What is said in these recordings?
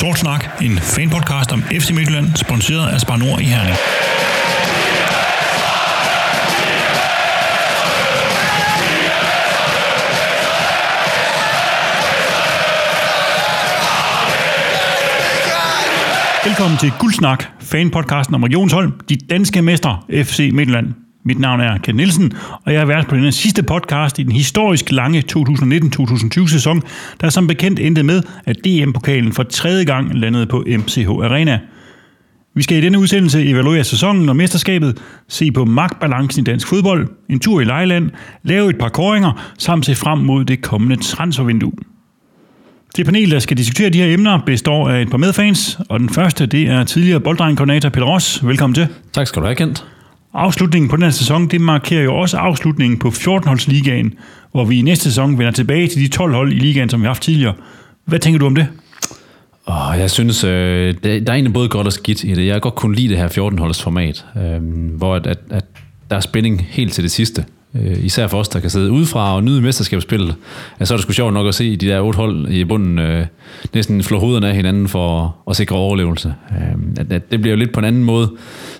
Sort Snak, en fanpodcast om FC Midtjylland, sponsoreret af Spar Nord i Herning. Velkommen til Guldsnak, fanpodcasten om Regionsholm, de danske mestre FC Midtjylland. Mit navn er Ken Nielsen, og jeg er vært på den sidste podcast i den historisk lange 2019-2020 sæson, der som bekendt endte med, at DM-pokalen for tredje gang landede på MCH Arena. Vi skal i denne udsendelse evaluere sæsonen og mesterskabet, se på magtbalancen i dansk fodbold, en tur i Lejland, lave et par koringer, samt se frem mod det kommende transfervindue. Det panel, der skal diskutere de her emner, består af et par medfans, og den første, det er tidligere bolddrengkoordinator Peter Ross. Velkommen til. Tak skal du have, Kent. Afslutningen på den her sæson, det markerer jo også afslutningen på 14-holdsligaen, hvor vi i næste sæson vender tilbage til de 12 hold i ligaen, som vi har haft tidligere. Hvad tænker du om det? Oh, jeg synes, øh, der, der er egentlig både godt og skidt i det. Jeg kan godt kunne lide det her 14-holds format, øh, hvor at, at, at der er spænding helt til det sidste. Øh, især for os, der kan sidde udefra og nyde mesterskabsspillet. Ja, så er det sgu sjovt nok at se de der otte hold i bunden øh, næsten flå hovederne af hinanden for at sikre overlevelse. Øh, at, at det bliver jo lidt på en anden måde,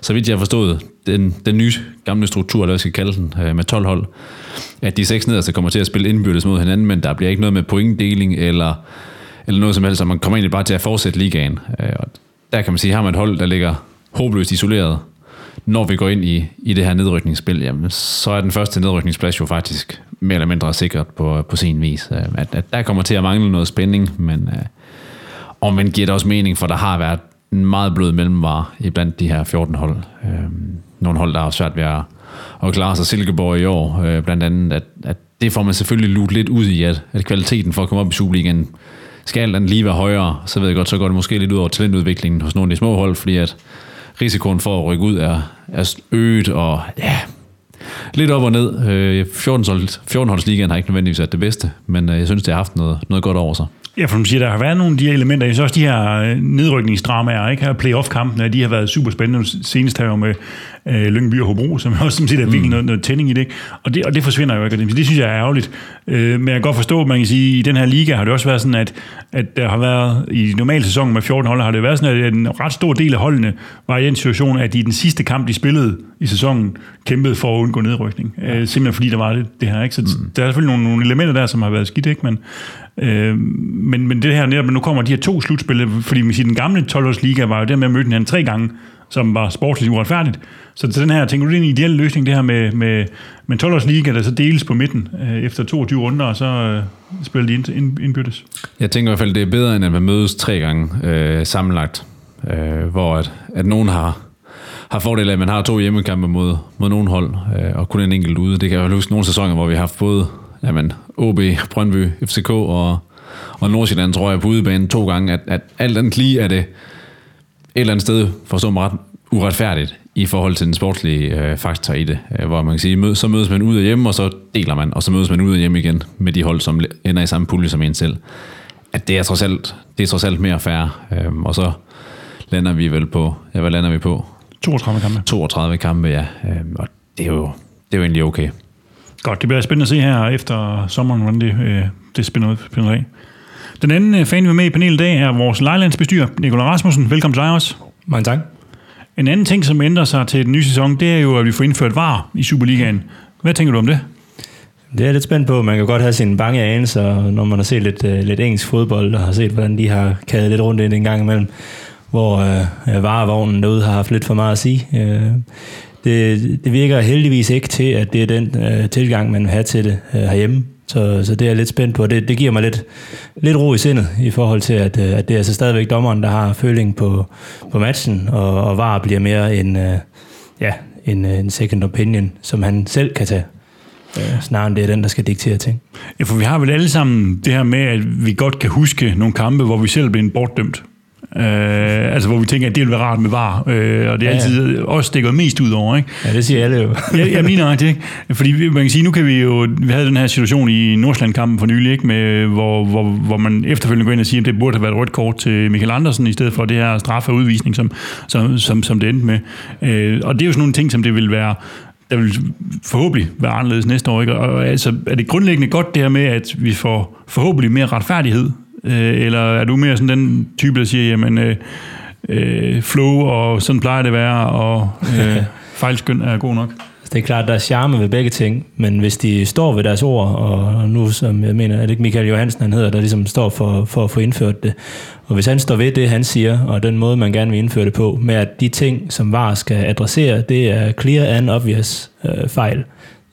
så vidt jeg har forstået, den, den nye gamle struktur, eller hvad jeg skal kalde den, øh, med 12 hold, at de seks nederste kommer til at spille indbyrdes mod hinanden, men der bliver ikke noget med pointdeling eller, eller noget som helst, så man kommer egentlig bare til at fortsætte ligaen. Øh, og der kan man sige, har man et hold, der ligger håbløst isoleret, når vi går ind i, i det her nedrykningsspil, jamen, så er den første nedrykningsplads jo faktisk mere eller mindre sikkert på, på sin vis. Øh, at, at der kommer til at mangle noget spænding, men øh, og man giver det også mening, for der har været en meget blød mellemvare blandt de her 14 hold. Øh, nogle hold, der har svært ved at, at klare sig. Silkeborg i år, øh, blandt andet, at, at det får man selvfølgelig lut lidt ud i, at, at kvaliteten for at komme op i Superligaen skal den lige være højere, så ved jeg godt, så går det måske lidt ud over talentudviklingen hos nogle af de små hold, fordi at risikoen for at rykke ud er, er øget, og ja, lidt op og ned. 14 14 ligaen har ikke nødvendigvis været det bedste, men øh, jeg synes, det har haft noget, noget godt over sig. Ja, for som siger, der har været nogle af de her elementer. Jeg synes også, de her øh, nedrykningsdramaer, ikke? her playoff-kampene, de har været super spændende. Senest her jo med øh, Lyngby og Hobro, som også som siger, er virkelig mm. noget, noget tænding i det. Og, det. og det forsvinder jo ikke. Det, det synes jeg er ærgerligt. Øh, men jeg kan godt forstå, at man kan sige, at i den her liga har det også været sådan, at, at der har været, i normal sæson med 14 hold, har det været sådan, at en ret stor del af holdene var i den situation, at de i den sidste kamp, de spillede i sæsonen, kæmpede for at undgå nedrykning. Øh, simpelthen fordi der var det, det her. Ikke? Så mm. der er selvfølgelig nogle, nogle elementer der, som har været skidt, ikke? Men, øh, men, men det her netop, nu kommer de her to slutspil, fordi man siger, den gamle 12 liga var jo der med at møde hinanden tre gange, som var sportsligt uretfærdigt. Så til den her, tænker du, det er en ideel løsning, det her med, med, med 12 liga, der så deles på midten øh, efter 22 runder, og så øh, spiller de ind, ind, indbyttes? Jeg tænker i hvert fald, det er bedre, end at man mødes tre gange øh, sammenlagt, øh, hvor at, at nogen har har fordel af, at man har to hjemmekampe mod, mod nogen hold, øh, og kun en enkelt ude. Det kan jeg huske nogle sæsoner, hvor vi har haft både jamen, OB, Brøndby, FCK og, og Nordsjælland, tror jeg, på udebane to gange, at, at alt andet lige er det et eller andet sted, forstå mig ret, uretfærdigt i forhold til den sportslige øh, faktor i det, øh, hvor man kan sige, mød, så mødes man ud af hjemme, og så deler man, og så mødes man ud af hjemme igen med de hold, som ender i samme pulje som en selv. At det er trods alt, det er trods alt mere fair, øh, og så lander vi vel på, ja, hvad lander vi på? 32 kampe. 32 kampe, ja, øh, og det er, jo, det er jo egentlig okay. Godt, det bliver spændende at se her efter sommeren, hvordan det, øh, det spænder, spænder af. Den anden øh, fan, vi er med i panelet i dag, er vores lejlandsbestyrer, Nikolaj Rasmussen. Velkommen til dig også. Mange tak. En anden ting, som ændrer sig til den nye sæson, det er jo, at vi får indført VAR i Superligaen. Hvad tænker du om det? Det er lidt spændt på. Man kan godt have sine bange anelser, når man har set lidt, uh, lidt engelsk fodbold, og har set, hvordan de har kadet lidt rundt ind en gang imellem, hvor uh, varevognen derude har haft lidt for meget at sige. Uh, det, det virker heldigvis ikke til, at det er den uh, tilgang, man vil have til det uh, herhjemme. Så, så det er jeg lidt spændt på. Det, det giver mig lidt, lidt ro i sindet i forhold til, at, at det er altså stadigvæk dommeren, der har føling på, på matchen, og, og VAR bliver mere en, uh, ja, en, en second opinion, som han selv kan tage. Snarere end det er den, der skal diktere ting. Ja, for vi har vel alle sammen det her med, at vi godt kan huske nogle kampe, hvor vi selv blev bortdømt. Øh, altså hvor vi tænker, at det vil være rart med var, øh, og det er ja, altid ja. også stikker mest ud over, ikke? Ja, det siger alle jo. ja, jeg mener det, ikke? Fordi man kan sige, nu kan vi jo, vi havde den her situation i Nordsjælland-kampen for nylig, ikke? Med, hvor, hvor, hvor man efterfølgende går ind og siger, at det burde have været rødt kort til Michael Andersen, i stedet for det her straffe udvisning, som, som, som, som det endte med. Øh, og det er jo sådan nogle ting, som det vil være der vil forhåbentlig være anderledes næste år. Ikke? Og altså, er det grundlæggende godt det her med, at vi får forhåbentlig mere retfærdighed Øh, eller er du mere sådan den type, der siger, jamen, øh, øh, flow, og sådan plejer det at være, og øh, fejlskøn er god nok? Det er klart, der er charme ved begge ting, men hvis de står ved deres ord, og nu som jeg mener, er det ikke Michael Johansen, han hedder, der ligesom står for, for at få indført det, og hvis han står ved det, han siger, og den måde, man gerne vil indføre det på, med at de ting, som VAR skal adressere, det er clear and obvious øh, fejl.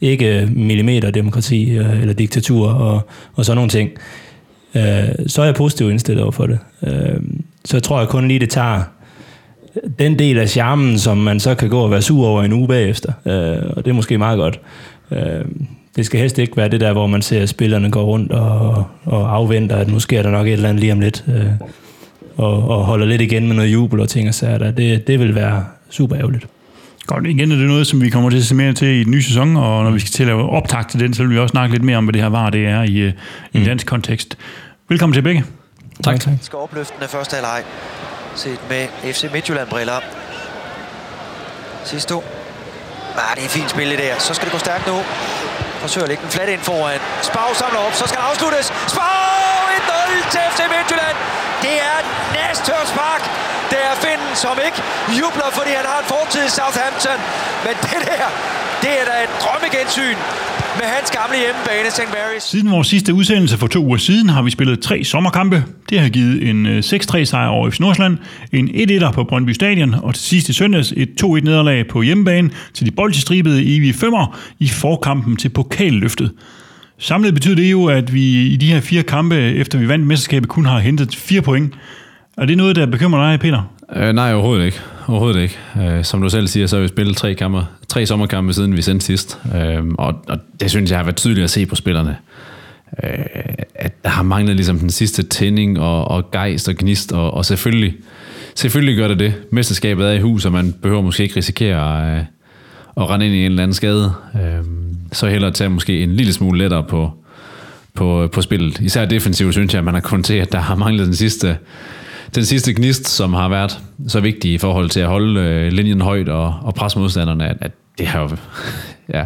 Ikke millimeterdemokrati øh, eller diktatur og, og sådan nogle ting. Øh, så er jeg positivt indstillet over for det. Øh, så jeg tror jeg kun lige, det tager den del af charmen, som man så kan gå og være sur over en uge bagefter. Øh, og det er måske meget godt. Øh, det skal helst ikke være det der, hvor man ser, at spillerne går rundt og, og afventer, at nu sker der nok et eller andet lige om lidt. Øh, og, og holder lidt igen med noget jubel og ting og sager der. Det, det vil være super ærgerligt. Godt, igen er det noget, som vi kommer til at se mere til i den nye sæson, og når vi skal til at lave optag til den, så vil vi også snakke lidt mere om, hvad det her var, det er i, øh, i en dansk kontekst. Velkommen til begge. Tak. tak. Skal opløftende første halvleg set med FC Midtjylland-briller. Sidste Ah, det er fint spil det der. Så skal det gå stærkt nu. Forsøger at lægge den flat ind foran. Spau samler op, så skal det afsluttes. Spau 1-0 til FC Midtjylland. Det er næstør spark. Det er Finn, som ikke jubler, fordi han har en fortid i Southampton. Men det der, det er da et drømmegensyn med hans gamle hjemmebane, St. Mary's. Siden vores sidste udsendelse for to uger siden har vi spillet tre sommerkampe. Det har givet en øh, 6-3 sejr over FC Nordsjælland, en 1-1'er på Brøndby Stadion, og til sidst i søndags et 2-1 nederlag på hjemmebane til de boldstribede evige femmer i forkampen til pokalløftet. Samlet betyder det jo, at vi i de her fire kampe, efter vi vandt mesterskabet, kun har hentet fire point. Er det noget, der bekymrer dig, Peter? Øh, nej, overhovedet ikke. Overhovedet ikke. Øh, som du selv siger, så har vi spillet tre, kammer, tre sommerkampe siden vi sendte sidst. Øh, og, og det synes jeg har været tydeligt at se på spillerne. Øh, at der har manglet ligesom den sidste tænding og, og gejst og gnist, og, og selvfølgelig, selvfølgelig gør det det. Mesterskabet er i hus, og man behøver måske ikke risikere Øh, at rende ind i en eller anden skade. Øh, så hellere tage måske en lille smule lettere på, på, på spillet. Især defensivt synes jeg, at man har kun til, at der har manglet den sidste den sidste gnist, som har været så vigtig i forhold til at holde øh, linjen højt og, og presse modstanderne, at, at det har ja,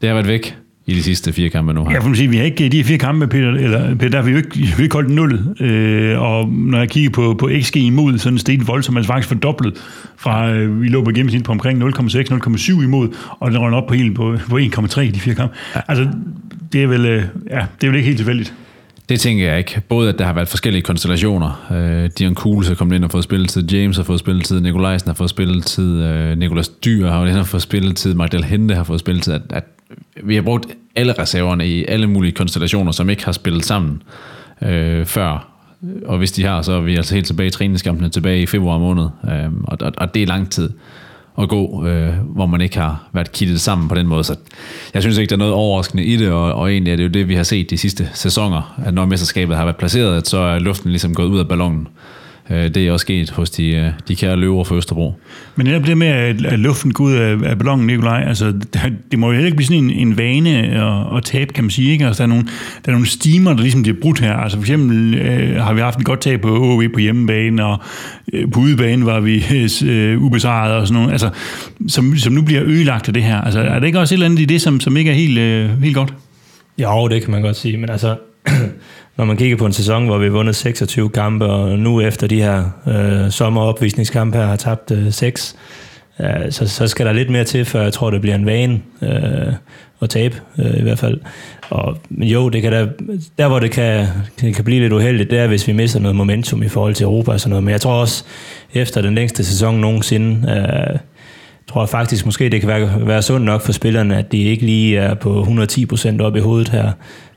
det har været væk i de sidste fire kampe nu. Her. Ja, for sige, vi har ikke de fire kampe, Peter, eller Peter, der har vi jo ikke, vi har ikke holdt nullet. Øh, og når jeg kigger på, på XG imod, så er den steget voldsomt, altså faktisk fordoblet fra, øh, vi lå på gennemsnit på omkring 0,6-0,7 imod, og den røg op på helt på, på 1,3 i de fire kampe. Ja. Altså, det er vel, øh, ja, det er vel ikke helt tilfældigt. Det tænker jeg ikke. Både at der har været forskellige konstellationer. Øh, Dion Kuhls er kommet ind og fået spilletid, James har fået spilletid, Nikolajsen har fået spilletid, øh, Nikolas Dyr har, har fået spilletid, Magdal Hente har fået spilletid. At, at vi har brugt alle reserverne i alle mulige konstellationer, som ikke har spillet sammen øh, før. Og hvis de har, så er vi altså helt tilbage i træningskampene tilbage i februar måned. Øh, og, og, og det er lang tid at gå, øh, hvor man ikke har været kittet sammen på den måde. Så jeg synes ikke, der er noget overraskende i det, og, og egentlig er det jo det, vi har set de sidste sæsoner, at når mesterskabet har været placeret, så er luften ligesom gået ud af ballonen. Øh, det er også sket hos de, øh, de kære løver for Østerbro. Men netop det med, at luften går ud af, af ballonen, Nikolaj, altså, det må jo heller ikke blive sådan en, en vane at, at tabe, kan man sige. Ikke? Altså, der, er nogle, der er nogle stimer, der ligesom bliver brudt her. Altså, for eksempel øh, har vi haft en godt tab på OV på hjemmebane, og øh, på udebane var vi øh, ubesejret og sådan noget, altså, som, som nu bliver ødelagt af det her. Altså, er det ikke også et eller andet i det, som, som ikke er helt, øh, helt godt? Jo, det kan man godt sige, men altså, når man kigger på en sæson, hvor vi har vundet 26 kampe, og nu efter de her øh, sommeropvisningskampe her har tabt øh, 6, øh, så, så skal der lidt mere til, før jeg tror, det bliver en vane øh, at tabe, øh, i hvert fald. Og, men jo, det kan der, der hvor det kan, det kan blive lidt uheldigt, det er, hvis vi mister noget momentum i forhold til Europa og sådan noget. Men jeg tror også, efter den længste sæson nogensinde, øh, tror jeg faktisk måske, det kan være, være sundt nok for spillerne, at de ikke lige er på 110% op i hovedet her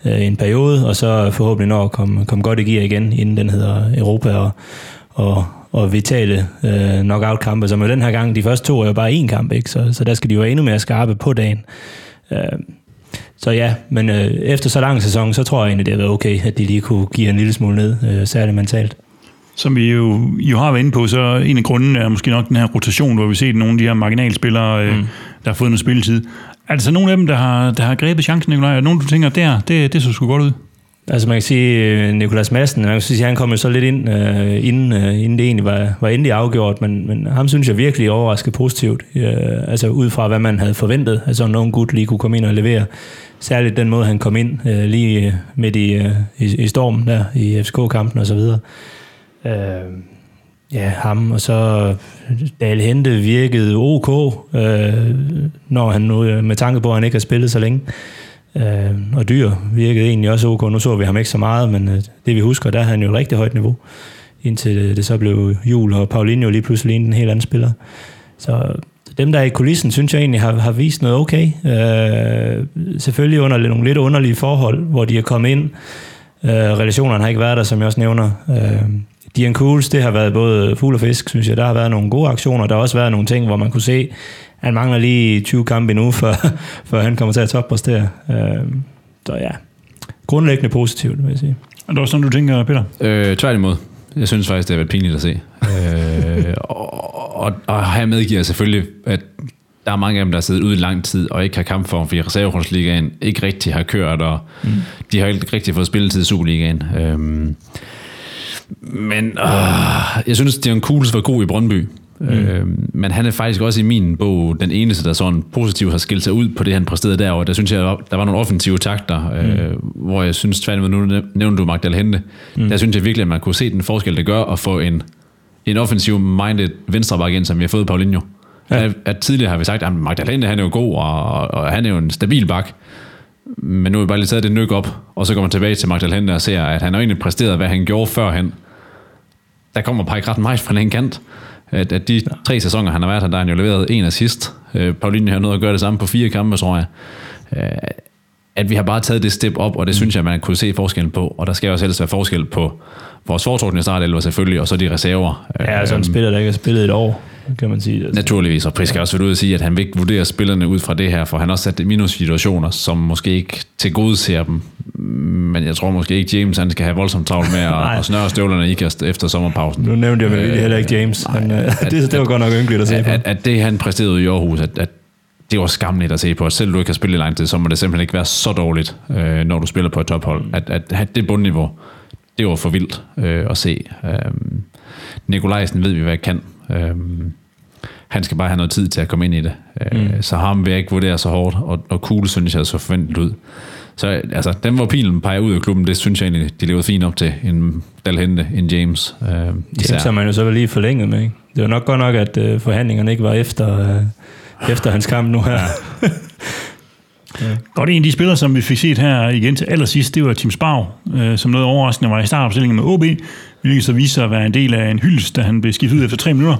øh, en periode, og så forhåbentlig når at komme, komme godt i gear igen, inden den hedder Europa og, og, og vitale øh, knockout-kampe, som jo den her gang, de første to er jo bare én kamp, ikke? Så, så der skal de jo være endnu mere skarpe på dagen. Øh, så ja, men øh, efter så lang sæson, så tror jeg egentlig, det har været okay, at de lige kunne give en lille smule ned, øh, særligt mentalt. Som vi jo, jo har været inde på, så en af grunden er måske nok den her rotation, hvor vi ser nogle af de her marginalspillere, øh, mm. der har fået noget spilletid. Er det så nogle af dem, der har, der har grebet chancen, Nikolaj? Er nogen, du tænker, der, det, det så sgu godt ud? Altså man kan sige, øh, Nikolas Madsen, man kan sige, han kom jo så lidt ind, uh, inden, uh, inden det egentlig var, var endelig afgjort, men, men ham synes jeg virkelig overraskede positivt, uh, altså ud fra hvad man havde forventet, altså nogen gut lige kunne komme ind og levere. Særligt den måde, han kom ind uh, lige midt i, uh, i, i stormen der, i FCK-kampen og så videre. Øh, ja, ham, og så Dal Hente virkede ok, øh, når han nu, øh, med tanke på, at han ikke har spillet så længe. Øh, og dyr virkede egentlig også ok. Nu så vi ham ikke så meget, men øh, det vi husker, der havde han jo et rigtig højt niveau. Indtil det så blev jul, og Paulinho lige pludselig en helt anden spiller. Så dem, der er i kulissen, synes jeg egentlig har, har vist noget okay. Øh, selvfølgelig under nogle lidt underlige forhold, hvor de er kommet ind. Øh, relationerne har ikke været der, som jeg også nævner. Øh, Dian Cools, det har været både fugl og fisk, synes jeg. Der har været nogle gode aktioner. Der har også været nogle ting, hvor man kunne se, han mangler lige 20 kampe endnu, før, før han kommer til at toppræstere. Øh, så ja, grundlæggende positivt, vil jeg sige. Er det også sådan, du tænker, Peter? Øh, tværtimod. Jeg synes faktisk, det har været pinligt at se. øh, og, og, og her medgiver selvfølgelig, at der er mange af dem, der har siddet ude i lang tid og ikke har kampform, fordi reserveholdsligaen ikke rigtig har kørt, og mm. de har ikke rigtig fået spilletid i Superligaen. Øhm, men øh, jeg synes, Dion Kuhls var god i Brøndby. Mm. Øh, men han er faktisk også i min bog den eneste, der sådan positivt har skilt sig ud på det, han præsterede derovre. Der synes jeg, der var nogle offensive takter, mm. øh, hvor jeg synes, tværtimod, nu nævnte du Magdal Hente, mm. der synes jeg virkelig, at man kunne se den forskel, det gør at få en, en offensiv minded venstreback ind, som vi har fået Paulinho. Ja. At, at tidligere har vi sagt, at Magdal Hente, han er jo god, og, og han er jo en stabil bak. Men nu har vi bare lige taget det nyk op, og så går man tilbage til Magdal Hente og ser, at han har egentlig præsteret, hvad han gjorde førhen. Der kommer bare ikke ret meget fra den kant at, at de tre sæsoner, han har været her, der har han jo leveret en assist. Øh, Pauline har nået at gøre det samme på fire kampe, tror jeg. Øh, at vi har bare taget det step op, og det mm. synes jeg, man kunne se forskellen på. Og der skal også helst være forskel på vores foretrukne startelver selvfølgelig, og så de reserver. Ja, altså en øhm, spiller, der ikke har spillet et år, kan man sige. Altså. Naturligvis, og Pris skal også være ud og sige, at han vil ikke vurdere spillerne ud fra det her, for han har også sat minus-situationer, som måske ikke til gode ser dem. Men jeg tror måske ikke, James han skal have voldsomt travlt med at, at snøre støvlerne i efter sommerpausen. Nu nævnte jeg vel øh, heller ikke James. Nej, han, øh, at, det, det var godt nok ynkeligt at se på. At, at det, han præsterede i Aarhus, at, at det var skamligt at se på. Selv du ikke har spillet i lang tid, så må det simpelthen ikke være så dårligt, øh, når du spiller på et tophold. At, at, at det bundniveau, det var for vildt øh, at se. Øh, Nikolajsen ved vi, hvad jeg kan. Øh, han skal bare have noget tid til at komme ind i det. Øh, mm. Så ham vil jeg ikke vurdere så hårdt, og, og cool synes jeg så forventet ud. Så altså, den hvor pilen peger ud af klubben, det synes jeg egentlig, de levede fint op til. En Dalhente, en James. Øh, James har man jo så lige forlænget med, ikke? Det var nok godt nok, at øh, forhandlingerne ikke var efter, øh, efter hans kamp nu her. Ja. Ja. Godt en af de spillere, som vi fik set her igen til allersidst, det var Tim Spau, øh, som noget overraskende var i startopstillingen med OB, hvilket så viste sig at være en del af en hyldest, da han blev skiftet ud efter tre minutter,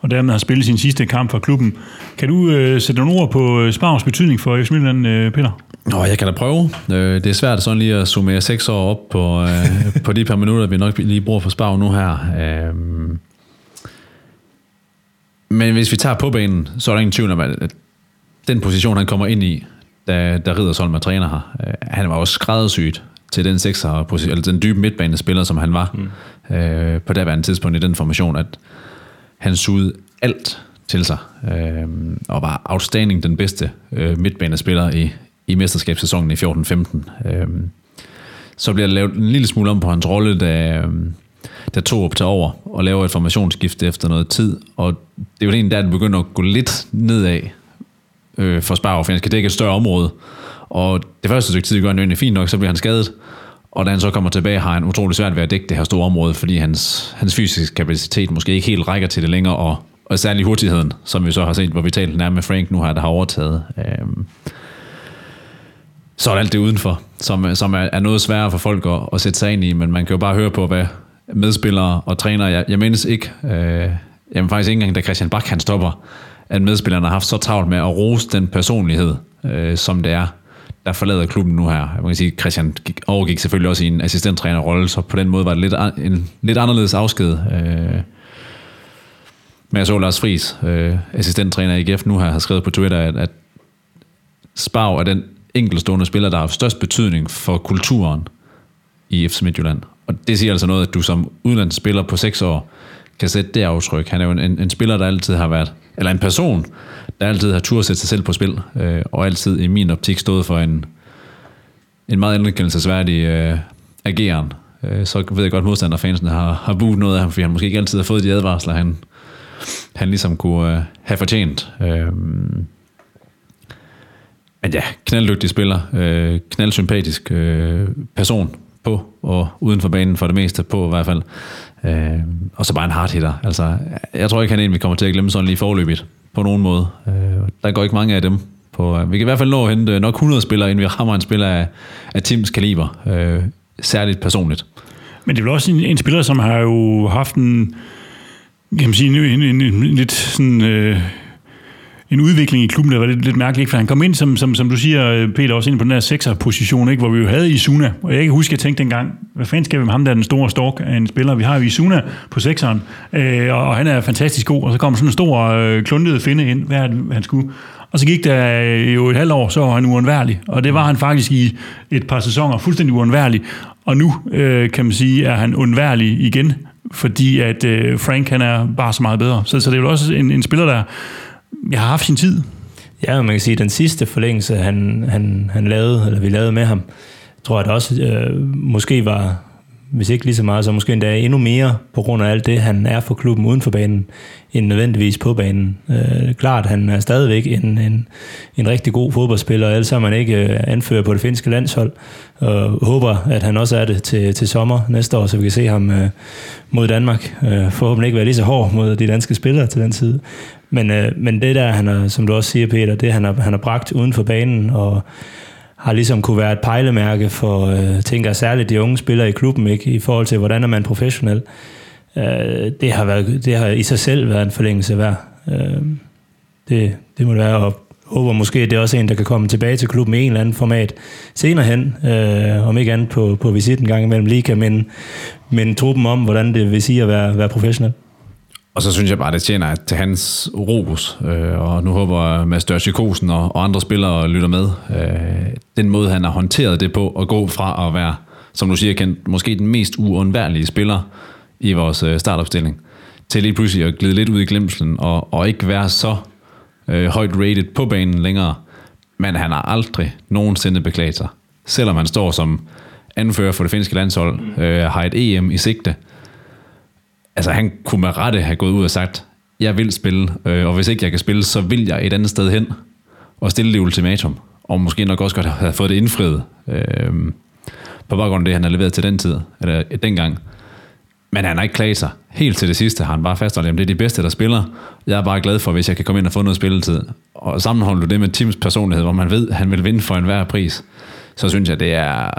og dermed har spillet sin sidste kamp for klubben. Kan du øh, sætte nogle ord på øh, Spaus betydning for FC Midtjylland, øh, Peter? Nå, jeg kan da prøve. Øh, det er svært sådan lige at summere seks år op på, øh, på de par minutter, vi nok lige bruger for Spau nu her. Øh, men hvis vi tager på banen, så er der ingen tvivl om, at den position, han kommer ind i, da, da Riddersholm er træner her, øh, han var også skræddersygt til den sekser, eller den dybe midtbanespiller, som han var mm. øh, på daværende tidspunkt i den formation, at han sugede alt til sig, øh, og var outstanding den bedste øh, midtbanespiller i, i mesterskabssæsonen i 14-15. Øh, så bliver der lavet en lille smule om på hans rolle, da, øh, da tog tager over og laver et formationsskifte efter noget tid, og det er jo egentlig der, det begynder at gå lidt nedad øh, for Spar, for han skal dække et større område. Og det første stykke tid gør han jo egentlig fint nok, så bliver han skadet. Og da han så kommer tilbage, har han utrolig svært ved at dække det her store område, fordi hans, hans fysiske kapacitet måske ikke helt rækker til det længere, og, og særlig hurtigheden, som vi så har set, hvor vi talte nærmere med Frank nu her, der har overtaget. Øhm, så er alt det udenfor, som, som er, er noget sværere for folk at, at sætte sig ind i, men man kan jo bare høre på, hvad medspillere og trænere, jeg, jeg mindes ikke, øh, jamen faktisk ikke engang, da Christian Bach han stopper, at medspillerne har haft så travlt med at rose den personlighed, øh, som det er, der forlader klubben nu her. Man kan sige, Christian gik, overgik selvfølgelig også i en assistenttrænerrolle, så på den måde var det lidt, en lidt anderledes afsked. Øh, men jeg så Lars Friis, øh, assistenttræner i IGF nu her, har skrevet på Twitter, at, at Spav er den enkeltstående spiller, der har størst betydning for kulturen i FC Midtjylland. Og det siger altså noget, at du som udlandsspiller på 6 år kan sætte det aftryk. Han er jo en, en spiller, der altid har været, eller en person, der altid har tur sætte sig selv på spil, øh, og altid i min optik stået for en, en meget anerkendelsesværdig øh, ageren. Øh, så ved jeg godt, at modstanderfansene har, har budt noget af ham, fordi han måske ikke altid har fået de advarsler, han, han ligesom kunne øh, have fortjent. Øh, men ja, knalddygtig spiller, øh, knaldsympatisk øh, person og uden for banen for det meste på i hvert fald. Øh, og så bare en hard hitter. Altså, jeg tror ikke, han egentlig kommer til at glemme sådan lige forløbigt på nogen måde. Øh, der går ikke mange af dem. På, øh, vi kan i hvert fald nå at hente nok 100 spillere, inden vi rammer en spiller af, af Tims kaliber. Øh, særligt personligt. Men det er vel også en, en spiller, som har jo haft en, kan man sige, en, en, en, en lidt sådan... Øh, en udvikling i klubben, der var lidt, lidt mærkelig, for han kom ind, som, som, som du siger, Peter, også ind på den her sekser-position, ikke, hvor vi jo havde Isuna, og jeg kan huske, at jeg tænkte dengang, hvad fanden skal vi med ham, der er den store stork af en spiller, vi har jo Isuna på sekseren, øh, og, og han er fantastisk god, og så kom sådan en stor øh, kluntet finde ind, hvad han skulle, og så gik der øh, jo et halvt år, så var han uundværlig, og det var han faktisk i et par sæsoner, fuldstændig uundværlig, og nu, øh, kan man sige, er han undværlig igen, fordi at øh, Frank, han er bare så meget bedre. Så, så det er jo også en, en spiller, der jeg har haft sin tid. Ja, man kan sige, at den sidste forlængelse, han, han, han lavede, eller vi lavede med ham, tror jeg, at også øh, måske var, hvis ikke lige så meget, så måske endda endnu mere på grund af alt det, han er for klubben uden for banen, end nødvendigvis på banen. Øh, klart, han er stadigvæk en, en, en rigtig god fodboldspiller, og ellers er man ikke øh, anfører på det finske landshold, og håber, at han også er det til, til sommer næste år, så vi kan se ham øh, mod Danmark. Øh, forhåbentlig ikke være lige så hård mod de danske spillere til den tid. Men, øh, men det der, han er, som du også siger, Peter, det han har, han har bragt uden for banen, og har ligesom kunne være et pejlemærke for, øh, tænker særligt de unge spillere i klubben, ikke, i forhold til, hvordan er man professionel. Øh, det, har været, det har i sig selv været en forlængelse værd. Øh, det, det må det være, og håber måske, at det er også en, der kan komme tilbage til klubben i en eller anden format senere hen, øh, om ikke andet på, på visit en gang imellem, lige kan minde, minde truppen om, hvordan det vil sige at være, være professionel. Og så synes jeg bare, det tjener til hans ros, øh, og nu håber Mads Dørtjekosen og, og andre spillere lytter med. Øh, den måde, han har håndteret det på, at gå fra at være, som du siger, kendt, måske den mest uundværlige spiller i vores øh, startopstilling, til lige pludselig at glide lidt ud i glemselen, og, og ikke være så øh, højt rated på banen længere. Men han har aldrig nogensinde beklaget sig. Selvom han står som anfører for det finske landshold, øh, har et EM i sigte, altså han kunne med rette have gået ud og sagt, jeg vil spille, øh, og hvis ikke jeg kan spille, så vil jeg et andet sted hen og stille det ultimatum. Og måske nok også godt have fået det indfriet øh, på baggrund af det, han har leveret til den tid, eller dengang. Men han har ikke klaget sig. Helt til det sidste har han bare fastholdt, at det er de bedste, der spiller. Jeg er bare glad for, hvis jeg kan komme ind og få noget spilletid. Og sammenholder du det med Tims personlighed, hvor man ved, at han vil vinde for enhver pris, så synes jeg, det er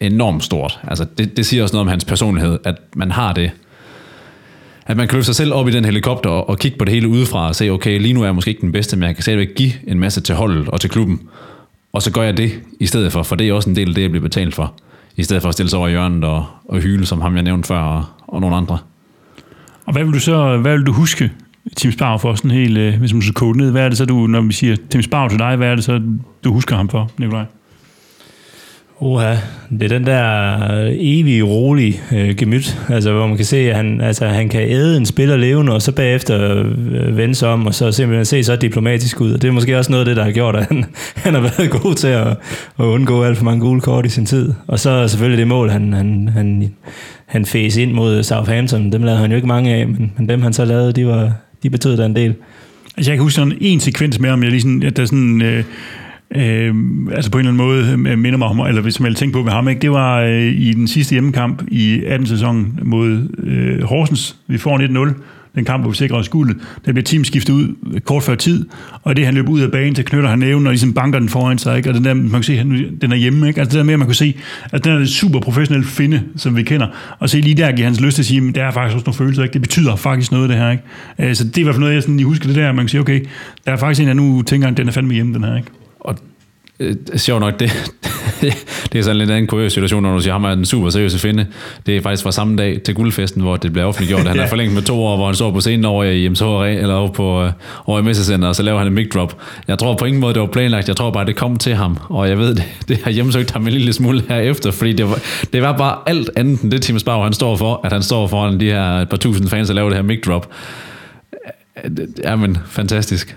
enormt stort. Altså, det, det siger også noget om hans personlighed, at man har det, at man kan løfte sig selv op i den helikopter og kigge på det hele udefra og se, okay, lige nu er jeg måske ikke den bedste, men jeg kan stadigvæk give en masse til holdet og til klubben. Og så gør jeg det i stedet for, for det er også en del af det, jeg bliver betalt for. I stedet for at stille sig over i hjørnet og, og hyle, som ham jeg nævnte før, og, og nogle andre. Og hvad vil du så hvad vil du huske Tim Sparv, for sådan helt, øh, hvis man skal kode ned, hvad er det så, du, når vi siger Tim Sparv til dig, hvad er det så, du husker ham for, Nikolaj? Oha, det er den der øh, evige, rolige øh, gemyt, altså, hvor man kan se, at han, altså, han kan æde en spiller levende, og så bagefter øh, vende sig om, og så simpelthen se så diplomatisk ud. Og det er måske også noget af det, der har gjort, at han, han har været god til at, at undgå alt for mange gule kort i sin tid. Og så selvfølgelig det mål, han, han, han, han fæs ind mod Southampton. Dem lavede han jo ikke mange af, men, men dem han så lavede, de, var, de betød da en del. Altså jeg kan huske sådan en sekvens med ham, jeg lige sådan, at der sådan... Øh øh, altså på en eller anden måde øh, minder mig om, eller hvis man tænke på med ham, ikke? det var øh, i den sidste hjemmekamp i 18. sæson mod øh, Horsens. Vi får 1-0, den kamp, hvor vi sikrer os guldet. Der bliver team skiftet ud øh, kort før tid, og det han løber ud af banen, så knytter han næven og ligesom banker den foran sig, ikke? og den der, man kan se, den er hjemme, ikke? altså det der med, at man kan se, at den er det super professionel finde, som vi kender, og se lige der giver hans lyst til at sige, at der er faktisk også nogle følelser, ikke? det betyder faktisk noget, det her. Ikke? Øh, så det er i hvert fald noget, jeg, sådan, jeg husker det der, man kan sige, okay, der er faktisk en, der nu tænker, at den er fandme hjemme, den her. Ikke? Øh, sjovt nok, det, det er sådan lidt en kuriøs situation, når du siger, at han er en super seriøs finde. Det er faktisk fra samme dag til guldfesten, hvor det bliver offentliggjort. Han er forlænget med to år, hvor han står på scenen over i MSH eller over, på, øh, over i Messecenter, og så laver han en mic drop. Jeg tror på ingen måde, det var planlagt. Jeg tror bare, det kom til ham. Og jeg ved, det, det har hjemsøgt ham en lille smule herefter, fordi det var, det var bare alt andet end det Tim Spar, han står for, at han står foran de her et par tusind fans og laver det her mic drop. Jamen, fantastisk.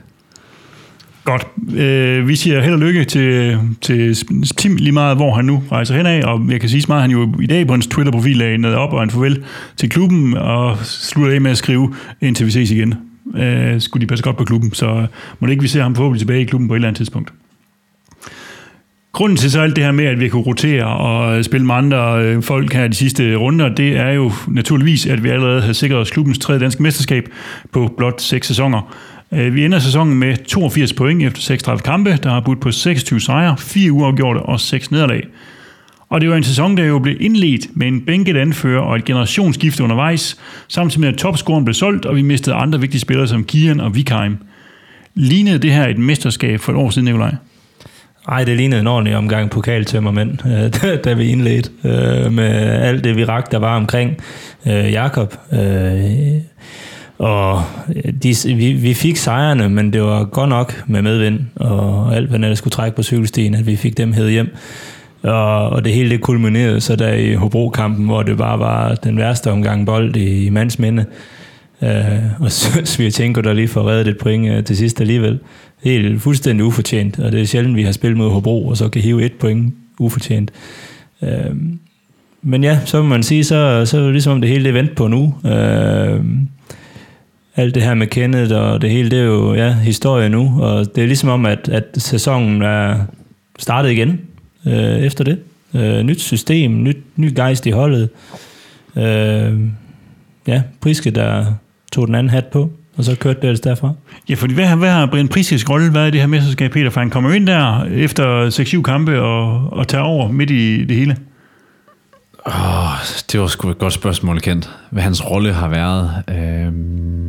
Godt. Øh, vi siger held og lykke til, til Tim lige meget, hvor han nu rejser hen af, og jeg kan sige smart, han jo i dag på hans Twitter-profil lagde noget op og en farvel til klubben, og slutter af med at skrive, indtil vi ses igen. Øh, skulle de passe godt på klubben, så må det ikke vi se ham forhåbentlig tilbage i klubben på et eller andet tidspunkt. Grunden til så alt det her med, at vi kunne rotere og spille med andre øh, folk her de sidste runder, det er jo naturligvis, at vi allerede har sikret os klubbens tredje danske mesterskab på blot seks sæsoner. Øh, vi ender sæsonen med 82 point efter 36 kampe, der har budt på 26 sejre, 4 uafgjorte og 6 nederlag. Og det var en sæson, der jo blev indledt med en bænket anfører og et generationsskifte undervejs, samtidig med at topscoren blev solgt, og vi mistede andre vigtige spillere som Kian og Vikheim. Lignede det her et mesterskab for et år siden, Nikolaj? Nej, det lignede en ordentlig omgang pokaltømmermænd, øh, da vi indledte øh, med alt det virak, der var omkring øh, Jakob. Øh, og øh, de, vi, vi fik sejrene, men det var godt nok med medvind, og alt, hvad der skulle trække på cykelstien, at vi fik dem hed hjem. Og, og det hele det kulminerede så der i Hobro-kampen, hvor det bare var den værste omgang bold i, i mands minde. Uh, og Svirchenko, der lige får reddet et point øh, til sidst alligevel. Helt fuldstændig ufortjent, og det er sjældent, vi har spillet mod Hobro, og så kan hive et point ufortjent. Øh, men ja, så må man sige, så, så er det ligesom det hele det vendt på nu. Øh, alt det her med Kenneth og det hele, det er jo ja, historie nu, og det er ligesom om, at, at sæsonen er startet igen øh, efter det. Øh, nyt system, nyt, ny gejst i holdet. Øh, ja, Priske, der tog den anden hat på, og så kørte det altså derfra. Ja, fordi hvad, hvad har Brian Priskes rolle været i det her mesterskab, Peter? For han kommer ind der efter 6-7 kampe og, og tager over midt i det hele. Oh, det var sgu et godt spørgsmål, Kent. Hvad hans rolle har været. Øhm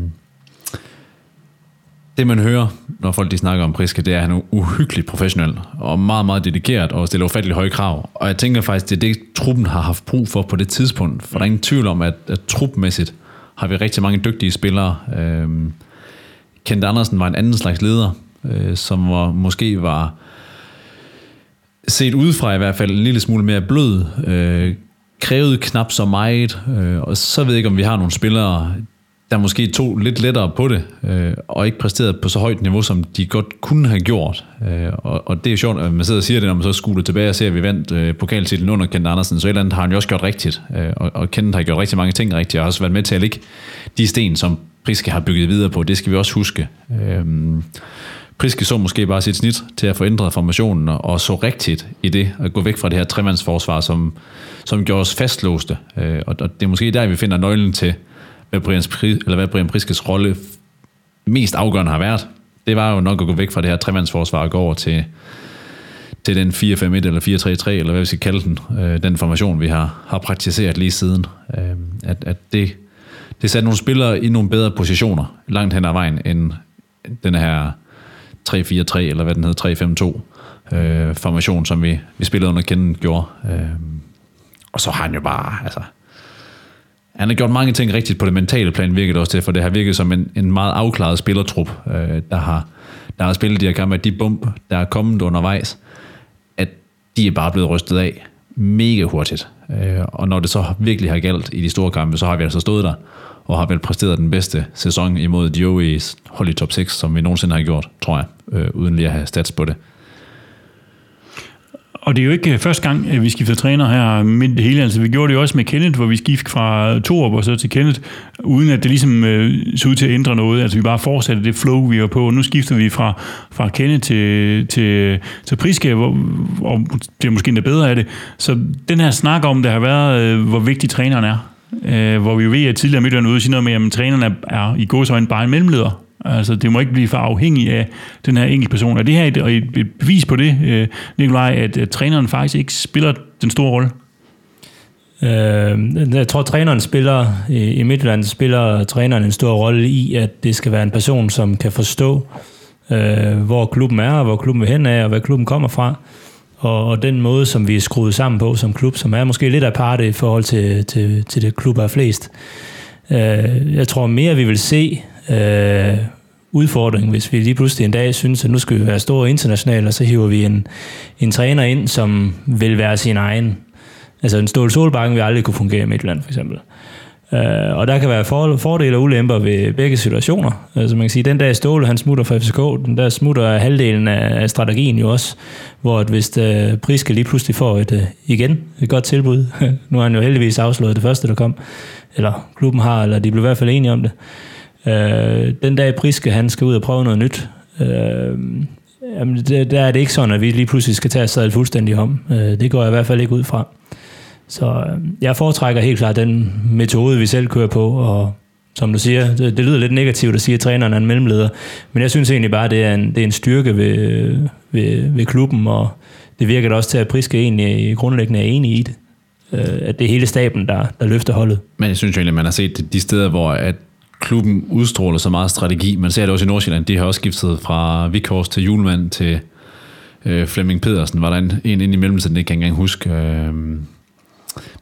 det man hører, når folk de snakker om Priske, det er, at han er uhyggeligt professionel og meget, meget dedikeret og stiller ufattelig høje krav. Og jeg tænker faktisk, det er det, truppen har haft brug for på det tidspunkt. For der er ingen tvivl om, at, at trupmæssigt har vi rigtig mange dygtige spillere. Øhm, Kent Andersen var en anden slags leder, øh, som var, måske var set udefra i hvert fald en lille smule mere blød, øh, krævede knap så meget, øh, og så ved jeg ikke, om vi har nogle spillere, der måske tog lidt lettere på det, øh, og ikke præsterede på så højt niveau, som de godt kunne have gjort. Øh, og, og det er jo sjovt, at man sidder og siger det, når man så skuler tilbage og ser, at vi vandt øh, pokaltitlen under Kent Andersen, så et eller andet har han jo også gjort rigtigt, øh, og, og Kent har gjort rigtig mange ting rigtigt, og har også været med til at lægge de sten, som Priske har bygget videre på, det skal vi også huske. Øh, Priske så måske bare sit snit til at få ændret formationen, og så rigtigt i det, at gå væk fra det her tremandsforsvar, som, som gjorde os fastlåste. Øh, og, og det er måske der, vi finder nøglen til, hvad Brian, eller hvad Brian Priskes rolle mest afgørende har været, det var jo nok at gå væk fra det her tremandsforsvar og gå over til, til den 4-5-1 eller 4-3-3, eller hvad vi skal kalde den, øh, den formation, vi har, har praktiseret lige siden. Øh, at, at det, det satte nogle spillere i nogle bedre positioner langt hen ad vejen, end den her 3-4-3, eller hvad den hedder, 3-5-2 øh, formation, som vi, vi spillede under Kenden gjorde. Øh, og så har han jo bare, altså, han har gjort mange ting rigtigt på det mentale plan, virket også til, for det har virket som en, en meget afklaret spillertrup, øh, der, har, der har spillet de her kampe, de bump, der er kommet undervejs, at de er bare blevet rystet af mega hurtigt. Øh, og når det så virkelig har galt i de store kampe, så har vi altså stået der, og har vel præsteret den bedste sæson imod Joey's hold i top 6, som vi nogensinde har gjort, tror jeg, øh, uden lige at have stats på det. Og det er jo ikke øh, første gang, at vi skifter træner her midt det hele. Altså, vi gjorde det jo også med Kenneth, hvor vi skiftede fra Torup og så til Kenneth, uden at det ligesom øh, så ud til at ændre noget. Altså, vi bare fortsatte det flow, vi var på. Og nu skifter vi fra, fra Kenneth til, til, til Priske, hvor, og det er måske endda bedre af det. Så den her snak om, det har været, øh, hvor vigtig træneren er, øh, hvor vi jo ved, at tidligere midt ude og sige noget med, at træneren er, er i gåsøjne bare en mellemleder. Altså, det må ikke blive for afhængig af den her enkelte person. Er det her et, et bevis på det, øh, Nikolaj, at, at træneren faktisk ikke spiller den store rolle? Øh, jeg tror, at træneren spiller, i Midtjylland spiller træneren en stor rolle i, at det skal være en person, som kan forstå, øh, hvor klubben er, og hvor klubben vil hen af, og hvad klubben kommer fra. Og, og den måde, som vi er skruet sammen på som klub, som er måske lidt aparte i forhold til, til, til det klub er flest. Øh, jeg tror mere, vi vil se øh, udfordring, hvis vi lige pludselig en dag synes, at nu skal vi være store internationale, og så hiver vi en, en træner ind, som vil være sin egen. Altså en stål Solbakken vil aldrig kunne fungere i Midtland, for eksempel. Øh, og der kan være for, fordele og ulemper ved begge situationer. Altså man kan sige, den dag Ståle han smutter fra FCK, den der smutter halvdelen af, af strategien jo også, hvor at hvis øh, Priske lige pludselig får et, øh, igen et godt tilbud, nu har han jo heldigvis afslået det første, der kom, eller klubben har, eller de blev i hvert fald enige om det. Øh, den dag Priske han skal ud og prøve noget nyt, øh, jamen, der, der er det ikke sådan, at vi lige pludselig skal tage os fuldstændig om. Øh, det går jeg i hvert fald ikke ud fra. Så øh, jeg foretrækker helt klart den metode, vi selv kører på, og som du siger, det, det lyder lidt negativt at sige, at træneren er en mellemleder, men jeg synes egentlig bare, at det er en, det er en styrke ved, ved, ved klubben, og det virker da også til, at Priske egentlig grundlæggende er enig i det. Øh, at det er hele staben, der, der løfter holdet. Men jeg synes egentlig, at man har set de steder, hvor at klubben udstråler så meget strategi. Man ser det også i Nordsjælland. De har også skiftet fra Vikhors til Julemand til øh, Flemming Pedersen. Var der en, en ind i mellemtiden, det kan jeg ikke engang huske. Øh,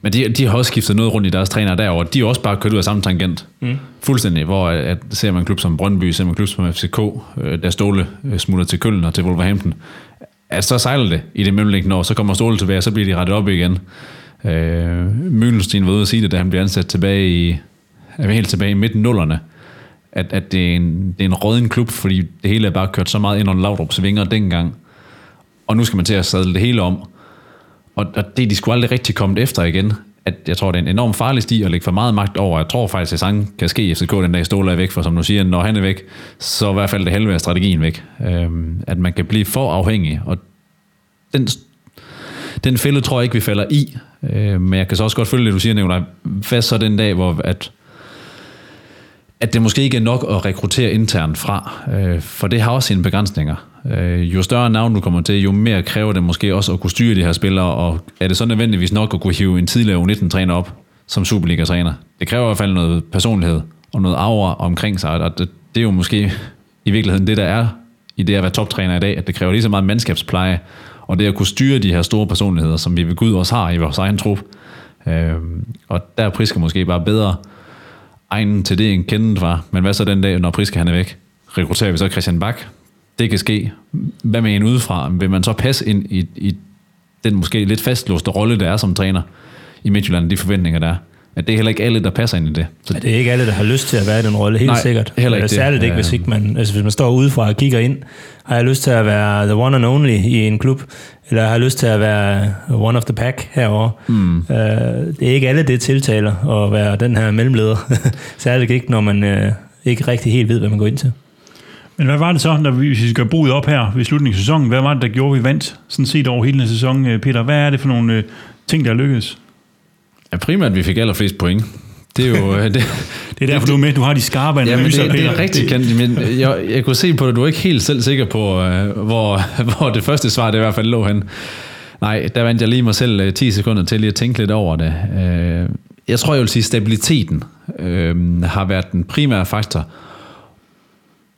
men de, de har også skiftet noget rundt i deres træner derovre. De har også bare kørt ud af samme tangent. Mm. Fuldstændig. Hvor at, ser man en klub som Brøndby, ser man en klub som FCK, øh, der Ståle øh, smutter til Køln og til Wolverhampton. At så sejler det i det mellemliggende år, så kommer Ståle tilbage, og så bliver de rettet op igen. Øh, Møllenstein var ude at sige det, da han blev ansat tilbage i, er helt tilbage i midten nullerne, at, at det, er en, det er en råden klub, fordi det hele er bare kørt så meget ind under Laudrups vinger dengang. Og nu skal man til at sadle det hele om. Og, og det er de skulle aldrig rigtig kommet efter igen. At jeg tror, det er en enorm farlig sti at lægge for meget magt over. Jeg tror faktisk, at sang kan ske i FCK den dag Ståle er væk, for som du siger, når han er væk, så i hvert fald det halve af strategien væk. Øhm, at man kan blive for afhængig, og den, den fælde tror jeg ikke, vi falder i. Øh, men jeg kan så også godt følge det, du siger, Nicolaj. Hvad så den dag, hvor at, at det måske ikke er nok at rekruttere internt fra, øh, for det har også sine begrænsninger. Øh, jo større navn du kommer til, jo mere kræver det måske også at kunne styre de her spillere, og er det så nødvendigvis nok at kunne hive en tidligere U19-træner op som Superliga-træner? Det kræver i hvert fald noget personlighed og noget aura omkring sig, og det, det er jo måske i virkeligheden det, der er i det at være toptræner i dag, at det kræver lige så meget mandskabspleje, og det at kunne styre de her store personligheder, som vi ved Gud også har i vores egen trup. Øh, og der er Priske måske bare bedre egnen til det, en kendt var. Men hvad så den dag, når Priske han er væk? Rekrutterer vi så Christian Bak, det kan ske. Hvad med en udefra? Vil man så passe ind i, i den måske lidt fastlåste rolle, der er som træner i Midtjylland, de forventninger, der er? At det er heller ikke alle, der passer ind i det. Så ja, det er ikke alle, der har lyst til at være i den rolle, helt Nej, sikkert. heller ikke Særligt det. ikke, hvis, ikke man, altså hvis man står udefra og kigger ind. Har jeg lyst til at være the one and only i en klub? Eller har jeg lyst til at være one of the pack herovre? Mm. Det er ikke alle, det tiltaler at være den her mellemleder. Særligt ikke, når man ikke rigtig helt ved, hvad man går ind til. Men hvad var det så, når vi, hvis vi skal bruge op her ved slutningen af sæsonen, hvad var det, der gjorde, vi vandt sådan set over hele sæsonen, øh, Peter? Hvad er det for nogle øh, ting, der er lykkedes? Ja, primært, vi fik allerflest point. Det er jo... øh, det, Det er derfor, du er med. Du har de skarpe Ja, analyser, det, det Peter. er rigtig kendt, men jeg, jeg kunne se på det, du er ikke helt selv sikker på, øh, hvor, hvor det første svar det i hvert fald lå hen. Nej, der vandt jeg lige mig selv øh, 10 sekunder til lige at tænke lidt over det. Øh, Jeg tror, jeg vil sige, at stabiliteten øh, har været den primære faktor,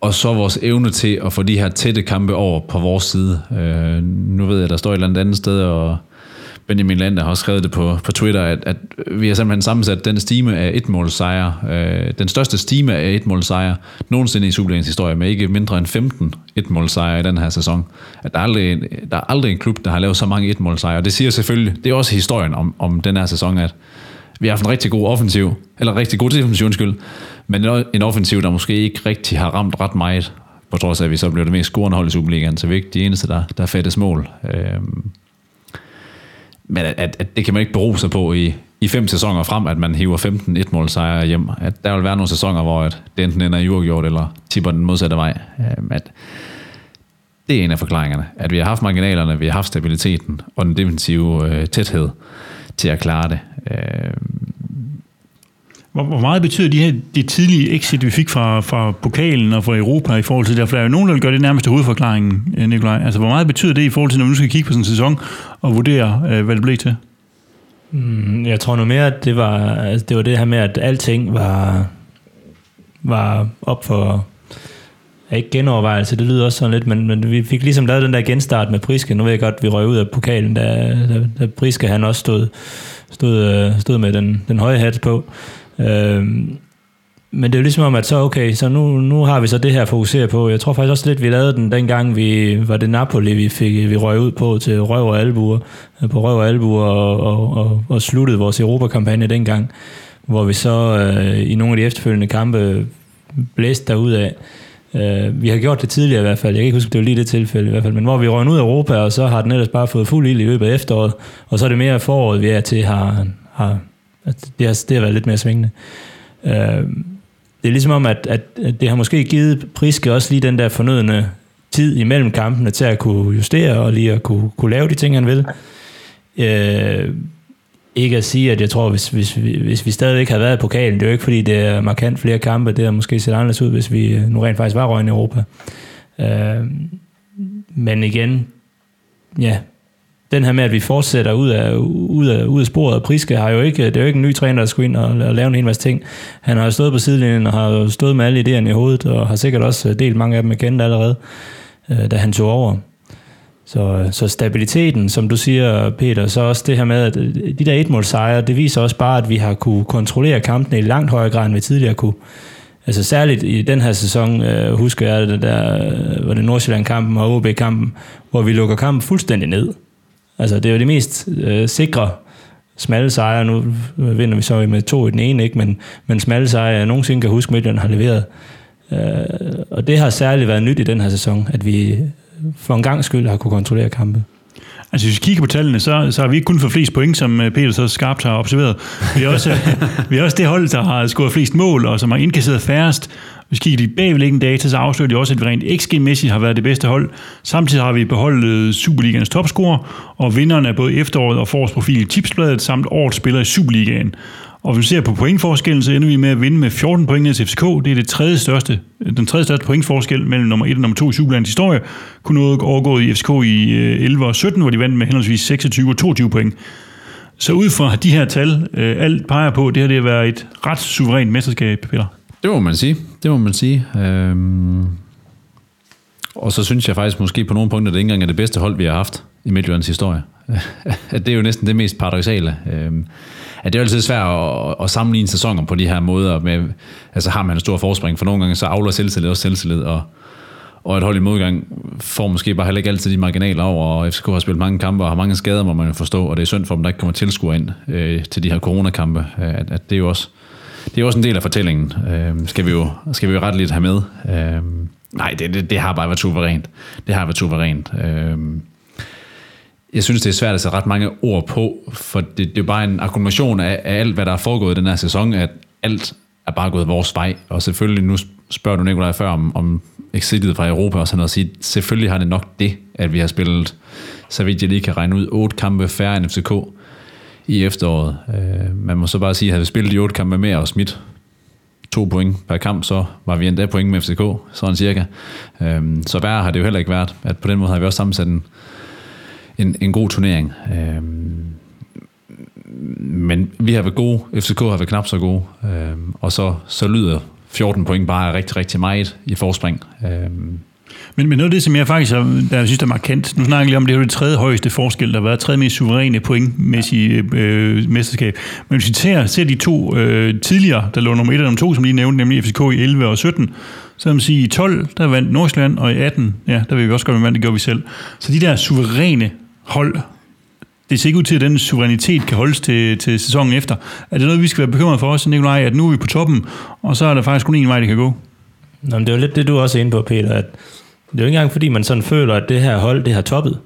og så vores evne til at få de her tætte kampe over på vores side. Øh, nu ved jeg, der står et eller andet andet sted, og Benjamin Lander har også skrevet det på, på Twitter, at, at vi har simpelthen sammensat den stime af et målsejre, øh, den største stime af et målsejre nogensinde i Superligaens historie, med ikke mindre end 15 et målsejre i den her sæson. At der er, aldrig, der er aldrig en klub, der har lavet så mange et målsejre. Og det siger selvfølgelig, det er også historien om, om den her sæson, at vi har haft en rigtig god offensiv, eller rigtig god defensiv, undskyld, men en offensiv, der måske ikke rigtig har ramt ret meget, på trods af, at vi så blev det mest scorende hold i Superligaen, så vi er ikke de eneste, der, der fattes mål. Øhm, men at, at, at det kan man ikke bero sig på i, i fem sæsoner frem, at man hiver 15 et mål sejre hjem. At der vil være nogle sæsoner, hvor at det enten ender i uafgjort, eller tipper den modsatte vej. Øhm, at det er en af forklaringerne. At vi har haft marginalerne, vi har haft stabiliteten og den defensive øh, tæthed til at klare det. Øh, hvor, hvor meget betyder de her de tidlige exit, vi fik fra, fra pokalen og fra Europa i forhold til det? For der er jo nogen, der vil det nærmest til hovedforklaringen, øh, Nikolaj. Altså, hvor meget betyder det i forhold til, når vi nu skal kigge på sådan en sæson og vurdere, øh, hvad det blev til? Mm, Jeg tror nu mere, at det var, altså det var det her med, at alting var, var op for ja, ikke genovervejelse, det lyder også sådan lidt, men, men vi fik ligesom lavet den der genstart med Priske. Nu ved jeg godt, at vi røg ud af pokalen, da, da, da Priske han også stod, stod, øh, stod med den, den høje hat på. Øhm, men det er jo ligesom om, at så okay, så nu, nu har vi så det her at fokusere på. Jeg tror faktisk også lidt, vi lavede den dengang, vi var det Napoli, vi, fik, vi røg ud på til røv og albuer, på røv og albuer og, og, og, og sluttede vores Europakampagne dengang. hvor vi så øh, i nogle af de efterfølgende kampe blæste derud af. Øh, vi har gjort det tidligere i hvert fald, jeg kan ikke huske, det var lige det tilfælde i hvert fald, men hvor vi røg ud af Europa, og så har den ellers bare fået fuld ild i løbet af efteråret, og så er det mere foråret, vi er til, har, har det, har, det har været lidt mere svingende. Øh, det er ligesom om, at, at, det har måske givet Priske også lige den der fornødende tid imellem kampene til at kunne justere og lige at kunne, kunne lave de ting, han vil. Øh, ikke at sige, at jeg tror, hvis, hvis, hvis vi stadigvæk havde været i pokalen, det er jo ikke, fordi det er markant flere kampe, det har måske set anderledes ud, hvis vi øh, nu rent faktisk var røgn i Europa. Øh, men igen, ja, den her med, at vi fortsætter ud af, ud af, ud af sporet, og Priske har jo ikke, det er jo ikke en ny træner, der skulle ind og, og lave en hel masse ting. Han har jo stået på sidelinjen og har stået med alle idéerne i hovedet, og har sikkert også øh, delt mange af dem med kendt allerede, øh, da han tog over. Så, øh, så stabiliteten, som du siger, Peter, så også det her med, at øh, de der etmålsejre, det viser også bare, at vi har kunne kontrollere kampene i langt højere grad, end vi tidligere kunne. Altså særligt i den her sæson, øh, husker jeg det der, var det Nordsjælland-kampen og OB-kampen, hvor vi lukker kampen fuldstændig ned. Altså det er jo det mest øh, sikre smalle sejre. Nu vinder vi så med to i den ene, ikke? Men, men smalle sejre, jeg nogensinde kan huske, Midtjylland har leveret. Øh, og det har særligt været nyt i den her sæson, at vi for en gang skyld har kunne kontrollere kampe. Altså hvis vi kigger på tallene, så, så har vi ikke kun fået flest point, som øh, Peter så skarpt har observeret. Vi er også, vi er også det hold, der har scoret flest mål, og som har indkasseret færrest. Hvis vi kigger de bagvedliggende data, så afslører de også, at vi rent XG-mæssigt har været det bedste hold. Samtidig har vi beholdt Superligaens topscorer, og vinderne af både efteråret og forårsprofil i tipsbladet, samt årets spiller i Superligaen. Og hvis vi ser på pointforskellen, så ender vi med at vinde med 14 point til FCK. Det er det tredje største, den tredje største pointforskel mellem nummer 1 og nummer 2 i Superlandets historie. Kun noget overgået i FCK i øh, 11 og 17, hvor de vandt med henholdsvis 26 og 22 point. Så ud fra de her tal, øh, alt peger på, at det her det har været et ret suverænt mesterskab, Peter. Det må man sige. Det må man sige. Øhm og så synes jeg faktisk måske på nogle punkter, at det ikke engang er det bedste hold, vi har haft i Midtjyllands historie. at det er jo næsten det mest paradoxale. Øhm at det er altid svært at, at sammenligne sæsoner på de her måder. Med, altså har man en stor forspring, for nogle gange så afler selvtillid også selvtillid, og, og et hold i modgang får måske bare heller ikke altid de marginaler over, og FCK har spillet mange kampe og har mange skader, må man jo forstå, og det er synd for dem, der ikke kommer tilskuer ind øh, til de her coronakampe, at, at det er jo også det er også en del af fortællingen, øh, skal, vi jo, skal vi jo ret lidt have med. Øh, nej, det, det, det har bare været suverænt. Det har været suverænt. Øh, jeg synes, det er svært at sætte ret mange ord på, for det, det er jo bare en akkumulation af, af alt, hvad der er foregået i den her sæson, at alt er bare gået vores vej. Og selvfølgelig, nu spørger du Nikolaj før om, om exitet fra Europa og sådan noget, sige, selvfølgelig har det nok det, at vi har spillet, så vidt jeg lige kan regne ud, otte kampe færre end FCK i efteråret. Øh, man må så bare sige, at havde vi spillet de otte kampe mere og smidt to point per kamp, så var vi endda point med FCK, sådan cirka. Øh, så værre har det jo heller ikke været, at på den måde har vi også sammensat en, en, en god turnering. Øhm, men vi har været gode, FCK har været knap så gode, øhm, og så, så lyder 14 point bare rigtig, rigtig meget i forspring. Øhm, men, men noget af det, som jeg faktisk er, der jeg synes, der er markant, nu snakker jeg lige om, det er jo det tredje højeste forskel, der har været tredje mest suveræne pointmæssige øh, mesterskab. Men hvis vi ser, ser de to øh, tidligere, der lå nummer 1 og nummer 2, som lige nævnte, nemlig FCK i 11 og 17, så vil man sige, i 12, der vandt Nordsjælland, og i 18, ja, der vil vi også godt, at det gjorde vi selv. Så de der suveræne hold, det ser ikke ud til, at den suverænitet kan holdes til, til sæsonen efter. Er det noget, vi skal være bekymret for os, Nikolaj, at nu er vi på toppen, og så er der faktisk kun en vej, det kan gå? Nå, men det er jo lidt det, du er også inde på, Peter, at det er jo ikke engang, fordi man sådan føler, at det her hold, det har toppet.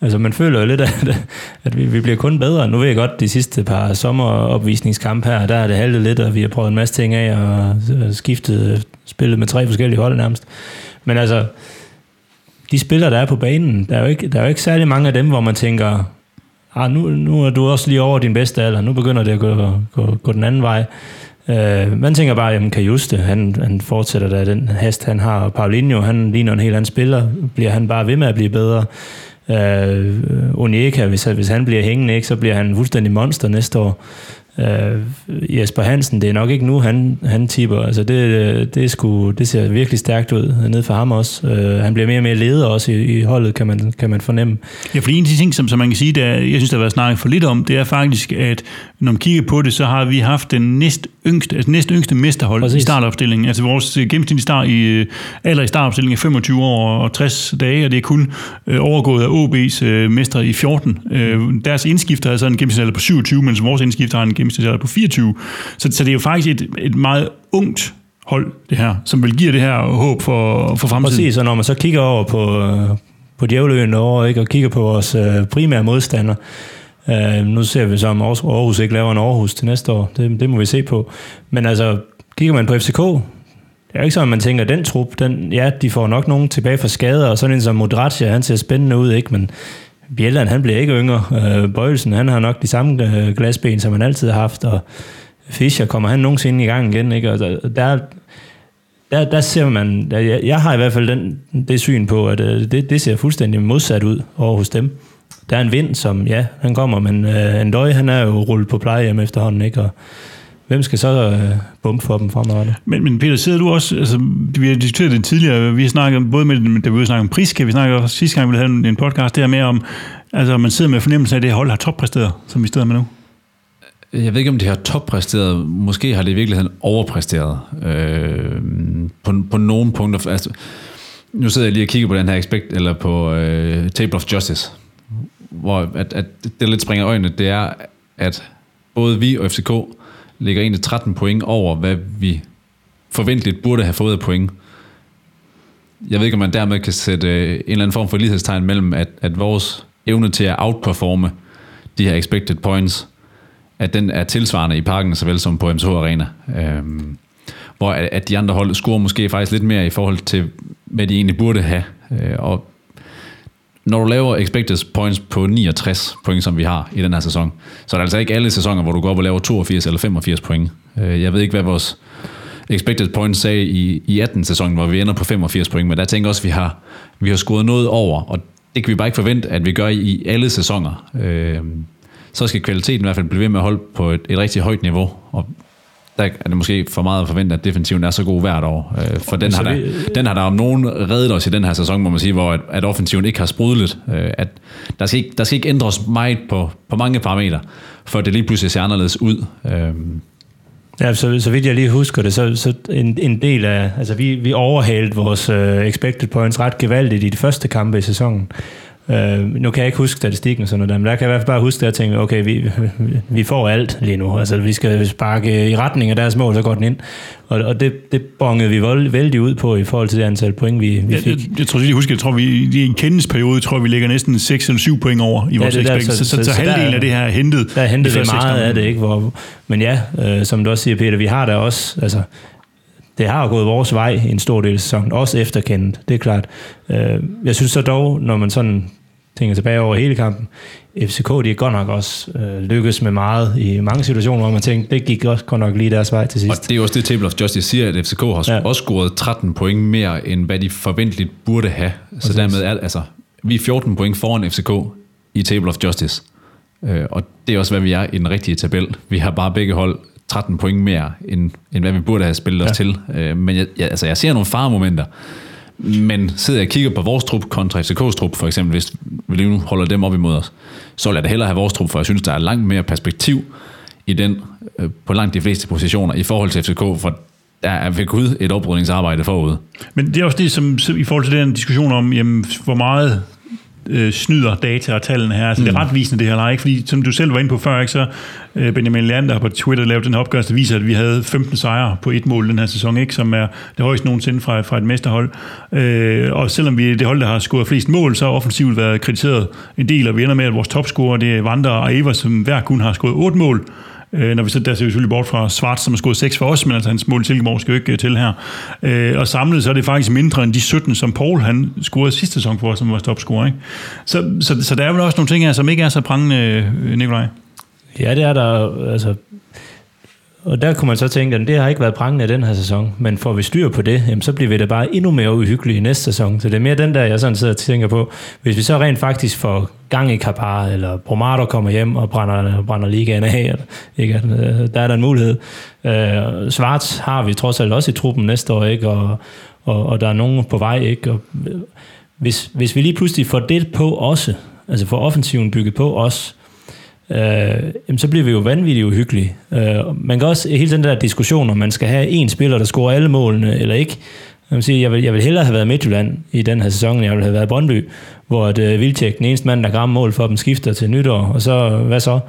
Altså man føler jo lidt, at, at vi, vi bliver kun bedre. Nu ved jeg godt, de sidste par sommeropvisningskampe her, der er det haltet lidt, og vi har prøvet en masse ting af, og skiftet spillet med tre forskellige hold nærmest. Men altså, de spillere, der er på banen, der er jo ikke, der er jo ikke særlig mange af dem, hvor man tænker, ah, nu, nu er du også lige over din bedste alder, nu begynder det at gå, gå, gå den anden vej. Øh, man tænker bare, jamen Kajuste, han, han fortsætter da den hast, han har. Paulinho, han ligner en helt anden spiller. Bliver han bare ved med at blive bedre? Øh, Onyeka, hvis, hvis han bliver hængende, ikke, så bliver han fuldstændig monster næste år. Uh, Jesper Hansen, det er nok ikke nu, han, han tipper. Altså det, det, er sgu, det ser virkelig stærkt ud ned for ham også. Uh, han bliver mere og mere leder også i, i holdet, kan man, kan man fornemme. Ja, fordi en af de ting, som, som man kan sige, der, jeg synes, der har været snakket for lidt om, det er faktisk, at når man kigger på det, så har vi haft den næst yngste, altså næst yngste mesterhold Præcis. i startopstillingen. Altså vores øh, gennemsnitlige start i, øh, alder i startopstillingen er 25 år og 60 dage, og det er kun øh, overgået af OB's øh, mester i 14. Øh, deres indskifter har så en gennemsnitsalder på 27, mens vores indskifter har en gennemsnitsalder på 24. Så, så det er jo faktisk et, et meget ungt hold, det her, som vil give det her håb for, for fremtiden. Præcis, og når man så kigger over på, øh, på Djævleøen over, ikke, og kigger på vores øh, primære modstander, Uh, nu ser vi så, om Aarhus ikke laver en Aarhus til næste år. Det, det må vi se på. Men altså, kigger man på FCK, det er ikke sådan, at man tænker, at den trup, den, ja, de får nok nogen tilbage fra skader, og sådan en som Modratia, han ser spændende ud, ikke? men Bjelland, han bliver ikke yngre. Øh, Bøjelsen, han har nok de samme øh, glasben, som han altid har haft, og Fischer, kommer han nogensinde i gang igen? Ikke? Og der, der, der ser man, der, jeg, jeg har i hvert fald den, det syn på, at øh, det, det ser fuldstændig modsat ud over hos dem. Der er en vind, som, ja, han kommer, men øh, en døj, han er jo rullet på plejehjem efterhånden, ikke? Og hvem skal så øh, bumpe for dem fremadrettet? Men, men Peter, sidder du også, altså, vi har diskuteret det tidligere, vi har snakket både med, da vi har snakket om priska, vi snakkede også sidste gang, vi havde en, en podcast der med om, altså man sidder med fornemmelsen af, at det hold har toppræsteret, som vi sidder med nu. Jeg ved ikke, om de har toppræsteret. Måske har det i virkeligheden overpræsteret øh, på, på nogle punkter. Altså, nu sidder jeg lige og kigger på den her expect, eller på øh, Table of Justice, hvor at, at det lidt springer øjnene, det er, at både vi og FCK ligger egentlig 13 point over, hvad vi forventeligt burde have fået af point. Jeg ved ikke, om man dermed kan sætte øh, en eller anden form for lighedstegn mellem, at, at vores evne til at outperforme de her expected points – at den er tilsvarende i parken, såvel som på MSH Arena. Øhm, hvor at de andre hold scorer måske faktisk lidt mere i forhold til, hvad de egentlig burde have. Øh, og når du laver expected points på 69 point, som vi har i den her sæson, så er det altså ikke alle sæsoner, hvor du går op og laver 82 eller 85 point. Øh, jeg ved ikke, hvad vores expected points sagde i, i 18 sæsonen, hvor vi ender på 85 point, men der tænker jeg også, at vi har, vi har scoret noget over, og det kan vi bare ikke forvente, at vi gør i alle sæsoner. Øh, så skal kvaliteten i hvert fald blive ved med at holde på et, et rigtig højt niveau, og der er det måske for meget at forvente, at defensiven er så god hvert år. Øh, for den har, der, den har der om nogen reddet os i den her sæson, må man sige, hvor at, at offensiven ikke har sprudlet. Øh, at der, skal ikke, der skal ikke ændres meget på, på mange parametre, for det lige pludselig ser anderledes ud. Øh, Ja, så, så vidt jeg lige husker det, så, så en, en del af, altså vi, vi overhalede vores uh, expected points ret gevaldigt i de første kampe i sæsonen. Øh, nu kan jeg ikke huske statistikken og sådan noget, men der kan jeg i hvert fald bare huske, at jeg tænkte, okay, vi, vi får alt lige nu. Altså, vi skal sparke i retning af deres mål, så går den ind. Og, og det, det bongede vi vold, vældig ud på i forhold til det antal point, vi, vi fik. Jeg, jeg, jeg tror lige, husker, jeg tror, vi i en kendelsesperiode, tror vi ligger næsten 6 eller 7 point over i vores ja, der, så, så, så, så, så, halvdelen der, af det her er hentet. Der er hentet meget af det, ikke? Hvor, men ja, øh, som du også siger, Peter, vi har der også, altså, det har gået vores vej en stor del af sæsonen, også efterkendt, det er klart. Øh, jeg synes så dog, når man sådan tænker tilbage over hele kampen, FCK, de er godt nok også øh, lykkes med meget i mange situationer, hvor man tænkte, det gik også godt nok lige deres vej til sidst. Og det er også det, Table of Justice siger, at FCK har ja. også scoret 13 point mere, end hvad de forventeligt burde have. Så Præcis. dermed er altså, vi er 14 point foran FCK i Table of Justice. Øh, og det er også, hvad vi er i den rigtige tabel. Vi har bare begge hold 13 point mere, end, end hvad vi burde have spillet ja. os til. Øh, men jeg, jeg, altså, jeg ser nogle faremomenter. Men sidder jeg og kigger på vores trup kontra FCK's trup, for eksempel, hvis vi nu holder dem op imod os, så vil jeg da hellere have vores trup, for jeg synes, der er langt mere perspektiv i den, øh, på langt de fleste positioner, i forhold til FCK, for der er ved Gud et oprydningsarbejde forud. Men det er også det, som i forhold til den diskussion om, jamen, hvor meget øh, snyder data og tallene her. Altså, mm. det er mm. retvisende, det her, ikke? Fordi som du selv var inde på før, ikke, så øh, Benjamin Leander på Twitter lavede den her opgørelse, der viser, at vi havde 15 sejre på et mål den her sæson, ikke? som er det højeste nogensinde fra, fra et mesterhold. Øh, og selvom vi er det hold, der har scoret flest mål, så har offensivt været kritiseret en del, og vi ender med, at vores topscorer, det er Wander og Eva, som hver kun har scoret 8 mål. Øh, når vi så der ser vi selvfølgelig bort fra Svart, som har skåret 6 for os, men altså hans mål i Silkeborg skal jo ikke øh, til her. Øh, og samlet så er det faktisk mindre end de 17, som Paul han scorede sidste sæson for os, som var topscorer. Ikke? Så, så, så der er vel også nogle ting her, som ikke er så prangende, øh, Nikolaj. Ja, det er der. Altså, og der kunne man så tænke, at det har ikke været prangende i den her sæson, men får vi styr på det, jamen, så bliver vi da bare endnu mere uhyggelige i næste sæson. Så det er mere den der, jeg sådan sidder og tænker på. Hvis vi så rent faktisk får gang i Kapar, eller Bromado kommer hjem og brænder, brænder ligaen af, eller, ikke? Altså, der er der en mulighed. Øh, Svarts har vi trods alt også i truppen næste år, ikke? Og, og, og der er nogen på vej. Ikke? Og, øh, hvis, hvis vi lige pludselig får det på også, altså får offensiven bygget på os, øh, jamen, så bliver vi jo vanvittigt uhyggelige. Øh, man kan også hele den der diskussion, om man skal have en spiller, der scorer alle målene, eller ikke. Jeg vil, sige, jeg, vil, jeg vil hellere have været Midtjylland i den her sæson, end jeg ville have været Brøndby, hvor at, øh, Vildtjek, den eneste mand, der rammer mål for dem, skifter til nytår, og så, hvad så?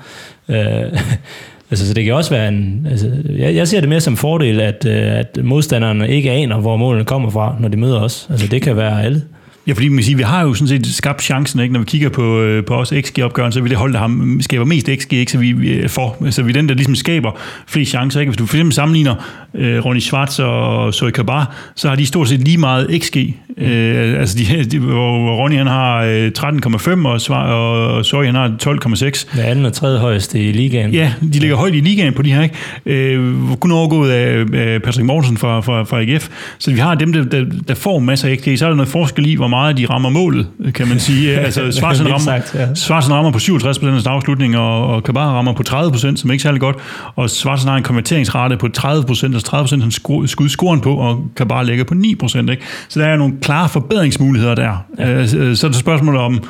Øh, altså, så det kan også være en... Altså, jeg, jeg ser det mere som fordel, at, øh, at modstanderne ikke aner, hvor målene kommer fra, når de møder os. Altså, det kan være alle. Ja, fordi man siger, vi har jo sådan set skabt chancen, ikke? når vi kigger på, øh, på os XG-opgøren, så er vi det hold, der har, skaber mest XG, ikke? så vi, er for. Så vi er den, der ligesom skaber flest chancer. Ikke? Hvis du for eksempel sammenligner øh, Ronny Schwartz og Zoe Kabar, så har de stort set lige meget XG. Øh, altså de, de, hvor Ronny han har øh, 13,5, og, Svar, og Zoe han har 12,6. Det anden og tredje højeste i ligaen. Ja, de ligger højt i ligaen på de her, ikke? Øh, kun overgået af, Patrick Mortensen fra, fra, fra AGF. Så vi har dem, der, der, der får masser af XG. Så er der noget forskel i, hvor meget de rammer målet, kan man sige. altså Svarsen rammer, sagt, ja. Svarsen rammer på 67 procent af afslutning, og, og Kabar rammer på 30 procent, som er ikke særlig godt. Og Svarsen har en konverteringsrate på 30 procent, altså 30 procent, han skud, scoren på, og Kabar ligger på 9 procent. Ikke? Så der er nogle klare forbedringsmuligheder der. Ja. Øh, så er det spørgsmålet om,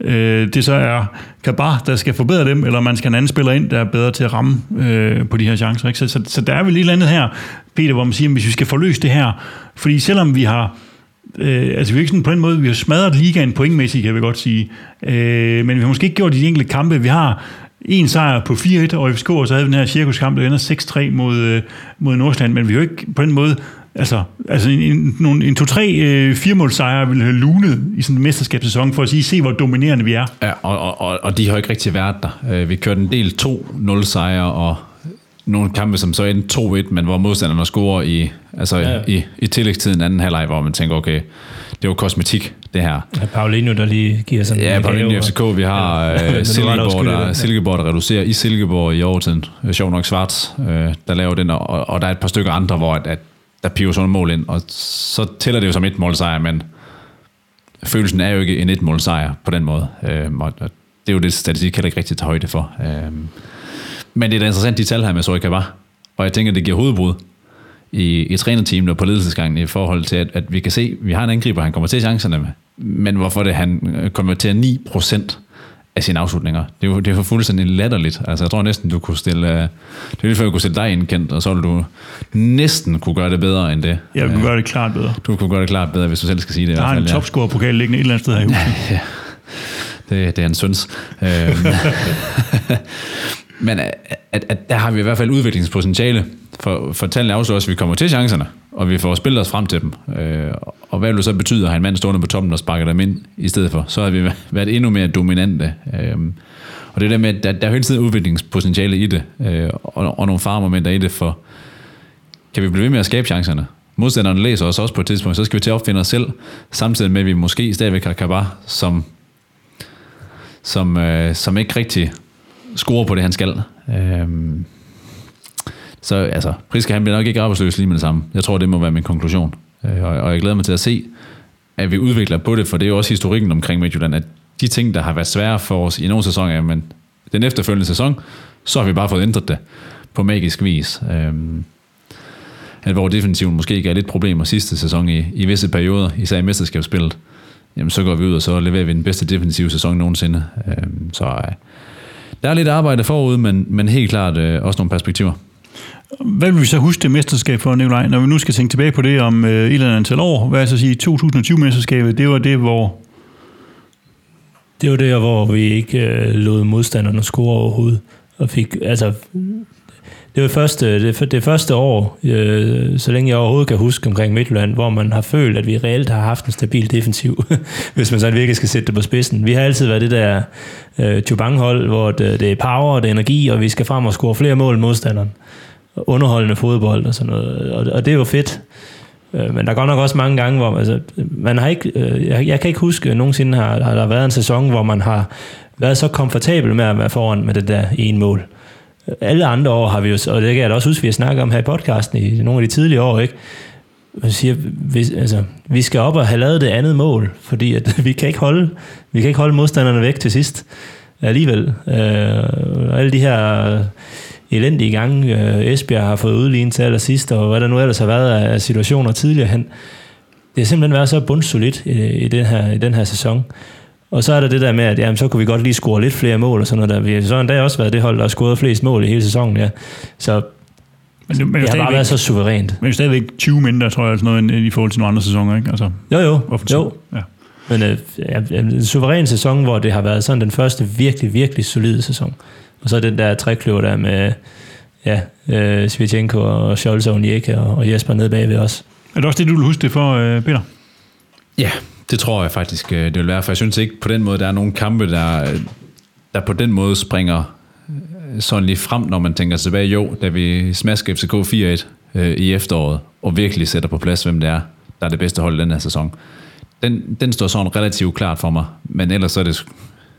øh, det så er Kabar, der skal forbedre dem, eller man skal en anden spiller ind, der er bedre til at ramme øh, på de her chancer. Ikke? Så, så, så der er vel et eller andet her, Peter, hvor man siger, at hvis vi skal forløse det her, fordi selvom vi har Øh, altså vi er ikke sådan på den måde, vi har smadret ligaen pointmæssigt, kan vi godt sige. Øh, men vi har måske ikke gjort de enkelte kampe. Vi har en sejr på 4-1 og FCK, og så havde vi den her cirkuskamp, der ender 6-3 mod, øh, mod Nordsjælland, men vi har jo ikke på den måde Altså, altså en, en, en to-tre øh, sejr ville have lunet i sådan en mesterskabssæson, for at sige, se hvor dominerende vi er. Ja, og, og, og de har jo ikke rigtig været der. Øh, vi kørte en del 2-0 sejre, og nogle kampe, som så endte 2-1, men hvor modstanderne scorer i, altså ja. i, i tillægstiden anden halvleg, hvor man tænker, okay, det er jo kosmetik, det her. Ja, Paulinho, der lige giver sådan Ja, Paulinho i FCK, vi har ja. uh, Silkeborg, der. Silkeborg, der reducerer i Silkeborg i overtiden. Sjov nok Svarts, uh, der laver den, og, og der er et par stykker andre, hvor at, at der piver sådan et mål ind, og så tæller det jo som et målsejr, men følelsen er jo ikke en et målsejr på den måde. Uh, og det er jo det, statistik heller ikke rigtig tager højde for. Uh, men det er da interessant, de tal her med Sorika var. Og jeg tænker, det giver hovedbrud i, i trænerteamet og på ledelsesgangen i forhold til, at, at vi kan se, at vi har en angriber, han kommer til chancerne med. Men hvorfor det, han øh, konverterer 9% af sine afslutninger. Det er jo, det er jo fuldstændig latterligt. Altså, jeg tror næsten, du kunne stille... Uh, det er lige før, du kunne stille dig indkendt, og så ville du næsten kunne gøre det bedre end det. Ja, du kunne gøre det klart bedre. Du kunne gøre det klart bedre, hvis du selv skal sige det. Der har en topscorer-pokal liggende et eller andet sted her i huset. Ja, ja. Det, det er en søns. Men at, at, at der har vi i hvert fald udviklingspotentiale. For, for tallene afslører også, at vi kommer til chancerne, og vi får spillet os frem til dem. Øh, og hvad vil det så betyde at have en mand stående på toppen og sparke dem ind i stedet for? Så har vi været endnu mere dominante. Øh, og det der med, at der, der er hele tiden udviklingspotentiale i det, øh, og, og nogle farmomenter i det, for kan vi blive ved med at skabe chancerne? Modstanderen læser os også på et tidspunkt, så skal vi til at opfinde os selv, samtidig med, at vi måske stadigvæk har Kabar, som, som, øh, som ikke rigtig score på det, han skal. Øhm, så altså, Priske han bliver nok ikke arbejdsløs lige med det samme. Jeg tror, det må være min konklusion. Øh, og, og jeg glæder mig til at se, at vi udvikler på det, for det er jo også historikken omkring Midtjylland, at de ting, der har været svære for os i nogle sæsoner, men den efterfølgende sæson, så har vi bare fået ændret det på magisk vis. Øhm, at hvor defensiven måske ikke er lidt problemer sidste sæson i, i visse perioder, især i mesterskabsspillet, jamen så går vi ud, og så leverer vi den bedste defensive sæson nogensinde. Øhm, så øh, der er lidt arbejde forud, men, men helt klart øh, også nogle perspektiver. Hvad vil vi så huske det mesterskab for, Nikolaj? Når vi nu skal tænke tilbage på det om øh, et eller andet antal år, hvad er så sige 2020-mesterskabet, det var det, hvor... Det var det, hvor vi ikke øh, lod modstanderne score overhovedet. Og fik, altså, det var første, det, det første år, øh, så længe jeg overhovedet kan huske omkring Midtjylland, hvor man har følt, at vi reelt har haft en stabil defensiv, hvis man sådan virkelig skal sætte det på spidsen. Vi har altid været det der øh, Chubang-hold, hvor det, det er power, det er energi, og vi skal frem og score flere mål end modstanderen. Underholdende fodbold og sådan noget, og, og det er jo fedt. Øh, men der går nok også mange gange, hvor altså, man har ikke, øh, jeg, jeg kan ikke huske, at nogensinde har, har der været en sæson, hvor man har været så komfortabel med at være foran med det der ene mål alle andre år har vi jo, og det kan jeg da også huske, vi har snakket om her i podcasten i nogle af de tidlige år, ikke? Man siger, vi, altså, vi skal op og have lavet det andet mål, fordi at, vi, kan ikke holde, vi kan ikke holde modstanderne væk til sidst øh, alligevel. Øh, alle de her øh, elendige gange, øh, Esbjerg har fået udlignet til allersidst, og hvad der nu ellers har været af situationer tidligere hen. Det har simpelthen været så bundsolidt i, i, den her, i den her sæson. Og så er der det der med, at jamen, så kunne vi godt lige score lidt flere mål og sådan noget der. Vi har så endda også været det hold, der har scoret flest mål i hele sæsonen, ja. Så Men, men, det har bare været så suverænt. men stadigvæk 20 mindre, tror jeg, sådan noget, end i forhold til nogle andre sæsoner, ikke? Altså, Jo, jo. offensivt. jo. Ja. Men øh, ja, en suveræn sæson, hvor det har været sådan den første virkelig, virkelig solide sæson. Og så den der trækløver der med ja, øh, Svitjenko og Scholz og Onyeka og, og Jesper nede bagved os. Er det også det, du vil huske det for, øh, Peter? Ja, det tror jeg faktisk, øh, det vil være, for jeg synes ikke på den måde, der er nogle kampe, der, der på den måde springer øh, sådan lige frem, når man tænker tilbage. Jo, da vi smasker FCK 4-1 øh, i efteråret, og virkelig sætter på plads, hvem det er, der er det bedste hold i den her sæson. Den, den står sådan relativt klart for mig, men ellers så er det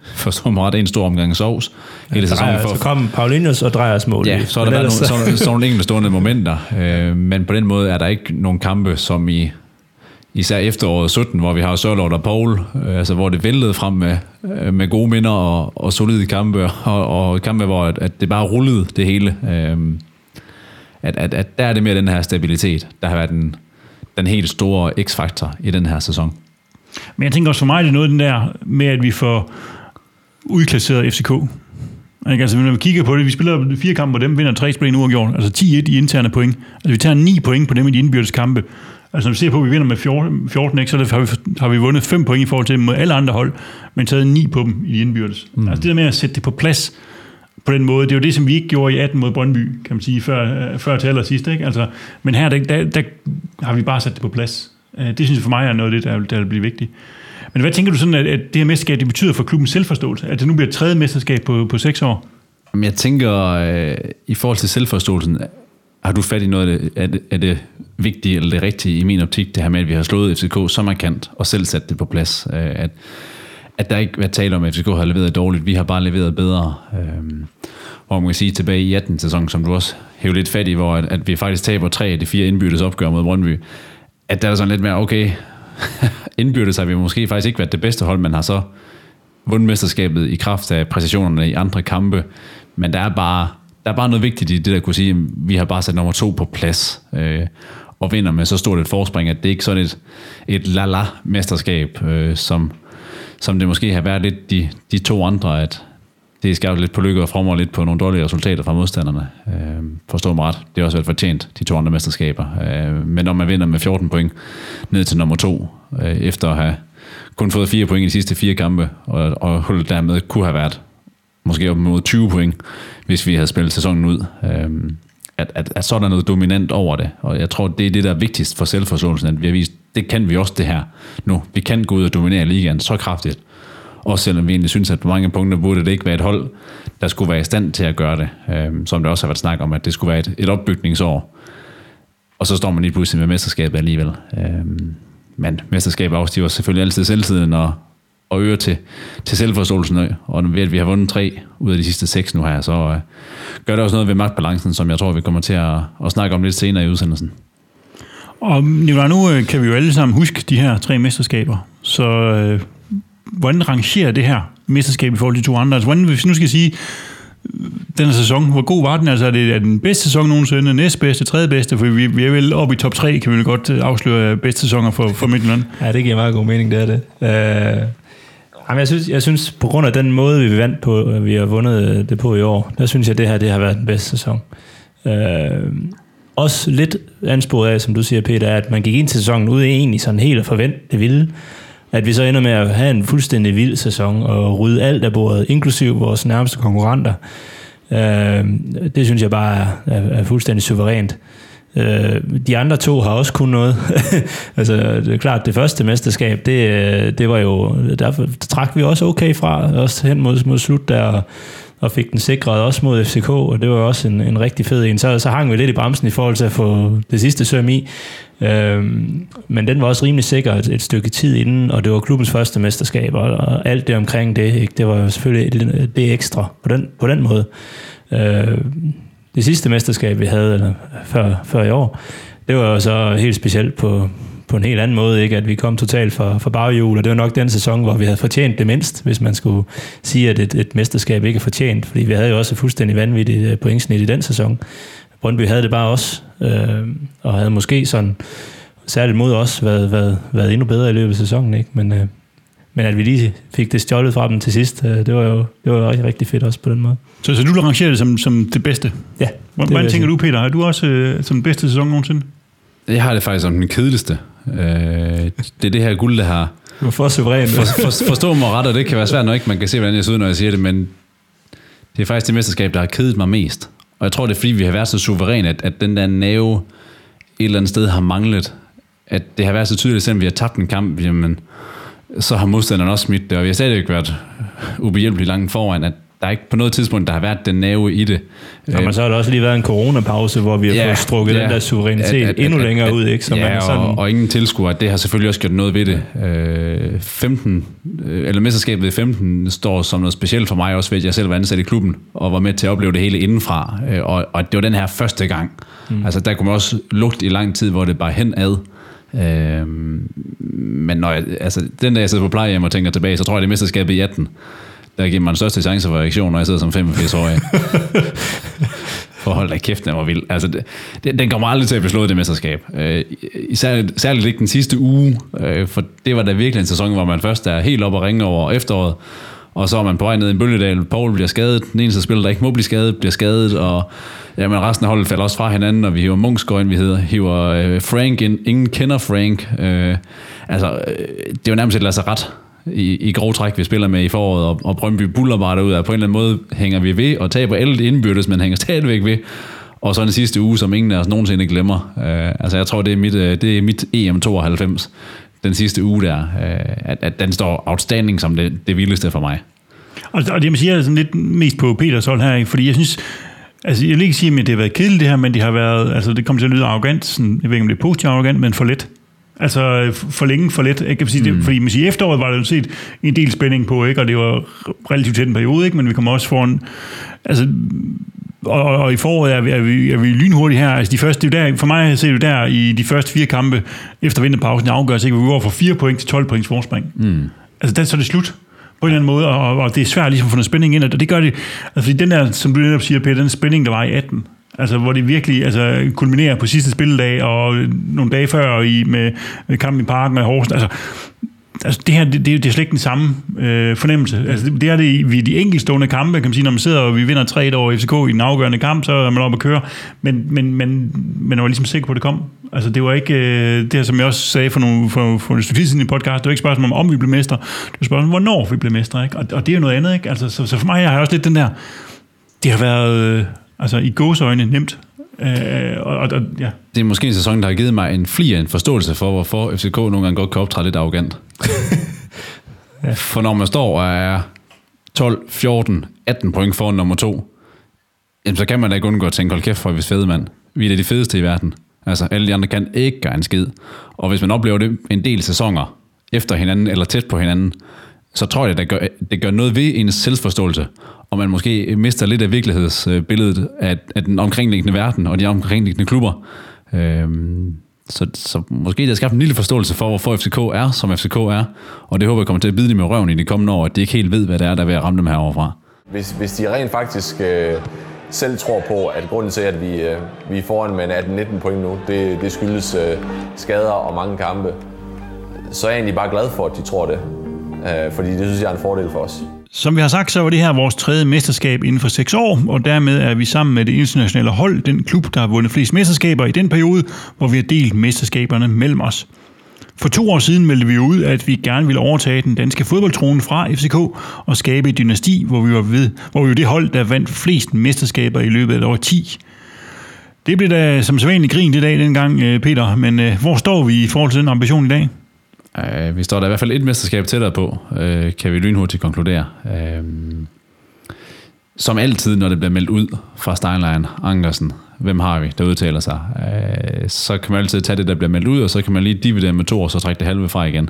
forstår mig ret en stor omgang sovs hele sæsonen. Drejer, For, så kom Paulinus og drejer mål. Ja, så har der været nogle, så, så nogle enkelte stående momenter, øh, men på den måde er der ikke nogen kampe, som i især efteråret 17, hvor vi har Sørlort og Paul, øh, altså hvor det væltede frem med, øh, med gode minder og, og solide kampe, og, og kampe, hvor at, at det bare rullede det hele. Øh, at, at, at der er det mere den her stabilitet, der har været den, den helt store x-faktor i den her sæson. Men jeg tænker også for mig, det er noget den der med, at vi får udklasseret FCK. Ikke? Altså, når vi kigger på det, vi spiller fire kampe på dem, vinder tre spil nu uafgjort. Altså 10-1 i interne point. Altså, vi tager 9 point på dem i de indbyrdes kampe. Altså, når vi ser på, at vi vinder med 14, 14 ikke, så har vi, har vi vundet 5 point i forhold til mod alle andre hold, men taget 9 på dem i de indbyrdes. Mm. Altså, det der med at sætte det på plads på den måde, det er jo det, som vi ikke gjorde i 18 mod Brøndby, kan man sige, før, før til allersidst. Ikke? Altså, men her, der, der, der, har vi bare sat det på plads. Øh, Det synes jeg for mig er noget af det, der, der vil blive vigtigt. Men hvad tænker du sådan, at, at det her mesterskab, det betyder for klubbens selvforståelse? At det nu bliver et tredje mesterskab på, på seks år? Men jeg tænker, øh, i forhold til selvforståelsen, har du fat i noget af det, er det vigtige eller det rigtige i min optik, det her med, at vi har slået FCK så markant og selv sat det på plads. Øh, at, at der ikke er tale om, at FCK har leveret dårligt, vi har bare leveret bedre. Øh, hvor man kan sige tilbage i 18 sæson, som du også hævde lidt fat i, hvor at, at vi faktisk taber tre af de fire indbyrdes opgør mod Brøndby, at der er sådan lidt mere, okay, indbyrdes har vi måske faktisk ikke været det bedste hold, men har så vundet mesterskabet i kraft af præcisionerne i andre kampe. Men der er bare, der er bare noget vigtigt i det, der kunne sige, at vi har bare sat nummer to på plads, øh, og vinder med så stort et forspring, at det ikke er sådan et, et la-la-mesterskab, øh, som, som det måske har været lidt de, de to andre, at det er lidt på lykke og fremover lidt på nogle dårlige resultater fra modstanderne. Øh, forstår mig ret. Det har også været fortjent, de to andre mesterskaber. Øh, men når man vinder med 14 point ned til nummer to, øh, efter at have kun fået fire point i de sidste fire kampe, og, og hullet dermed kunne have været måske op mod 20 point, hvis vi havde spillet sæsonen ud. Øh, at, at, at så er der noget dominant over det, og jeg tror, det er det, der er vigtigst for selvforståelsen, at vi har vist, det kan vi også det her nu. Vi kan gå ud og dominere ligaen så kraftigt, også selvom vi egentlig synes, at på mange punkter burde det ikke være et hold, der skulle være i stand til at gøre det, øhm, som der også har været snak om, at det skulle være et, et opbygningsår. Og så står man lige pludselig med mesterskabet alligevel. Øhm, men mesterskabet afstiver selvfølgelig altid selvtiden og, og øger til, til selvforståelsen. Og ved at vi har vundet tre ud af de sidste seks nu her, så øh, gør det også noget ved magtbalancen, som jeg tror, vi kommer til at, at snakke om lidt senere i udsendelsen. Og Nicolai, nu øh, kan vi jo alle sammen huske de her tre mesterskaber. Så øh, hvordan rangerer det her mesterskab i forhold til de to andre? Altså, hvordan, hvis vi nu skal sige, øh, den her sæson, hvor god var den? Altså, er det er den bedste sæson nogensinde, næstbedste, tredje bedste? For vi, vi er vel oppe i top 3, kan vi vel godt øh, afsløre bedste sæsoner for, for Midtjylland. Ja, det giver meget god mening, det er det. Øh, jamen, jeg, synes, jeg synes, på grund af den måde, vi vandt på, øh, vi har vundet øh, det på i år, der synes jeg, det her det har været den bedste sæson. Øh, også lidt ansporet af, som du siger, Peter, at man gik ind til sæsonen ude egentlig sådan helt og forvente det vilde. At vi så ender med at have en fuldstændig vild sæson og rydde alt af bordet, inklusiv vores nærmeste konkurrenter. Øh, det synes jeg bare er, er, er fuldstændig suverænt. Øh, Øh, de andre to har også kun noget. altså, det er klart, det første mesterskab, det, øh, det var jo, derfor trak vi også okay fra, også hen mod, mod slut der, og, fik den sikret også mod FCK, og det var også en, en rigtig fed en. Så, så hang vi lidt i bremsen i forhold til at få det sidste søm i. Øhm, men den var også rimelig sikker et, et stykke tid inden, og det var klubbens første mesterskab, og, og alt det omkring det, ikke? det var selvfølgelig det, det ekstra på den, på den måde. Øh, det sidste mesterskab, vi havde eller før, før i år, det var jo så helt specielt på, på en helt anden måde, ikke? at vi kom totalt fra, fra baghjul, og det var nok den sæson, hvor vi havde fortjent det mindst, hvis man skulle sige, at et, et mesterskab ikke er fortjent, fordi vi havde jo også et fuldstændig vanvittigt øh, pointsnit i den sæson. Brøndby havde det bare også, øh, og havde måske sådan, særligt mod os, været, været, været endnu bedre i løbet af sæsonen, ikke? men øh, men at vi lige fik det stjålet fra dem til sidst, øh, det var jo det var rigtig, rigtig fedt også på den måde. Så, så du rangerer det som, som det bedste? Ja. Hvordan vil jeg tænker du, Peter? Er du også øh, som den bedste sæson nogensinde? Jeg har det faktisk som den kedeligste. Øh, det er det her guld, der har... Du var for suveræn. For, for, forstå mig ret, og det kan være svært, når ikke man kan se, hvordan jeg ser ud, når jeg siger det, men det er faktisk det mesterskab, der har kedet mig mest. Og jeg tror, det er fordi, vi har været så suveræne, at, at den der nerve et eller andet sted har manglet. At det har været så tydeligt, selvom vi har tabt en kamp, jamen, så har modstanderen også smidt det, og vi har stadigvæk været ubehjælpeligt langt foran, at der er ikke på noget tidspunkt, der har været den nerve i det. Og men så har der også lige været en coronapause, hvor vi har fået strukket den der suverænitet At- at- endnu at- længere at- ud, ikke? Så ja, man sådan, og, og ingen tilskuer, det har selvfølgelig også gjort noget ved det. Øh, 15, øh, eller mesterskabet i 15 står som noget specielt for mig, også ved at jeg selv var ansat i klubben, og var med til at opleve det hele indenfra. Øh, og, og det var den her første gang. Mm. Altså der kunne man også lugte i lang tid, hvor det bare hen ad. Øh, men når jeg, altså, den dag jeg sidder på plejehjem og tænker tilbage, så tror jeg, det er mesterskabet i 18, der giver mig den største chance for reaktion, når jeg sidder som 85-årig. For hold da kæft, den var vild. Altså, det, den kommer aldrig til at beslå det mesterskab. Øh, særligt, særligt ikke den sidste uge, øh, for det var da virkelig en sæson, hvor man først er helt op og ringe over efteråret, og så er man på vej ned i en bølgedal. Paul bliver skadet. Den eneste spiller, der ikke må blive skadet, bliver skadet. Og jamen, resten af holdet falder også fra hinanden, og vi hiver Munchsgaard ind, vi hedder, hiver øh, Frank ind. Ingen kender Frank. Øh, altså, øh, det er jo nærmest et lazaret i, i grov træk, vi spiller med i foråret, og, og Brøndby buller bare derud, og på en eller anden måde hænger vi ved, og taber alle det indbyrdes, men hænger stadigvæk ved. Og så den sidste uge, som ingen af os nogensinde glemmer. Øh, altså, jeg tror, det er mit, øh, det er mit EM92, den sidste uge der, øh, at, at den står outstanding som det, det vildeste for mig. Og, og det, man siger, er sådan lidt mest på Peters hold her, ikke? fordi jeg synes, altså jeg vil ikke sige, at det har været kedeligt det her, men det har været, altså det kommer til at lyde arrogant, sådan, jeg ved ikke, om det er positivt arrogant, men for let. Altså for længe, for let. Jeg kan sige, mm. det, fordi man siger, efteråret var der jo set en del spænding på, ikke? og det var relativt tæt en periode, ikke? men vi kommer også foran, altså og, og, og i foråret er vi, er vi, er vi lynhurtigt her. Altså de første, det er der, for mig ser det der i de første fire kampe efter vinterpausen, det afgør sig ikke, vi går fra 4 point til 12 points forspring. Mm. Altså der, så er det slut på en eller anden måde, og, og det er svært ligesom at få noget spænding ind, og det gør det, altså fordi den der, som du netop siger, Peter, den spænding, der var i 18, altså hvor det virkelig altså, kulminerer på sidste spilledag, og nogle dage før i, med, med kampen i parken og i Horsens, altså Altså det her, det, det, er- det er slet ikke den samme øh, fornemmelse. Altså det, det er det i de enkeltstående kampe, kan man sige, når man sidder og vi vinder 3 over FCK i den afgørende kamp, så er man oppe at køre. Men, men, men, men jeg var ligesom sikker på, at det kom. Altså det var ikke, øh, det her, som jeg også sagde for, nogle, for, for et stykke en siden i podcast, det var ikke spørgsmål om, om vi blev mestre. Det var spørgsmål om, hvornår vi blev mestre. Ikke? Og, og det er jo noget andet. Ikke? Altså, så, så for mig har jeg også lidt den der, det har været øh, altså, i gåsøjne nemt. Øh, og, og, og, ja. Det er måske en sæson, der har givet mig en fli en forståelse for, hvorfor FCK nogle gange godt kan optræde lidt arrogant. ja. For når man står og er 12, 14, 18 point foran nummer to, jamen så kan man da ikke undgå at tænke, hold kæft for, hvis fede mand. Vi er de fedeste i verden. Altså, alle de andre kan ikke gøre en skid. Og hvis man oplever det en del sæsoner efter hinanden, eller tæt på hinanden, så tror jeg, det gør, det gør noget ved ens selvforståelse, og man måske mister lidt af virkelighedsbilledet af, af den omkringliggende verden og de omkringliggende klubber. Øhm, så, så måske det har skabt en lille forståelse for, hvorfor FCK er, som FCK er, og det håber jeg kommer til at bide dem med røven i de kommende år, at de ikke helt ved, hvad det er, der er ved at ramme dem herovre fra. Hvis, hvis de rent faktisk øh, selv tror på, at grunden til, at vi, øh, vi er foran med 18-19 point nu, det, det skyldes øh, skader og mange kampe, så er jeg egentlig bare glad for, at de tror det. Øh, fordi det synes jeg er en fordel for os. Som vi har sagt, så var det her vores tredje mesterskab inden for seks år, og dermed er vi sammen med det internationale hold den klub, der har vundet flest mesterskaber i den periode, hvor vi har delt mesterskaberne mellem os. For to år siden meldte vi ud, at vi gerne ville overtage den danske fodboldtrone fra FCK og skabe et dynasti, hvor vi var, ved, hvor vi var det hold, der vandt flest mesterskaber i løbet af et år 10. Det blev da som sædvanligt grin det dag dengang, øh, Peter, men øh, hvor står vi i forhold til den ambition i dag? Øh, vi står der i hvert fald et mesterskab tættere på, øh, kan vi lynhurtigt konkludere. Øh, som altid, når det bliver meldt ud fra Steinlein, Ankersen, hvem har vi, der udtaler sig, øh, så kan man altid tage det, der bliver meldt ud, og så kan man lige dividere med to, og så trække det halve fra igen,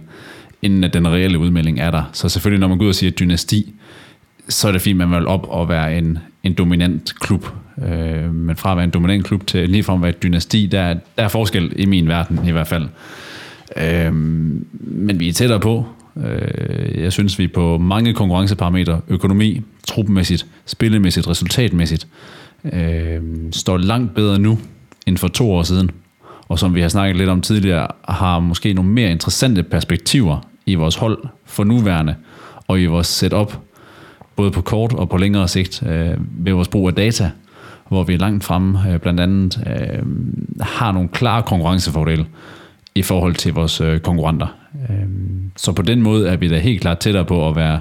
inden at den reelle udmelding er der. Så selvfølgelig, når man går ud og siger dynasti, så er det fint, at man vil op og være en, en dominant klub. Øh, men fra at være en dominant klub til ligefrem at være et dynasti, der, er- der er forskel i min verden i hvert fald. Øh, men vi er tættere på. Øh, jeg synes, vi på mange konkurrenceparametre, økonomi, truppemæssigt, spillemæssigt, resultatmæssigt, øh, står langt bedre nu end for to år siden. Og som vi har snakket lidt om tidligere, har måske nogle mere interessante perspektiver i i vores hold for nuværende, og i vores setup, både på kort og på længere sigt, øh, ved vores brug af data, hvor vi er langt fremme, øh, blandt andet øh, har nogle klare konkurrencefordele i forhold til vores øh, konkurrenter. Øhm, så på den måde er vi da helt klart tættere på at være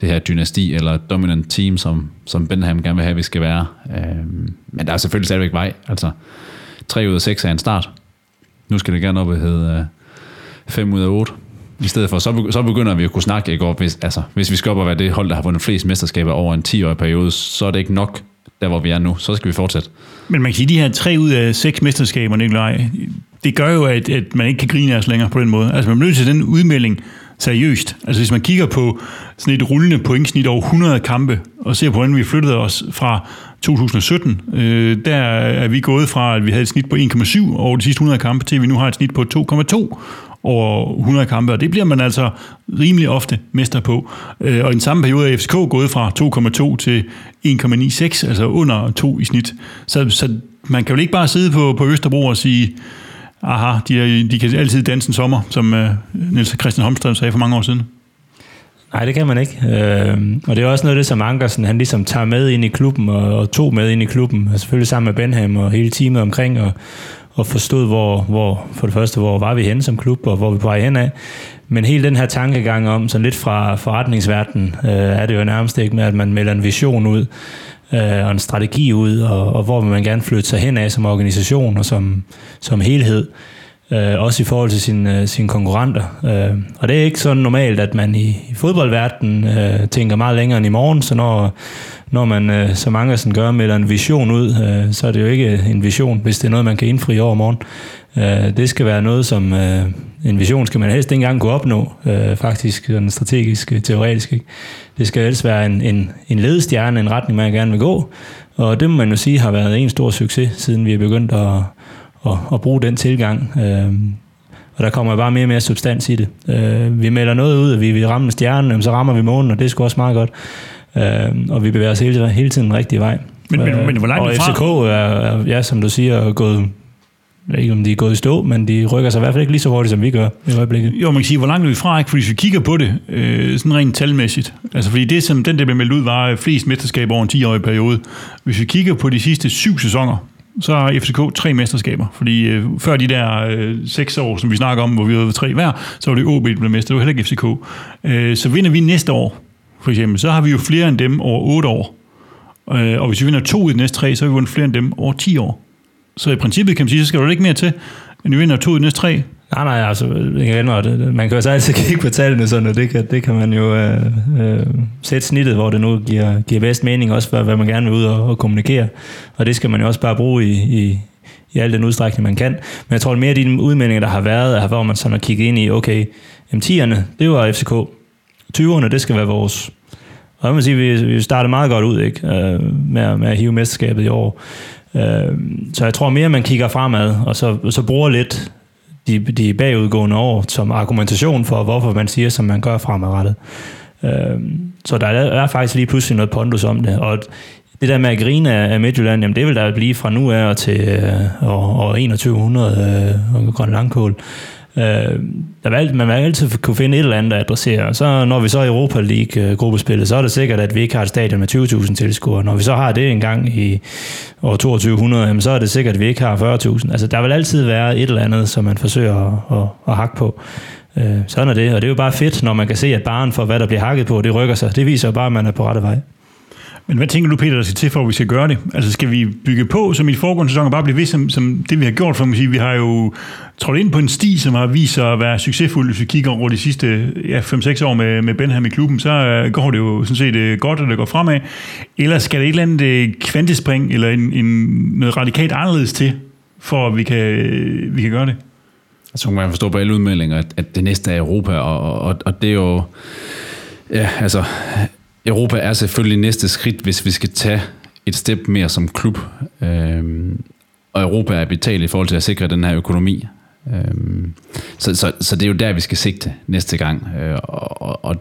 det her dynasti eller dominant team, som, som Benham gerne vil have, vi skal være. Øhm, men der er selvfølgelig stadigvæk vej. Altså, 3 ud af 6 er en start. Nu skal det gerne op og hedde øh, 5 ud af 8. I stedet for, så, så begynder vi at kunne snakke, ikke? Og hvis, altså, hvis vi skal op og være det hold, der har vundet flest mesterskaber over en 10-årig periode, så er det ikke nok, der hvor vi er nu. Så skal vi fortsætte. Men man kan sige, at de her tre ud af seks mesterskaber, Nikolaj, det gør jo, at, at man ikke kan grine af os længere på den måde. Altså man bliver nødt til den udmelding seriøst. Altså hvis man kigger på sådan et rullende pointsnit over 100 kampe, og ser på, hvordan vi flyttede os fra 2017, øh, der er vi gået fra, at vi havde et snit på 1,7 over de sidste 100 kampe, til at vi nu har et snit på 2,2 over 100 kampe, og det bliver man altså rimelig ofte mester på. Øh, og i den samme periode er FCK gået fra 2,2 til 1,96, altså under 2 i snit. Så, så man kan jo ikke bare sidde på, på Østerbro og sige, aha, de, de kan altid danse en sommer, som øh, Niels Christian Holmstrøm sagde for mange år siden. Nej, det kan man ikke. Øh, og det er også noget af det, som Ankersen han ligesom tager med ind i klubben, og, og tog med ind i klubben, og selvfølgelig sammen med Benham og hele teamet omkring, og, og forstod, hvor, hvor, for det første, hvor var vi henne som klub, og hvor vi på vej hen af. Men hele den her tankegang om, sådan lidt fra forretningsverdenen, øh, er det jo nærmest ikke med, at man melder en vision ud, øh, og en strategi ud, og, og hvor vil man gerne flytte sig hen af som organisation og som, som helhed øh, også i forhold til sine, øh, sin konkurrenter. Øh, og det er ikke sådan normalt, at man i, i fodboldverdenen øh, tænker meget længere end i morgen, så når, når man, øh, som Angersen gør, melder en vision ud, øh, så er det jo ikke en vision, hvis det er noget, man kan indfri over morgen. Øh, det skal være noget, som øh, en vision skal man helst ikke engang kunne opnå, øh, faktisk sådan strategisk, øh, teoretisk. Ikke? Det skal helst være en, en, en ledestjerne, en retning, man gerne vil gå, og det må man jo sige har været en stor succes, siden vi er begyndt at, at, at bruge den tilgang. Øh, og der kommer bare mere og mere substans i det. Øh, vi melder noget ud, at vi vil ramme stjernen, så rammer vi månen, og det er sgu også meget godt. Øh, og vi bevæger os hele, hele tiden den rigtige vej. Men, men, men hvor langt og FCK er, er, ja, som du siger, gået jeg ved ikke, om de er gået i stå, men de rykker sig i hvert fald ikke lige så hurtigt, som vi gør i øjeblikket. Jo, man kan sige, hvor langt er vi fra, ikke? Fordi hvis vi kigger på det, øh, sådan rent talmæssigt, altså fordi det, som den der blev meldt ud, var øh, flest mesterskaber over en 10-årig periode. Hvis vi kigger på de sidste syv sæsoner, så har FCK tre mesterskaber. Fordi øh, før de der øh, seks år, som vi snakker om, hvor vi havde tre hver, så var det OB, der blev mester. Det var heller ikke FCK. Øh, så vinder vi næste år, for eksempel, så har vi jo flere end dem over otte år. Øh, og hvis vi vinder to i de næste tre, så har vi vundet flere end dem over 10 år. Så i princippet kan man sige, så skal du ikke mere til, end vi vinder to i de næste tre. Nej, nej, altså, igen, det, øh, man kan jo så altid kigge på tallene, sådan, og det kan, det kan man jo øh, øh, sætte snittet, hvor det nu giver, giver bedst mening, også for hvad man gerne vil ud og, og kommunikere. Og det skal man jo også bare bruge i, i, i al den udstrækning, man kan. Men jeg tror, at mere af de udmeldinger, der har været, er, hvor man sådan har kigget ind i, okay, M10'erne, det var FCK. 20'erne, det skal være vores. Og jeg må sige, vi, vi startede meget godt ud ikke? Øh, med, med at hive mesterskabet i år. Øh, så jeg tror mere, man kigger fremad, og så, så bruger lidt de, de bagudgående år som argumentation for, hvorfor man siger, som man gør fremadrettet. Øh, så der er, er faktisk lige pludselig noget pondus om det, og det der med at grine af Midtjylland, jamen det vil der blive fra nu af og til øh, år, år 2100 øh, og Grøn Langkål. Øh, der vil, man vil altid kunne finde et eller andet at adressere. Så når vi så i Europa League-gruppespillet, øh, så er det sikkert, at vi ikke har et stadion med 20.000 tilskuere. Når vi så har det en gang i år 2200, jamen, så er det sikkert, at vi ikke har 40.000. Altså, der vil altid være et eller andet, som man forsøger at, at, at hakke på. Øh, sådan er det, og det er jo bare fedt, når man kan se, at baren for, hvad der bliver hakket på, det rykker sig. Det viser jo bare, at man er på rette vej. Men hvad tænker du, Peter, der skal til for, at vi skal gøre det? Altså skal vi bygge på, som i foregående sæson, og bare blive ved som, som det, vi har gjort? For man siger, vi har jo trådt ind på en sti, som har vist sig at være succesfuld, hvis vi kigger over de sidste ja, 5-6 år med, med Benham i klubben, så øh, går det jo sådan set uh, godt, og det går fremad. Eller skal det et eller andet øh, kvantespring, eller en, en, noget radikalt anderledes til, for at vi kan, vi kan gøre det? Altså, så kan man forstå på alle udmeldinger, at, at det næste er Europa, og, og, og det er jo... Ja, altså, Europa er selvfølgelig næste skridt, hvis vi skal tage et step mere som klub. Øhm, og Europa er betalt i forhold til at sikre den her økonomi. Øhm, så, så, så det er jo der, vi skal sigte næste gang. Øh, og, og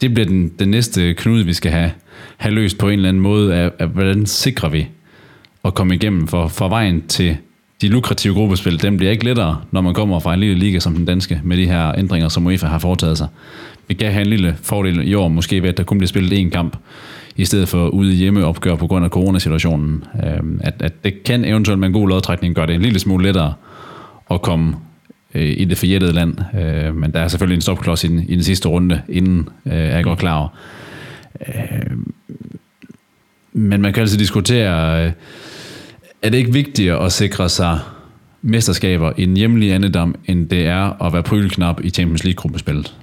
det bliver den, den næste knude, vi skal have, have løst på en eller anden måde, af, af hvordan sikrer vi at komme igennem for, for vejen til de lukrative gruppespil, dem bliver ikke lettere, når man kommer fra en lille liga som den danske, med de her ændringer, som UEFA har foretaget sig. Vi kan have en lille fordel i år, måske ved, at der kun bliver spillet én kamp, i stedet for ude hjemmeopgør på grund af coronasituationen. Øhm, at, at det kan eventuelt med en god lodtrækning gøre det en lille smule lettere at komme øh, i det forjættede land. Øh, men der er selvfølgelig en stopklods i den, i den sidste runde, inden øh, jeg går klar over. Øh, men man kan altså diskutere, øh, er det ikke vigtigere at sikre sig mesterskaber i en hjemlig andedam, end det er at være prylknap i Champions League-gruppespillet?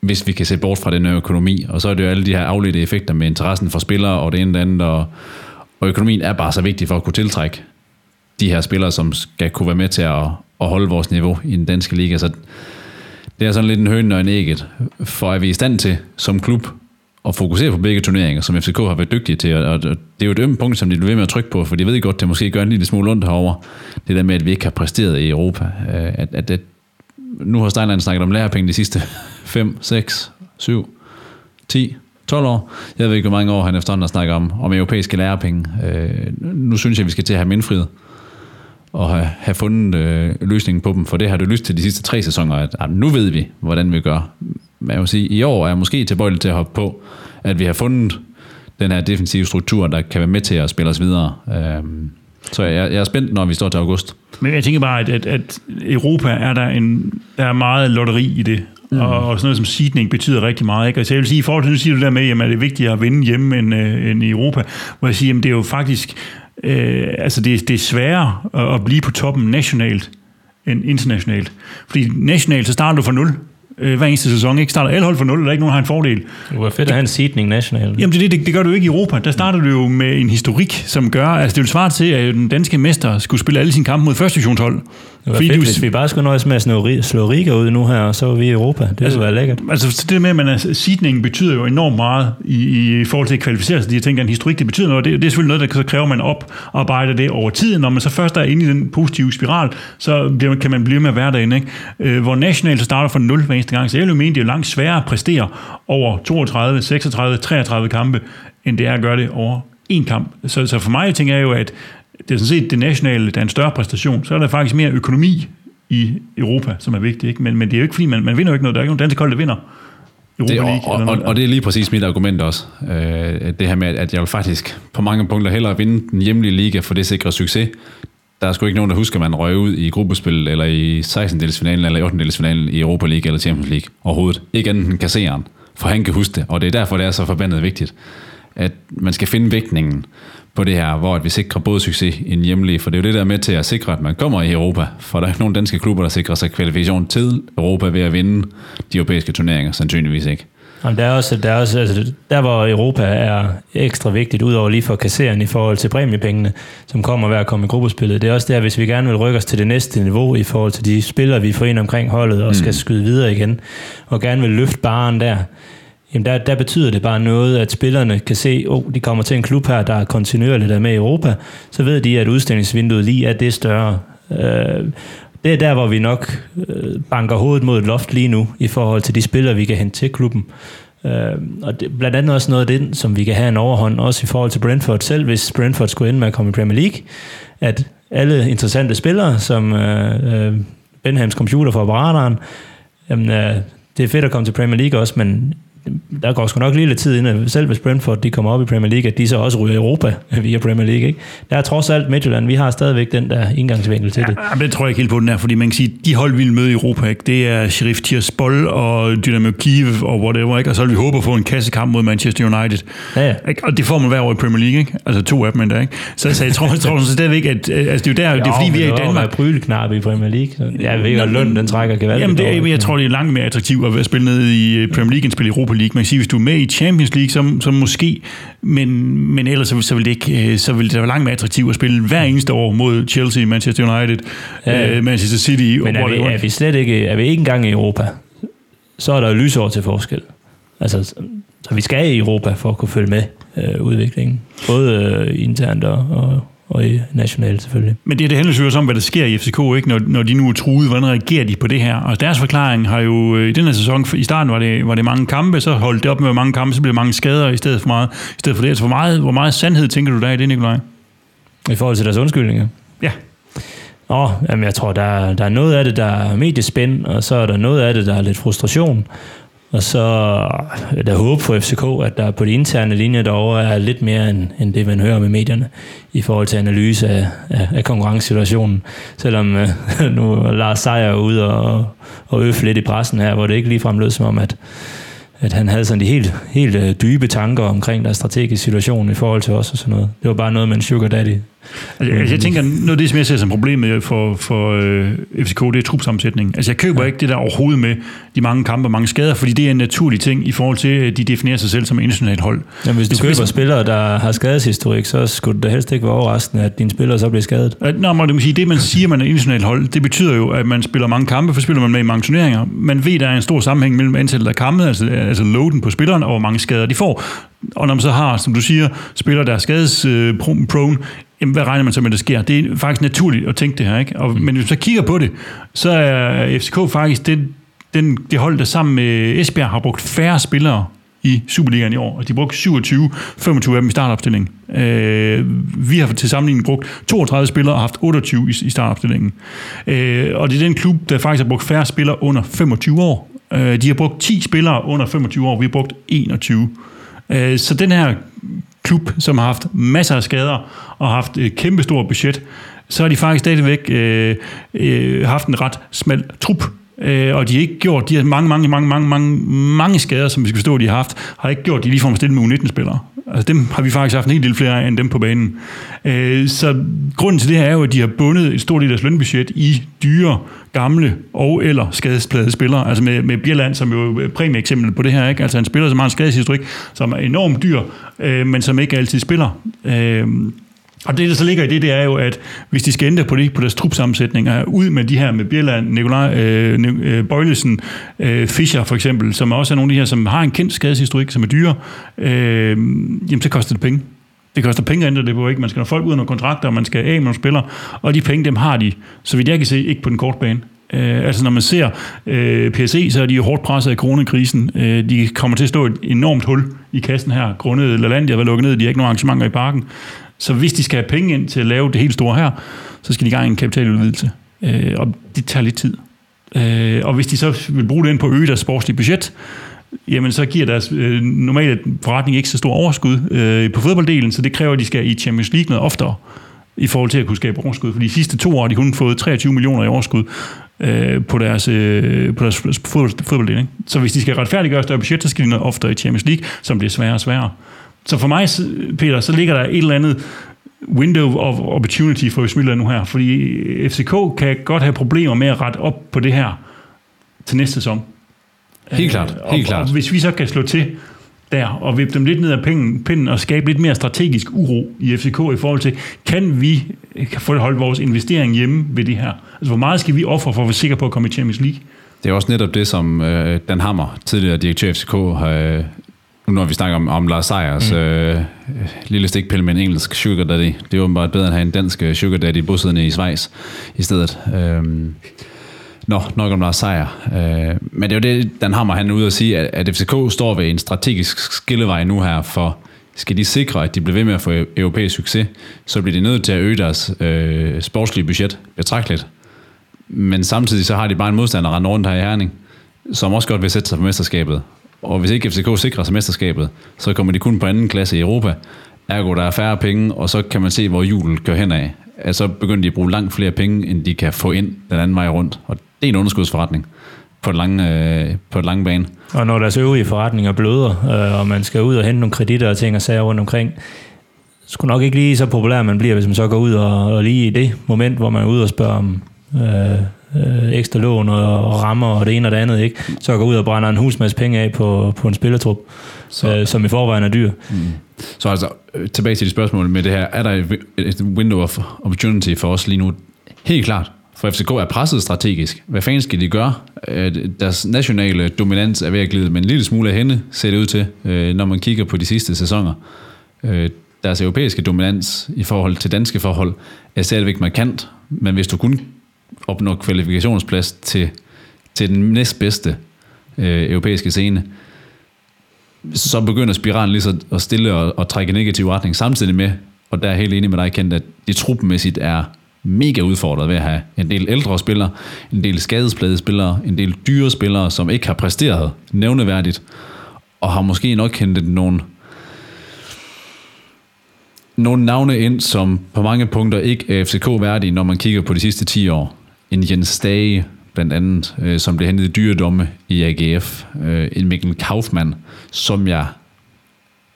Hvis vi kan se bort fra den økonomi, og så er det jo alle de her afledte effekter med interessen for spillere og det ene og det andet, og, og økonomien er bare så vigtig for at kunne tiltrække de her spillere, som skal kunne være med til at, at holde vores niveau i den danske liga. Så det er sådan lidt en høne og en ægget. For er vi i stand til som klub at fokusere på begge turneringer, som FCK har været dygtige til, og det er jo et ømme punkt, som de bliver ved med at trykke på, for de ved godt, det måske gør en lille smule ondt herovre, det der med, at vi ikke har præsteret i Europa. Øh, at, at, at nu har Steinland snakket om lærerpenge de sidste 5, 6, 7, 10, 12 år. Jeg ved ikke, hvor mange år han efterhånden har snakket om, om europæiske lærerpenge. Øh, nu synes jeg, vi skal til at have mindfriet og have, have fundet øh, løsningen på dem, for det har du lyst til de sidste tre sæsoner, at at nu ved vi, hvordan vi gør. Jeg vil sige, i år er jeg måske tilbøjelig til at hoppe på, at vi har fundet den her defensive struktur, der kan være med til at spille os videre. Øhm, så jeg, jeg er spændt, når vi står til august. Men jeg tænker bare, at, at, at Europa er der, en, der er meget lotteri i det. Mm. Og, og sådan noget som seedning betyder rigtig meget. Ikke? Altså jeg vil sige, i forhold til, nu siger du der med, at det er vigtigere at vinde hjemme end, øh, end i Europa, hvor jeg siger, at det er jo faktisk, øh, altså det, det er sværere at, at blive på toppen nationalt end internationalt. Fordi nationalt, så starter du fra nul øh, hver eneste sæson. Ikke starter alle hold for nul, og der er ikke nogen, der har en fordel. Det var fedt at have en seedning national. Jamen det, det, det gør du ikke i Europa. Der starter du jo med en historik, som gør, altså det vil svare til, at den danske mester skulle spille alle sine kampe mod første divisionshold. Det var fedt, du, hvis vi bare skulle nøjes med at slå, slå Riga ud nu her, og så var vi i Europa. Det altså, være lækkert. Altså det med, at man er, seedningen betyder jo enormt meget i, i forhold til at kvalificere sig. Jeg tænker, en historik, det betyder noget. Det, det er selvfølgelig noget, der så kræver, at man oparbejder det over tid. Når man så først er inde i den positive spiral, så bliver, kan man blive med at derinde. Ikke? Øh, hvor nationalt så starter fra 0 hver eneste gang. Så jeg vil mene, det er langt sværere at præstere over 32, 36, 33 kampe, end det er at gøre det over en kamp. Så, så for mig tænker jeg jo, at det er sådan set det nationale, der er en større præstation. Så er der faktisk mere økonomi i Europa, som er vigtigt. Ikke? Men, men det er jo ikke, fordi man, man vinder jo ikke noget. Der er ikke nogen danske hold, der vinder. Europa det, League, og, og, og, og det er lige præcis mit argument også. Øh, det her med, at jeg vil faktisk på mange punkter hellere vinde den hjemlige liga, for det sikrer succes. Der er sgu ikke nogen, der husker, at man røg ud i gruppespil, eller i 16-delsfinalen, eller i 8-delsfinalen i Europa League eller Champions League overhovedet. Ikke andet end kassereren, for han kan huske det. Og det er derfor, det er så forbandet vigtigt, at man skal finde vægtningen på det her, hvor at vi sikrer både succes i en hjemlig, for det er jo det, der er med til at sikre, at man kommer i Europa, for der er ikke nogen danske klubber, der sikrer sig kvalifikation til Europa ved at vinde de europæiske turneringer, sandsynligvis ikke. Jamen, der er også, der, er også altså, der hvor Europa er ekstra vigtigt, udover lige for kasseren i forhold til præmiepengene, som kommer ved at komme i gruppespillet, det er også der, hvis vi gerne vil rykke os til det næste niveau i forhold til de spillere, vi får ind omkring holdet og skal mm. skyde videre igen, og gerne vil løfte baren der, jamen der, der betyder det bare noget, at spillerne kan se, at oh, de kommer til en klub her, der er kontinuerligt der med i Europa, så ved de, at udstillingsvinduet lige er det større. Øh, det er der, hvor vi nok øh, banker hovedet mod et loft lige nu, i forhold til de spillere, vi kan hente til klubben. Øh, og det, blandt andet også noget af det, som vi kan have en overhånd, også i forhold til Brentford selv, hvis Brentford skulle ende med at komme i Premier League, at alle interessante spillere, som øh, øh, Benhams computer for apparateren, jamen, øh, det er fedt at komme til Premier League også, men der går sgu nok lige lidt tid inden, selv hvis Brentford de kommer op i Premier League, at de så også ryger i Europa via Premier League. Ikke? Der er trods alt Midtjylland, vi har stadigvæk den der indgangsvinkel til det. Ja, men det tror jeg ikke helt på den her, fordi man kan sige, de hold, vi vil møde i Europa, ikke? det er Sheriff Tiraspol og Dynamo Kiev og whatever, ikke? og så vil vi håbe at få en kassekamp mod Manchester United. Ja, ja. Ikke? Og det får man hver år i Premier League, ikke? altså to af dem endda. Ikke? Så, så jeg tror, jeg tror så stadigvæk, at altså, det er jo der, jo, det er fordi, vi er i Danmark. Jo, men i Premier League. Så jeg ved at løn, den trækker gevaldigt. Jamen, det, er, jeg tror, det er langt mere attraktivt at spille ned i Premier League end spille i Europa League. Man kan sige, hvis du er med i Champions League, så, så måske, men, men ellers så, så vil det ikke, øh, så vil det være langt mere attraktivt at spille hver eneste år mod Chelsea, Manchester United, ja. uh, Manchester City. Men er vi, er vi slet ikke, er vi ikke engang i Europa, så er der jo lysår til forskel. Altså, så vi skal i Europa for at kunne følge med øh, udviklingen. Både øh, internt og, og, og i nationalt selvfølgelig. Men det, det handler jo også om, hvad der sker i FCK, ikke? Når, når de nu er truet. Hvordan reagerer de på det her? Og deres forklaring har jo øh, i den her sæson, i starten var det, var det mange kampe, så holdt det op med mange kampe, så blev mange skader i stedet for meget. I stedet for det. Altså, hvor meget, hvor meget sandhed tænker du der i det, Nikolaj? I forhold til deres undskyldninger? Ja. Åh, jamen jeg tror, der er, der er noget af det, der er mediespænd, og så er der noget af det, der er lidt frustration. Og så er der håb for FCK, at der på de interne linjer derovre er lidt mere end, end det, man hører med medierne i forhold til analyse af, af, af konkurrencesituationen. Selvom øh, nu er Lars Seier ude og, og øffe lidt i pressen her, hvor det ikke ligefrem lød som om, at, at han havde sådan de helt, helt øh, dybe tanker omkring deres strategiske situation i forhold til os og sådan noget. Det var bare noget med en sugar daddy. Altså, altså, jeg tænker, noget af det, som jeg ser som problem for, for øh, FCK, det er trupsammensætning. Altså, jeg køber ja. ikke det der overhovedet med de mange kampe og mange skader, fordi det er en naturlig ting i forhold til, at de definerer sig selv som et internationalt hold. Ja, hvis du hvis, køber hvis, spillere, der har skadeshistorik, så skulle det da helst ikke være overraskende, at dine spillere så bliver skadet. Nå, men det, sige, det, man siger, man er et internationalt hold, det betyder jo, at man spiller mange kampe, for spiller man med i mange turneringer. Man ved, at der er en stor sammenhæng mellem antallet af kampe, altså, altså loaden på spilleren, og hvor mange skader de får. Og når man så har, som du siger, spillere, der er skadesprone, jamen, hvad regner man så med, der sker? Det er faktisk naturligt at tænke det her, ikke? Og, mm. Men hvis man så kigger på det, så er FCK faktisk den, den, det hold, der sammen med Esbjerg har brugt færre spillere i Superligaen i år, og de brugte 27, 25 af dem i startopstillingen. Øh, vi har til sammenligning brugt 32 spillere og haft 28 i, i startopstillingen. Øh, og det er den klub, der faktisk har brugt færre spillere under 25 år. Øh, de har brugt 10 spillere under 25 år, vi har brugt 21. Øh, så den her klub, som har haft masser af skader og har haft et kæmpestort budget, så har de faktisk stadigvæk øh, øh, haft en ret smal trup. Øh, og de har ikke gjort, de har mange, mange, mange, mange, mange, mange skader, som vi skal forstå, de har haft, har ikke gjort, de lige får stille med U19-spillere. Altså dem har vi faktisk haft en hel del flere af, end dem på banen. Øh, så grunden til det her er jo, at de har bundet et stort del af deres lønbudget i dyre, gamle og eller skadesplade spillere. Altså med, med Bjelland, som jo præmieeksempel på det her. Ikke? Altså en spiller, som har en skadeshistorik, som er enormt dyr, øh, men som ikke altid spiller. Øh, og det, der så ligger i det, det er jo, at hvis de skal ændre på det, på deres trupsammensætninger, ud med de her med Bjelland, Nikolaj øh, øh Bøjlesen, øh, Fischer for eksempel, som også er nogle af de her, som har en kendt skadeshistorik, som er dyre, øh, jamen så koster det penge. Det koster penge at ændre det på, ikke? Man skal have folk ud af nogle kontrakter, og man skal af med nogle spillere, og de penge, dem har de, så vidt jeg kan se, ikke på den korte bane. Øh, altså når man ser øh, PSE, så er de jo hårdt presset af coronakrisen. Øh, de kommer til at stå et enormt hul i kassen her, grundet LaLandia var lukket ned, de har ikke nogen arrangementer i parken. Så hvis de skal have penge ind til at lave det helt store her, så skal de i gang i en kapitaludvidelse. Øh, og det tager lidt tid. Øh, og hvis de så vil bruge det ind på at øge deres sportslige budget, jamen så giver deres øh, normale forretning ikke så stor overskud øh, på fodbolddelen, så det kræver, at de skal i Champions League noget oftere i forhold til at kunne skabe overskud. For de sidste to år har de kun fået 23 millioner i overskud øh, på deres, øh, på deres fodbold, fodbolddeling. Så hvis de skal retfærdiggøre større budget, så skal de noget oftere i Champions League, som bliver sværere og sværere. Så for mig, Peter, så ligger der et eller andet window of opportunity for Smiller nu her, fordi FCK kan godt have problemer med at rette op på det her til næste sæson. Helt klart, helt helt klart. Og hvis vi så kan slå til der, og vippe dem lidt ned af pinden, pinden og skabe lidt mere strategisk uro i FCK i forhold til, kan vi kan få holdt vores investering hjemme ved det her? Altså, hvor meget skal vi ofre for at være sikre på at komme i Champions League? Det er også netop det, som øh, Dan Hammer, tidligere direktør i FCK, har, nu når vi snakker om, om Lars Seiers mm. øh, lille stikpille med en engelsk sugar daddy, det er åbenbart bedre end at have en dansk øh, sugar daddy bosiddende i Schweiz i stedet. Øhm, Nå, nok om Lars Seier. Øh, men det er jo det, Dan Hammer han er ude at sige, at, at FCK står ved en strategisk skillevej nu her for, skal de sikre, at de bliver ved med at få europæisk succes, så bliver de nødt til at øge deres øh, sportslige budget betragteligt. Men samtidig så har de bare en modstander rende rundt her i Herning, som også godt vil sætte sig på mesterskabet. Og hvis ikke FCK sikrer sig mesterskabet, så kommer de kun på anden klasse i Europa. Ergo, der er færre penge, og så kan man se, hvor julen kører hen af. At så begynder de at bruge langt flere penge, end de kan få ind den anden vej rundt. Og det er en underskudsforretning på et lange, øh, på et lange bane. Og når deres øvrige forretninger bløder, øh, og man skal ud og hente nogle kreditter og ting og sager rundt omkring, skulle nok ikke lige så populær man bliver, hvis man så går ud og, og lige i det moment, hvor man er ude og spørger om øh, øh, ekstra lån og, og rammer og det ene og det andet, ikke? så går ud og brænder en husmasse penge af på, på en spillertrup, så. Øh, som i forvejen er dyr. Mm. Så altså, øh, tilbage til de spørgsmål med det her. Er der et window of opportunity for os lige nu? Helt klart. For FCK er presset strategisk. Hvad fanden skal de gøre? Deres nationale dominans er ved at glide med en lille smule af hende, ser det ud til, øh, når man kigger på de sidste sæsoner. Deres europæiske dominans i forhold til danske forhold er stadigvæk markant, men hvis du kun opnå kvalifikationsplads til, til den næstbedste øh, europæiske scene, så begynder spiralen lige så at stille og, og trække i negativ retning, samtidig med, og der er helt enig med dig, Kent, at det trupmæssigt er mega udfordret ved at have en del ældre spillere, en del skadesplade spillere, en del dyre spillere, som ikke har præsteret nævneværdigt, og har måske nok hentet nogle, nogle navne ind, som på mange punkter ikke er FCK-værdige, når man kigger på de sidste 10 år. En Jens Dage, blandt andet, øh, som blev hentet i dyredomme i AGF. Øh, en Mikkel Kaufmann, som jeg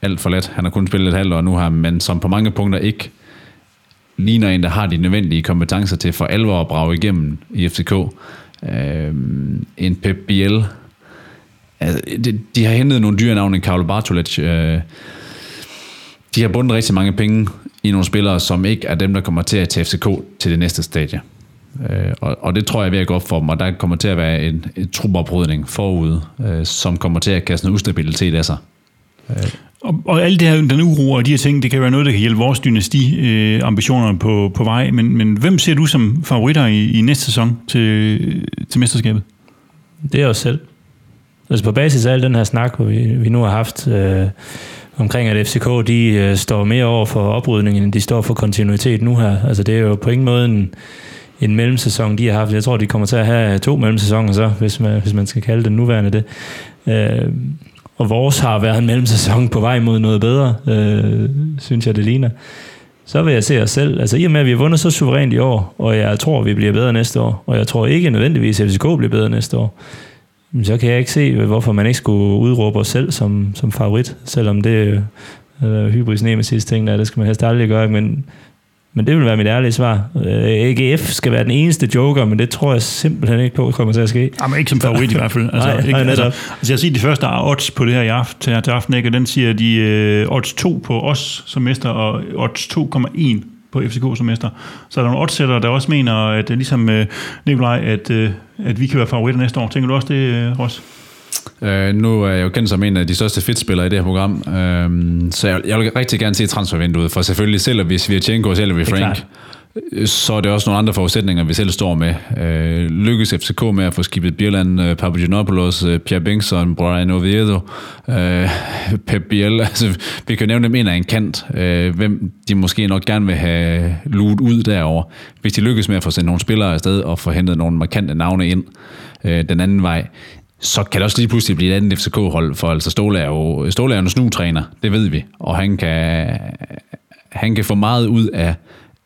alt for let. Han har kun spillet et halvt år nu her, men som på mange punkter ikke ligner en, der har de nødvendige kompetencer til for alvor at brage igennem i FCK. Øh, en Pep Biel. Altså, de, de har hentet nogle dyre navne, en Karlo Bartolic. Øh, de har bundet rigtig mange penge i nogle spillere, som ikke er dem, der kommer til at tage FCK til det næste stadie. Øh, og, og det tror jeg er ved at gå op for dem, og der kommer til at være en, en trupoprydning forud, øh, som kommer til at kaste noget ustabilitet af sig. Og, og alt det her, den uro og de her ting, det kan være noget, der kan hjælpe vores dynasti-ambitioner øh, på, på vej. Men, men hvem ser du som favoritter i, i næste sæson til, til mesterskabet? Det er os selv. Altså på basis af al den her snak, vi, vi nu har haft øh, omkring, at FCK de øh, står mere over for oprydningen, end de står for kontinuitet nu her. Altså det er jo på ingen måde en, en mellemsæson, de har haft. Jeg tror, de kommer til at have to mellemsæsoner så, hvis man, hvis man skal kalde den nuværende det. Øh, og vores har været en mellemsæson på vej mod noget bedre, øh, synes jeg, det ligner. Så vil jeg se os selv. Altså i og med, at vi har vundet så suverænt i år, og jeg tror, vi bliver bedre næste år, og jeg tror ikke nødvendigvis, at FCK bliver bedre næste år, så kan jeg ikke se, hvorfor man ikke skulle udråbe os selv som, som favorit, selvom det øh, øh hybris nemesis ting der, det skal man helst aldrig gøre, men men det vil være mit ærlige svar. Øh, AGF skal være den eneste joker, men det tror jeg simpelthen ikke på, kommer til at ske. Jamen ikke som favorit i hvert fald. Altså, Nej, ikke, nej, altså, netop. altså, jeg siger, de første odds på det her i aften, til, til aften, ikke? og den siger de øh, odds 2 på os som mester, og odds 2,1 på FCK som mester. Så er der nogle oddsættere, der også mener, at øh, ligesom øh, Nikolaj, at, øh, at vi kan være favoritter næste år. Tænker du også det, øh, Ross? Øh, nu er jeg jo kendt som en af de største fedtspillere i det her program, øh, så jeg, jeg vil rigtig gerne se transfervinduet, for selvfølgelig sælger vi Svirchenko sælger vi Frank, klart. øh, så er det også nogle andre forudsætninger, vi selv står med. Øh, lykkes FCK med at få skibet Bierland, øh, Papagenopoulos, øh, Pierre Bengtsson, Brian Oviedo, øh, Pep Biel, altså vi kan nævne dem en af en kant, øh, hvem de måske nok gerne vil have luet ud derover. Hvis de lykkes med at få sendt nogle spillere afsted og få hentet nogle markante navne ind øh, den anden vej, så kan det også lige pludselig blive et andet FCK-hold, for altså Ståle er jo, Ståle er jo en snutræner, det ved vi, og han kan, han kan få meget ud af,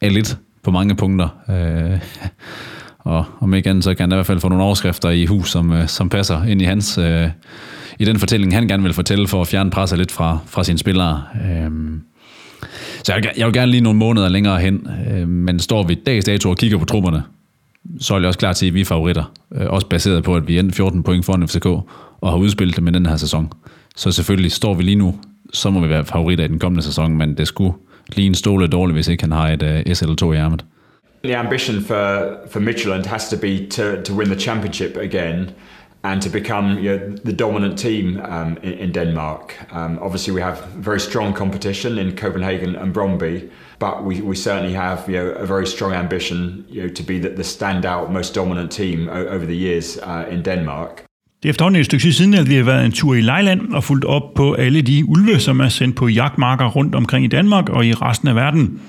af lidt på mange punkter. Øh, og om ikke andet, så kan han i hvert fald få nogle overskrifter i hus, som, øh, som passer ind i hans, øh, i den fortælling, han gerne vil fortælle, for at fjerne presset lidt fra, fra sine spillere. Øh, så jeg, vil- jeg vil gerne lige nogle måneder længere hen, øh, men står vi dags dato og kigger på trupperne, så er jeg også klar til, at vi er favoritter. Øh, også baseret på, at vi endte 14 point foran FCK og har udspillet dem i den her sæson. Så selvfølgelig står vi lige nu, så må vi være favoritter i den kommende sæson, men det skulle lige en stole dårligt, hvis ikke han har et uh, S eller 2 i ærmet. The ambition for, for Midtjylland has to be to, to win the championship again and to become you know, the dominant team um, in, in Denmark. Um, obviously, we have very strong competition in Copenhagen and Bromby, but we, we certainly have you know, a very strong ambition you know, to be the, the standout, most dominant team over the years uh, in Denmark. Det er efterhånden et stykke tid siden, at vi har været en tur i Lejland og fulgt op på alle de ulve, som er sendt på jagtmarker rundt omkring i Danmark og i resten af verden.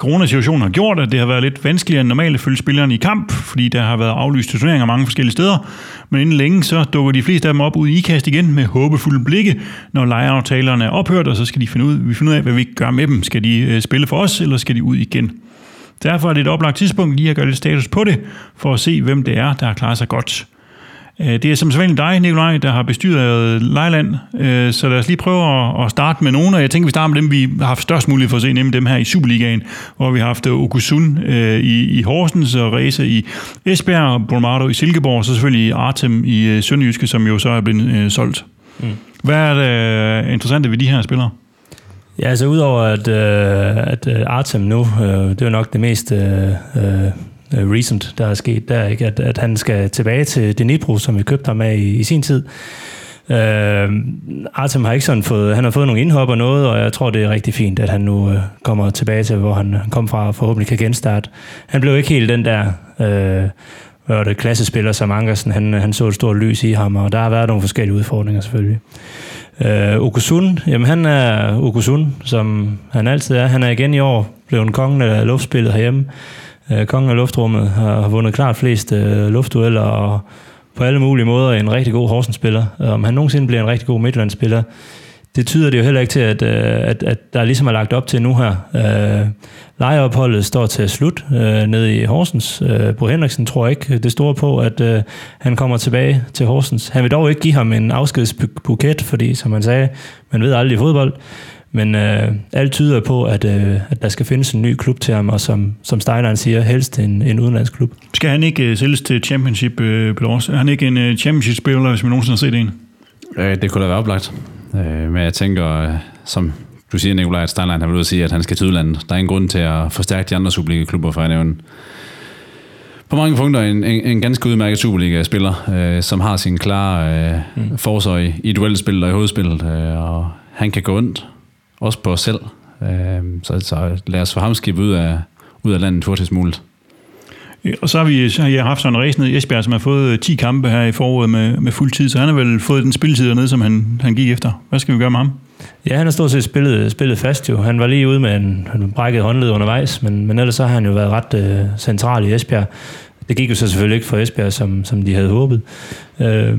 Coronasituationen har gjort, at det har været lidt vanskeligere end normalt at følge spillerne i kamp, fordi der har været aflyst turneringer mange forskellige steder. Men inden længe så dukker de fleste af dem op ud i ikast igen med håbefulde blikke, når lejeaftalerne er ophørt, og så skal de finde ud, vi finde ud af, hvad vi gør med dem. Skal de øh, spille for os, eller skal de ud igen? Derfor er det et oplagt tidspunkt lige at gøre lidt status på det, for at se, hvem det er, der har klaret sig godt. Øh, Det er som sædvanligt dig, Nikolaj, der har bestyret Lejland, Øh, så lad os lige prøve at- starte med nogle, og jeg tænker, vi starter med dem, vi har haft størst mulighed for at se, nemlig dem her i Superligaen, hvor vi har haft øh, Okusun i, Horsens og Reza i Esbjerg, Bromado i Silkeborg, og så selvfølgelig Artem i Sønderjyske, som jo så er blevet solgt. Mm. Hvad er det interessante ved de her spillere? Ja, altså udover at, øh, at Artem nu, øh, det er nok det mest øh, Øh, recent, der er sket der, ikke? At, at han skal tilbage til Dnipro, som vi købte ham af i, i sin tid. Øh, Artem har ikke sådan fået, han har fået nogle indhop og noget, og jeg tror, det er rigtig fint, at han nu øh, kommer tilbage til, hvor han øh, kom fra, og forhåbentlig kan genstarte. Han blev ikke helt den der... Øh, hvad var det klassespiller som Ankersen, han, øh, han så et stort lys i ham, og der har været nogle forskellige udfordringer selvfølgelig. Øh, Okusun, jamen han er Okusun, som han altid er. Han er igen i år blevet kongen af luftspillet herhjemme øh, kongen af luftrummet, har, har vundet klart flest øh, luftdueller, og på alle mulige måder en rigtig god Horsens-spiller. Om han nogensinde bliver en rigtig god Midtjylland-spiller, det tyder det jo heller ikke til, at, øh, at, at der ligesom er lagt op til nu her. Øh, lejeopholdet står til slut øh, nede i Horsens. Øh, Bo Henriksen tror ikke det store på, at øh, han kommer tilbage til Horsens. Han vil dog ikke give ham en afskedsbuket, fordi som man sagde, man ved aldrig i fodbold. Men øh, alt tyder på, at, øh, at der skal findes en ny klub til ham, og som, som Steinlein siger, helst en, en udenlandsk klub. Skal han ikke uh, sælges til Championship uh, Plus? Er han ikke en uh, Championship-spiller, hvis man nogensinde har set en? Øh, det kunne da være oplagt. Øh, men jeg tænker, øh, som du siger, Nikolaj, at Steinlein har været ude at sige, at han skal til udlandet. Der er ingen grund til at forstærke de andre Superliga-klubber, for at nævne på mange punkter en, en, en ganske udmærket Superliga-spiller, øh, som har sin klare øh, mm. forsøg i, i duelspil og i hovedspillet, øh, og han kan gå ondt, også på os selv. Øh, så, så lad os få ham skibet ud af, ud af landet hurtigst muligt. Og så har, vi, så har jeg haft sådan en race ned i Esbjerg, som har fået 10 kampe her i foråret med, med fuld tid, så han har vel fået den spilletid dernede, som han, han gik efter. Hvad skal vi gøre med ham? Ja, han har stort set spillet, spillet fast jo. Han var lige ude med en, en brækket håndled undervejs, men, men ellers så har han jo været ret øh, central i Esbjerg. Det gik jo så selvfølgelig ikke for Esbjerg, som, som de havde håbet. Øh,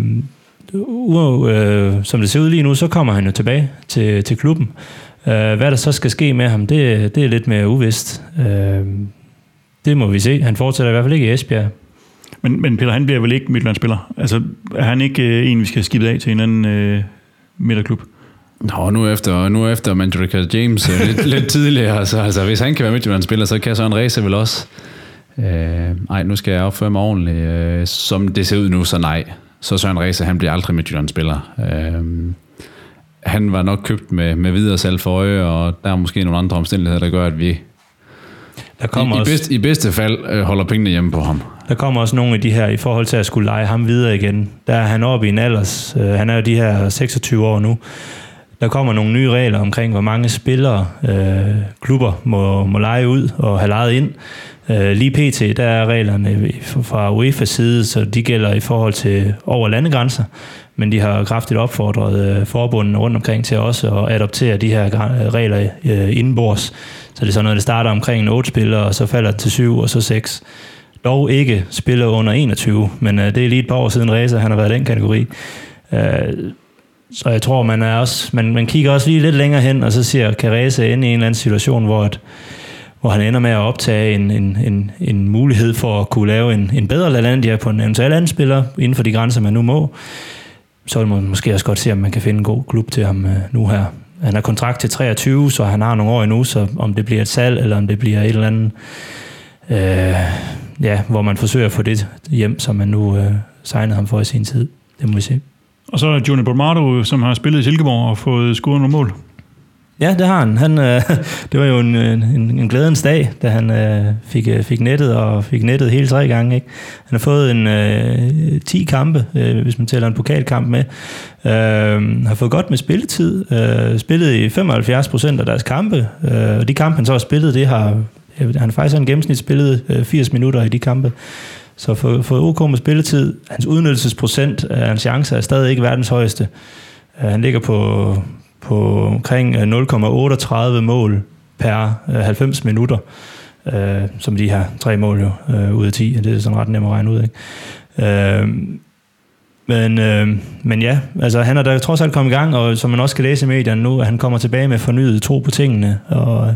uh, øh, som det ser ud lige nu, så kommer han jo tilbage til, til klubben. Øh, hvad der så skal ske med ham, det, det er lidt mere uvist. Øh, det må vi se. Han fortsætter i hvert fald ikke i Esbjerg. Men, men Peter, han bliver vel ikke Midtjylland-spiller? Altså, er han ikke øh, en, vi skal skibbe af til en anden øh, midterklub? Nå, nu efter, nu efter Mandrika James øh, lidt, lidt tidligere, så altså, hvis han kan være Midtjylland-spiller, så kan Søren Ræse vel også. Øh, ej, nu skal jeg opføre mig ordentligt. Øh, som det ser ud nu, så nej. Så Søren Ræse, han bliver aldrig Midtjylland-spiller. Øh, han var nok købt med, med videre salg for øje, og der er måske nogle andre omstændigheder, der gør, at vi der kommer I, også, i, bedste, I bedste fald øh, holder pengene hjemme på ham. Der kommer også nogle af de her, i forhold til at skulle lege ham videre igen. Der er han oppe i en alders, øh, han er jo de her 26 år nu. Der kommer nogle nye regler omkring, hvor mange spillere øh, klubber må, må lege ud og have lejet ind. Øh, lige pt. der er reglerne fra UEFA's side, så de gælder i forhold til over landegrænser men de har kraftigt opfordret øh, forbundene rundt omkring til også at adoptere de her øh, regler øh, indenbords. Så det er sådan noget, det starter omkring 8 spillere, og så falder det til 7, og så 6. Dog ikke spiller under 21, men øh, det er lige et par år siden Reza, han har været i den kategori. Øh, så jeg tror, man er også, man, man kigger også lige lidt længere hen, og så siger, kan Reza ende i en eller anden situation, hvor, at, hvor han ender med at optage en, en, en, en mulighed for at kunne lave en, en bedre LaLandia på en eventuel anden spiller, inden for de grænser, man nu må så vil man måske også godt se, om man kan finde en god klub til ham øh, nu her. Han har kontrakt til 23, så han har nogle år endnu, så om det bliver et salg, eller om det bliver et eller andet, øh, ja, hvor man forsøger at få det hjem, som man nu øh, signede ham for i sin tid. Det må vi se. Og så er Johnny Bormato, som har spillet i Silkeborg og fået scoret nogle mål. Ja, det har han. han øh, det var jo en, en, en glædens dag, da han øh, fik, øh, fik nettet, og fik nettet hele tre gange. Ikke? Han har fået en øh, 10 kampe, øh, hvis man tæller en pokalkamp med. Øh, har fået godt med spilletid. Øh, spillet i 75 procent af deres kampe. Øh, og de kampe, han så har spillet, det har han har faktisk en gennemsnit spillet øh, 80 minutter i de kampe. Så for, for OK med spilletid, hans udnyttelsesprocent af hans chancer er stadig ikke verdens højeste. Øh, han ligger på på omkring 0,38 øh, mål per 90 øh, minutter, øh, som de her tre mål jo øh, ud af 10. Det er sådan ret nemt at regne ud. Ikke? Øh, men, øh, men ja, altså han er da trods alt kommet i gang, og som man også kan læse i medierne nu, at han kommer tilbage med fornyet tro på tingene, og,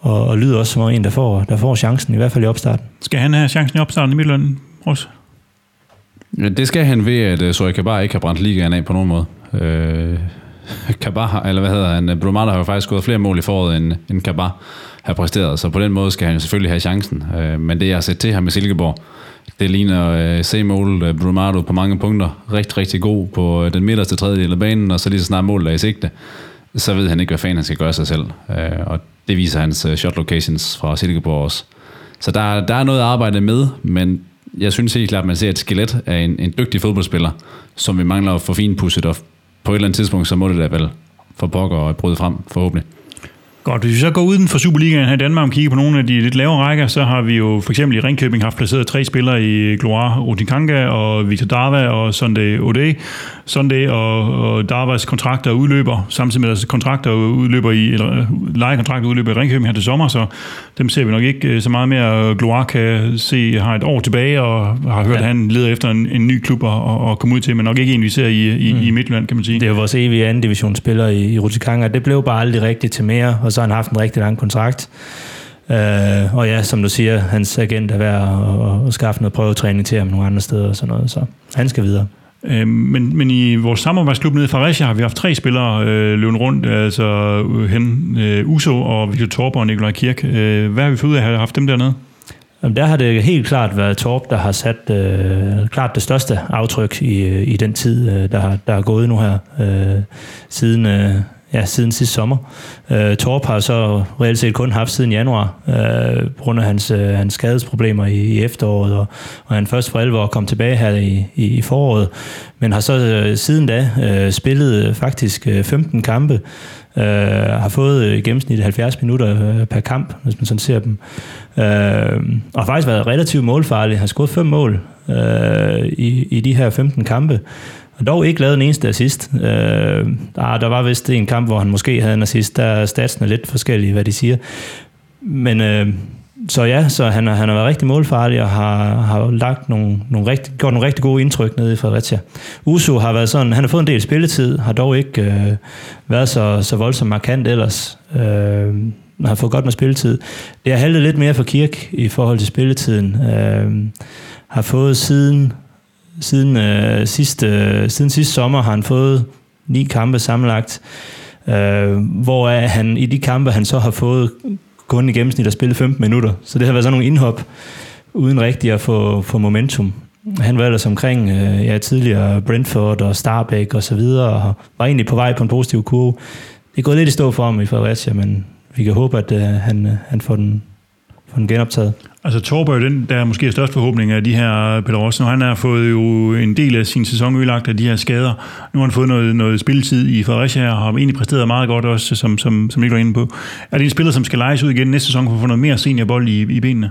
og, og lyder også som en, der får, der får chancen, i hvert fald i opstarten. Skal han have chancen i opstarten i Midtjylland også? Ja, det skal han ved, at Sorika bare ikke har brændt ligaen af på nogen måde. Øh, Kabar, eller hvad hedder han, Brumada har jo faktisk gået flere mål i foråret, end, end Kabar har præsteret, så på den måde skal han selvfølgelig have chancen. Øh, men det, jeg har set til ham med Silkeborg, det ligner øh, uh, same mål uh, øh, Brumado på mange punkter. Rigtig, rigtig god på øh, den midterste tredjedel af banen, og så lige så snart målet er i sigte, så ved han ikke, hvad fanden han skal gøre sig selv. Og det viser hans shot locations fra Silkeborg også. Så der, der er noget at arbejde med, men jeg synes helt klart, at man ser et skelet af en, en dygtig fodboldspiller, som vi mangler at få finpudset og på et eller andet tidspunkt, så må det da vel for pokker og bryde frem, forhåbentlig. Godt, hvis vi så går uden for Superligaen her i Danmark og kigger på nogle af de lidt lavere rækker, så har vi jo for eksempel i Ringkøbing haft placeret tre spillere i Gloire Otinkanga og Victor Darva og Sunday Ode. Sunday og, og Darvas kontrakter udløber, samtidig med deres kontrakter udløber i, eller lejekontrakter udløber i Ringkøbing her til sommer, så dem ser vi nok ikke øh, så meget mere. Gloire kan se, har et år tilbage og har hørt, ja. at han leder efter en, en ny klub at, at komme ud til, men nok ikke en, vi ser i, i, mm. i Midtjylland, kan man sige. Det er jo vores evige anden divisionsspiller i, i Rutikanga. Det blev bare aldrig rigtigt til mere, og så har han haft en rigtig lang kontrakt. Uh, og ja, som du siger, hans agent er værd at, at, at skaffe noget prøvetræning til ham nogle andre steder og sådan noget, så han skal videre. Øh, men, men i vores samarbejdsklub nede i Fredericia har vi haft tre spillere øh, løbende rundt, altså øh, hen, øh, Uso og Victor Torp og Nikolaj Kirk. Øh, hvad har vi fået ud af at have haft dem dernede? Jamen, der har det helt klart været Torp, der har sat øh, klart det største aftryk i, i den tid, øh, der, der er gået nu her, øh, siden, øh, ja, siden sidste sommer. Øh, Torp har så reelt set kun haft siden januar, øh, på grund af hans, øh, hans skadesproblemer i, i efteråret, og, og han først for alvor kom tilbage her i, i, i foråret, men har så øh, siden da øh, spillet øh, faktisk øh, 15 kampe, øh, har fået øh, i gennemsnit 70 minutter øh, per kamp, hvis man sådan ser dem, øh, og har faktisk været relativt målfarlig, har scoret fem mål øh, i, i de her 15 kampe, og dog ikke lavet en eneste assist. Øh, der, der var vist en kamp, hvor han måske havde en assist. Der er statsene lidt forskellige, hvad de siger. Men øh, så ja, så han, han har været rigtig målfarlig og har, har lagt nogle, nogle rigtig, gjort nogle rigtig gode indtryk nede i Fredericia. Uso har været sådan, han har fået en del spilletid, har dog ikke øh, været så, så voldsomt markant ellers. Øh, har fået godt med spilletid. Det har haltet lidt mere for Kirk i forhold til spilletiden. Øh, har fået siden siden, øh, sidste, øh, siden sidste sommer har han fået ni kampe sammenlagt, øh, hvor han i de kampe, han så har fået kun i gennemsnit at spille 15 minutter. Så det har været sådan nogle indhop, uden rigtig at få, få momentum. Han var ellers omkring øh, ja, tidligere Brentford og Starbæk og så videre, og var egentlig på vej på en positiv kurve. Det er gået lidt i stå for ham i Fredericia, men vi kan håbe, at øh, han, øh, han får den, får den genoptaget. Altså Torborg er den, der er måske størst forhåbning af de her Peter Rossen. Han har fået jo en del af sin sæson ødelagt af de her skader. Nu har han fået noget, noget spilletid i Fredericia og har egentlig præsteret meget godt også, som, som, som ikke var inde på. Er det en spiller, som skal lejes ud igen næste sæson for at få noget mere seniorbold i, i benene?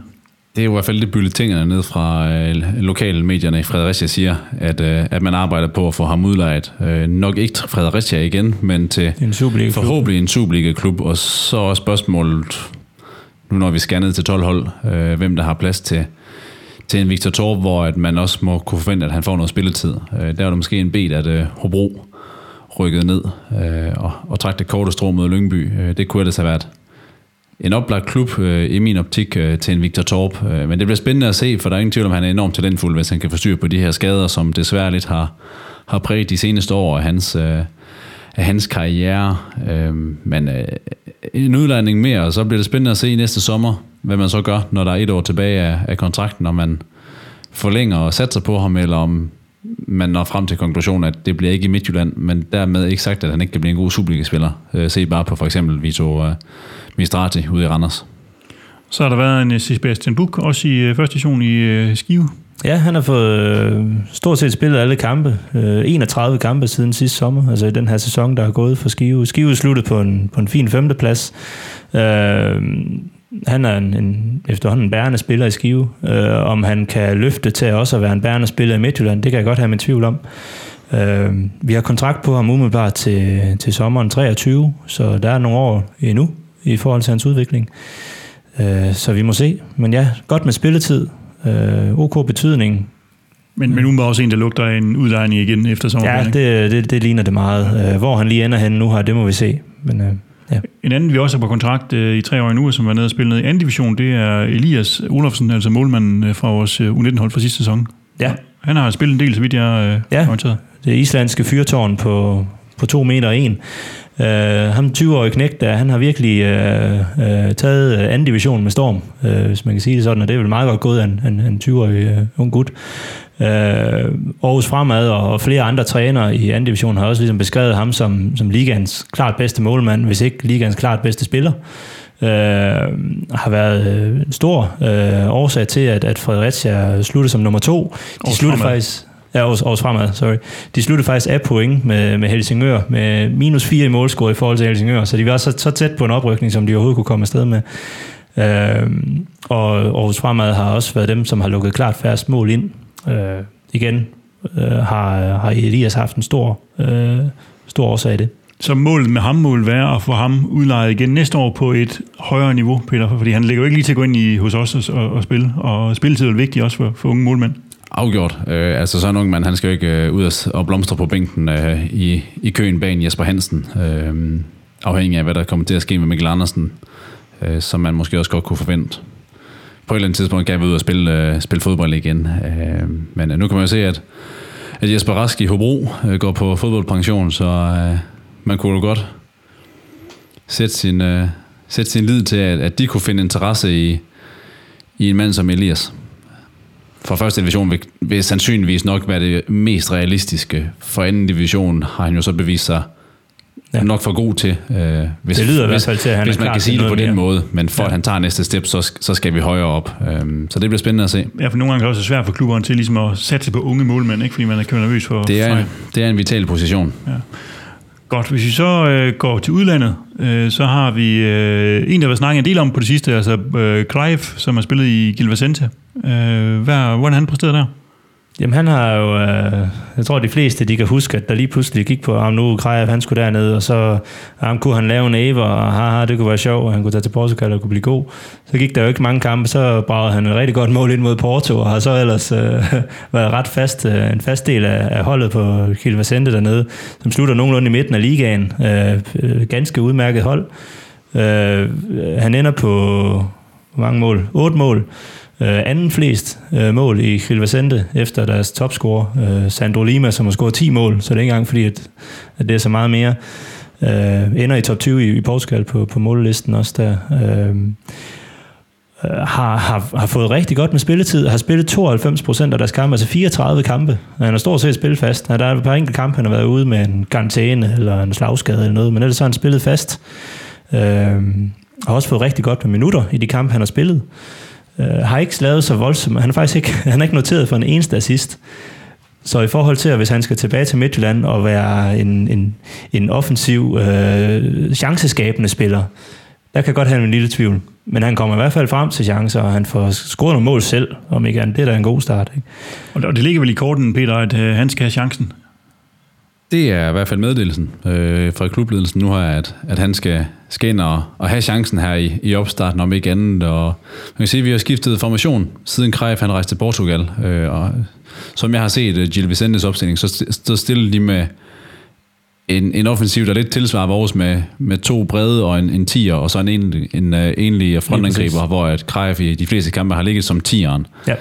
Det er jo i hvert fald det bulletinerne ned fra øh, lokale medierne i Fredericia siger, at, øh, at man arbejder på at få ham udlejet. Øh, nok ikke til Fredericia igen, men til En forhåbentlig en Superliga-klub. Og så er spørgsmålet, nu når vi skal ned til 12 hold, øh, hvem der har plads til, til en Victor Torp, hvor at man også må kunne forvente, at han får noget spilletid. Øh, der er der måske en bed, at øh, Hobro rykkede ned øh, og, og trak det korte strå mod Lyngby. Øh, det kunne ellers have været en oplagt klub øh, i min optik øh, til en Victor Torp. Øh, men det bliver spændende at se, for der er ingen tvivl om, han er enormt talentfuld, hvis han kan få styr på de her skader, som desværre lidt har, har præget de seneste år af hans, øh, af hans karriere. Øh, men øh, en udlejning mere, og så bliver det spændende at se næste sommer, hvad man så gør, når der er et år tilbage af, af kontrakten, når man forlænger og satser på ham, eller om man når frem til konklusionen, at det bliver ikke i Midtjylland, men dermed ikke sagt, at han ikke kan blive en god Superliga-spiller. Øh, se bare på for eksempel Vito øh, Mistrati ude i Randers. Så har der været en øh, Sebastian Buk, også i øh, første station i øh, Skive. Ja, han har fået øh, stort set spillet alle kampe. Øh, 31 kampe siden sidste sommer, altså i den her sæson, der er gået for Skive. Skive sluttede på en, på en fin femteplads. Øh, han er en, en, efterhånden en bærende spiller i Skive. Øh, om han kan løfte til også at være en bærende spiller i Midtjylland, det kan jeg godt have min tvivl om. Øh, vi har kontrakt på ham umiddelbart til, til sommeren 23, så der er nogle år endnu i forhold til hans udvikling. Øh, så vi må se. Men ja, godt med spilletid. Øh, OK betydning. Men, men umiddelbart også en, der lugter af en udlejning igen efter Ja, sommerferien. det, det, det ligner det meget. Øh, hvor han lige ender henne nu her, det må vi se. Men øh, ja. En anden, vi også har på kontrakt øh, i tre år nu, som var nede og spille ned i anden division, det er Elias Olofsen, altså målmanden øh, fra vores øh, U19-hold fra sidste sæson. ja, Han har spillet en del, så vidt jeg øh, Ja. ja. orienteret. det islandske fyrtårn på, på to meter og en. Uh, ham 20-årige knægt der, han har virkelig uh, uh, taget anden division med storm, uh, hvis man kan sige det sådan, og det er vel meget godt gået af en, en, en 20-årig uh, ung gut. Uh, Aarhus Fremad og, og flere andre trænere i anden division har også ligesom beskrevet ham som, som ligaens klart bedste målmand, hvis ikke ligaens klart bedste spiller. Uh, har været en stor uh, årsag til, at, at Fredericia sluttede som nummer to. De Aarhus sluttede Fremad. faktisk Ja, Aarhus, Aarhus Fremad, sorry. De sluttede faktisk af point med, med Helsingør, med minus 4 i målscore i forhold til Helsingør, så de var så, så tæt på en oprykning, som de overhovedet kunne komme afsted med. Øh, og Aarhus Fremad har også været dem, som har lukket klart færrest mål ind. Øh, igen øh, har, har Elias haft en stor, øh, stor årsag i det. Så målet med ham må være at få ham udlejet igen næste år på et højere niveau, Peter, fordi han ligger jo ikke lige til at gå ind i, hos os og, og spille, og spilletid er vigtigt også for, for unge målmænd. Afgjort. Øh, altså sådan en ung mand, han skal jo ikke øh, ud og, og blomstre på bænken øh, i, i køen bag Jesper Hansen. Øh, afhængig af, hvad der kommer til at ske med Mikkel Andersen, øh, som man måske også godt kunne forvente. På et eller andet tidspunkt kan vi ud og spille, øh, spille fodbold igen. Øh, men øh, nu kan man jo se, at, at Jesper Rask i Hobro øh, går på fodboldpension, så øh, man kunne jo godt sætte sin, øh, sætte sin lid til, at, at de kunne finde interesse i, i en mand som Elias for første division vil, vil sandsynligvis nok være det mest realistiske. For anden division har han jo så bevist sig ja. nok for god til. Øh, hvis, det lyder i hvert fald til, at han Hvis er man kan sige det på noget den mere. måde. Men for ja. at han tager næste step, så, så skal vi højere op. Øh, så det bliver spændende at se. Ja, for nogle gange er det også svært for klubberne til ligesom at satse på unge målmænd, ikke? fordi man er nervøs for Det er, fejl. en, det er en vital position. Godt, hvis vi så øh, går til udlandet, øh, så har vi øh, en, der har snakket en del om på det sidste, altså øh, Clive, som har spillet i Gil Vicente. Øh, hvad, hvordan har han præsteret der? Jamen han har jo, øh, jeg tror de fleste, de kan huske, at der lige pludselig gik på ham nu, Krejev, han skulle derned, og så ham kunne han lave en æver, og haha, det kunne være sjovt, og han kunne tage til Portugal og kunne blive god. Så gik der jo ikke mange kampe, så bragte han et rigtig godt mål ind mod Porto, og har så ellers øh, været ret fast, øh, en fast del af, af holdet på Gil Vicente dernede, som slutter nogenlunde i midten af ligaen. Øh, øh, ganske udmærket hold. Øh, han ender på, hvor mange mål? 8 mål. Øh, anden flest øh, mål i Gilvesente efter deres topscorer, øh, Sandro Lima, som har scoret 10 mål, så det er ikke engang fordi, at, at det er så meget mere. Øh, ender i top 20 i, i Portugal på, på mållisten også der. Øh, øh, har, har, har fået rigtig godt med spilletid, har spillet 92 procent af deres kampe, altså 34 kampe. Han har stort set spillet fast. Der er et par enkelte kampe, han har været ude med en garantæne eller en slagskade eller noget, men ellers har han spillet fast. Øh, har også fået rigtig godt med minutter i de kampe, han har spillet. Øh, har ikke lavet så voldsomt. Han er faktisk ikke, han er ikke noteret for en eneste assist. Så i forhold til, at hvis han skal tilbage til Midtjylland og være en, en, en offensiv, øh, chanceskabende spiller, der kan godt have en lille tvivl. Men han kommer i hvert fald frem til chancer, og han får scoret nogle mål selv, om ikke andet. Det er da en god start. Ikke? Og og det ligger vel i korten, Peter, at øh, han skal have chancen. Det er i hvert fald meddelelsen øh, fra klubledelsen nu her, at, at han skal, skal ind og, og have chancen her i, i opstarten, om ikke andet. Og man kan sige, at vi har skiftet formation, siden Krejf han rejste til Portugal. Øh, og som jeg har set uh, Gil Vicentes opstilling, så, så stiller de med en, en offensiv, der lidt tilsvarer vores med, med to brede og en, en tier, og så en, en, en uh, enlig frontangriber, hvor at Krejf i de fleste kampe har ligget som tieren. Ja.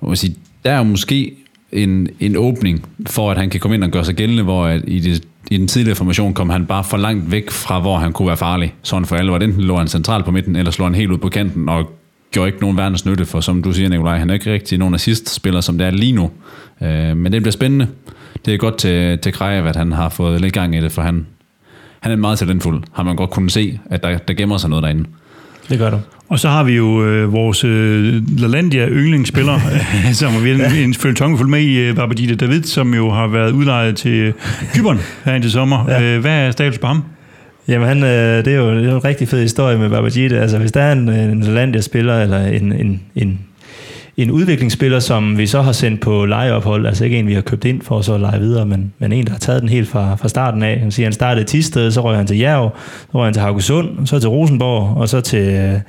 Og man sige, der er måske en, en åbning for, at han kan komme ind og gøre sig gældende, hvor at i, det, i den tidligere formation kom han bare for langt væk fra, hvor han kunne være farlig. Sådan for alle, hvor enten lå han centralt på midten, eller slår han helt ud på kanten, og gjorde ikke nogen verdens nytte, for som du siger, Nikolaj, han er ikke rigtig nogen assist-spiller, som det er lige nu. Øh, men det bliver spændende. Det er godt til, til Krejev, at han har fået lidt gang i det, for han, han er meget talentfuld. Har man godt kunne se, at der, der gemmer sig noget derinde. Det gør du. Og så har vi jo øh, vores øh, LaLandia yndlingsspiller, som vi har en, en følgetong fuldt med i, øh, Babajide David, som jo har været udlejet til Kyberen her indtil sommer. Ja. Øh, hvad er status på ham? Jamen, han, øh, det, er jo, det er jo en rigtig fed historie med Babajide. Altså, hvis der er en, en Landia-spiller, eller en, en, en, en udviklingsspiller, som vi så har sendt på lejeophold, altså ikke en, vi har købt ind for så at lege videre, men, men en, der har taget den helt fra, fra starten af. Han siger, han startede i Tisted, så røg han til Jerv, så røg han til Haugesund, så til Rosenborg, og så til øh,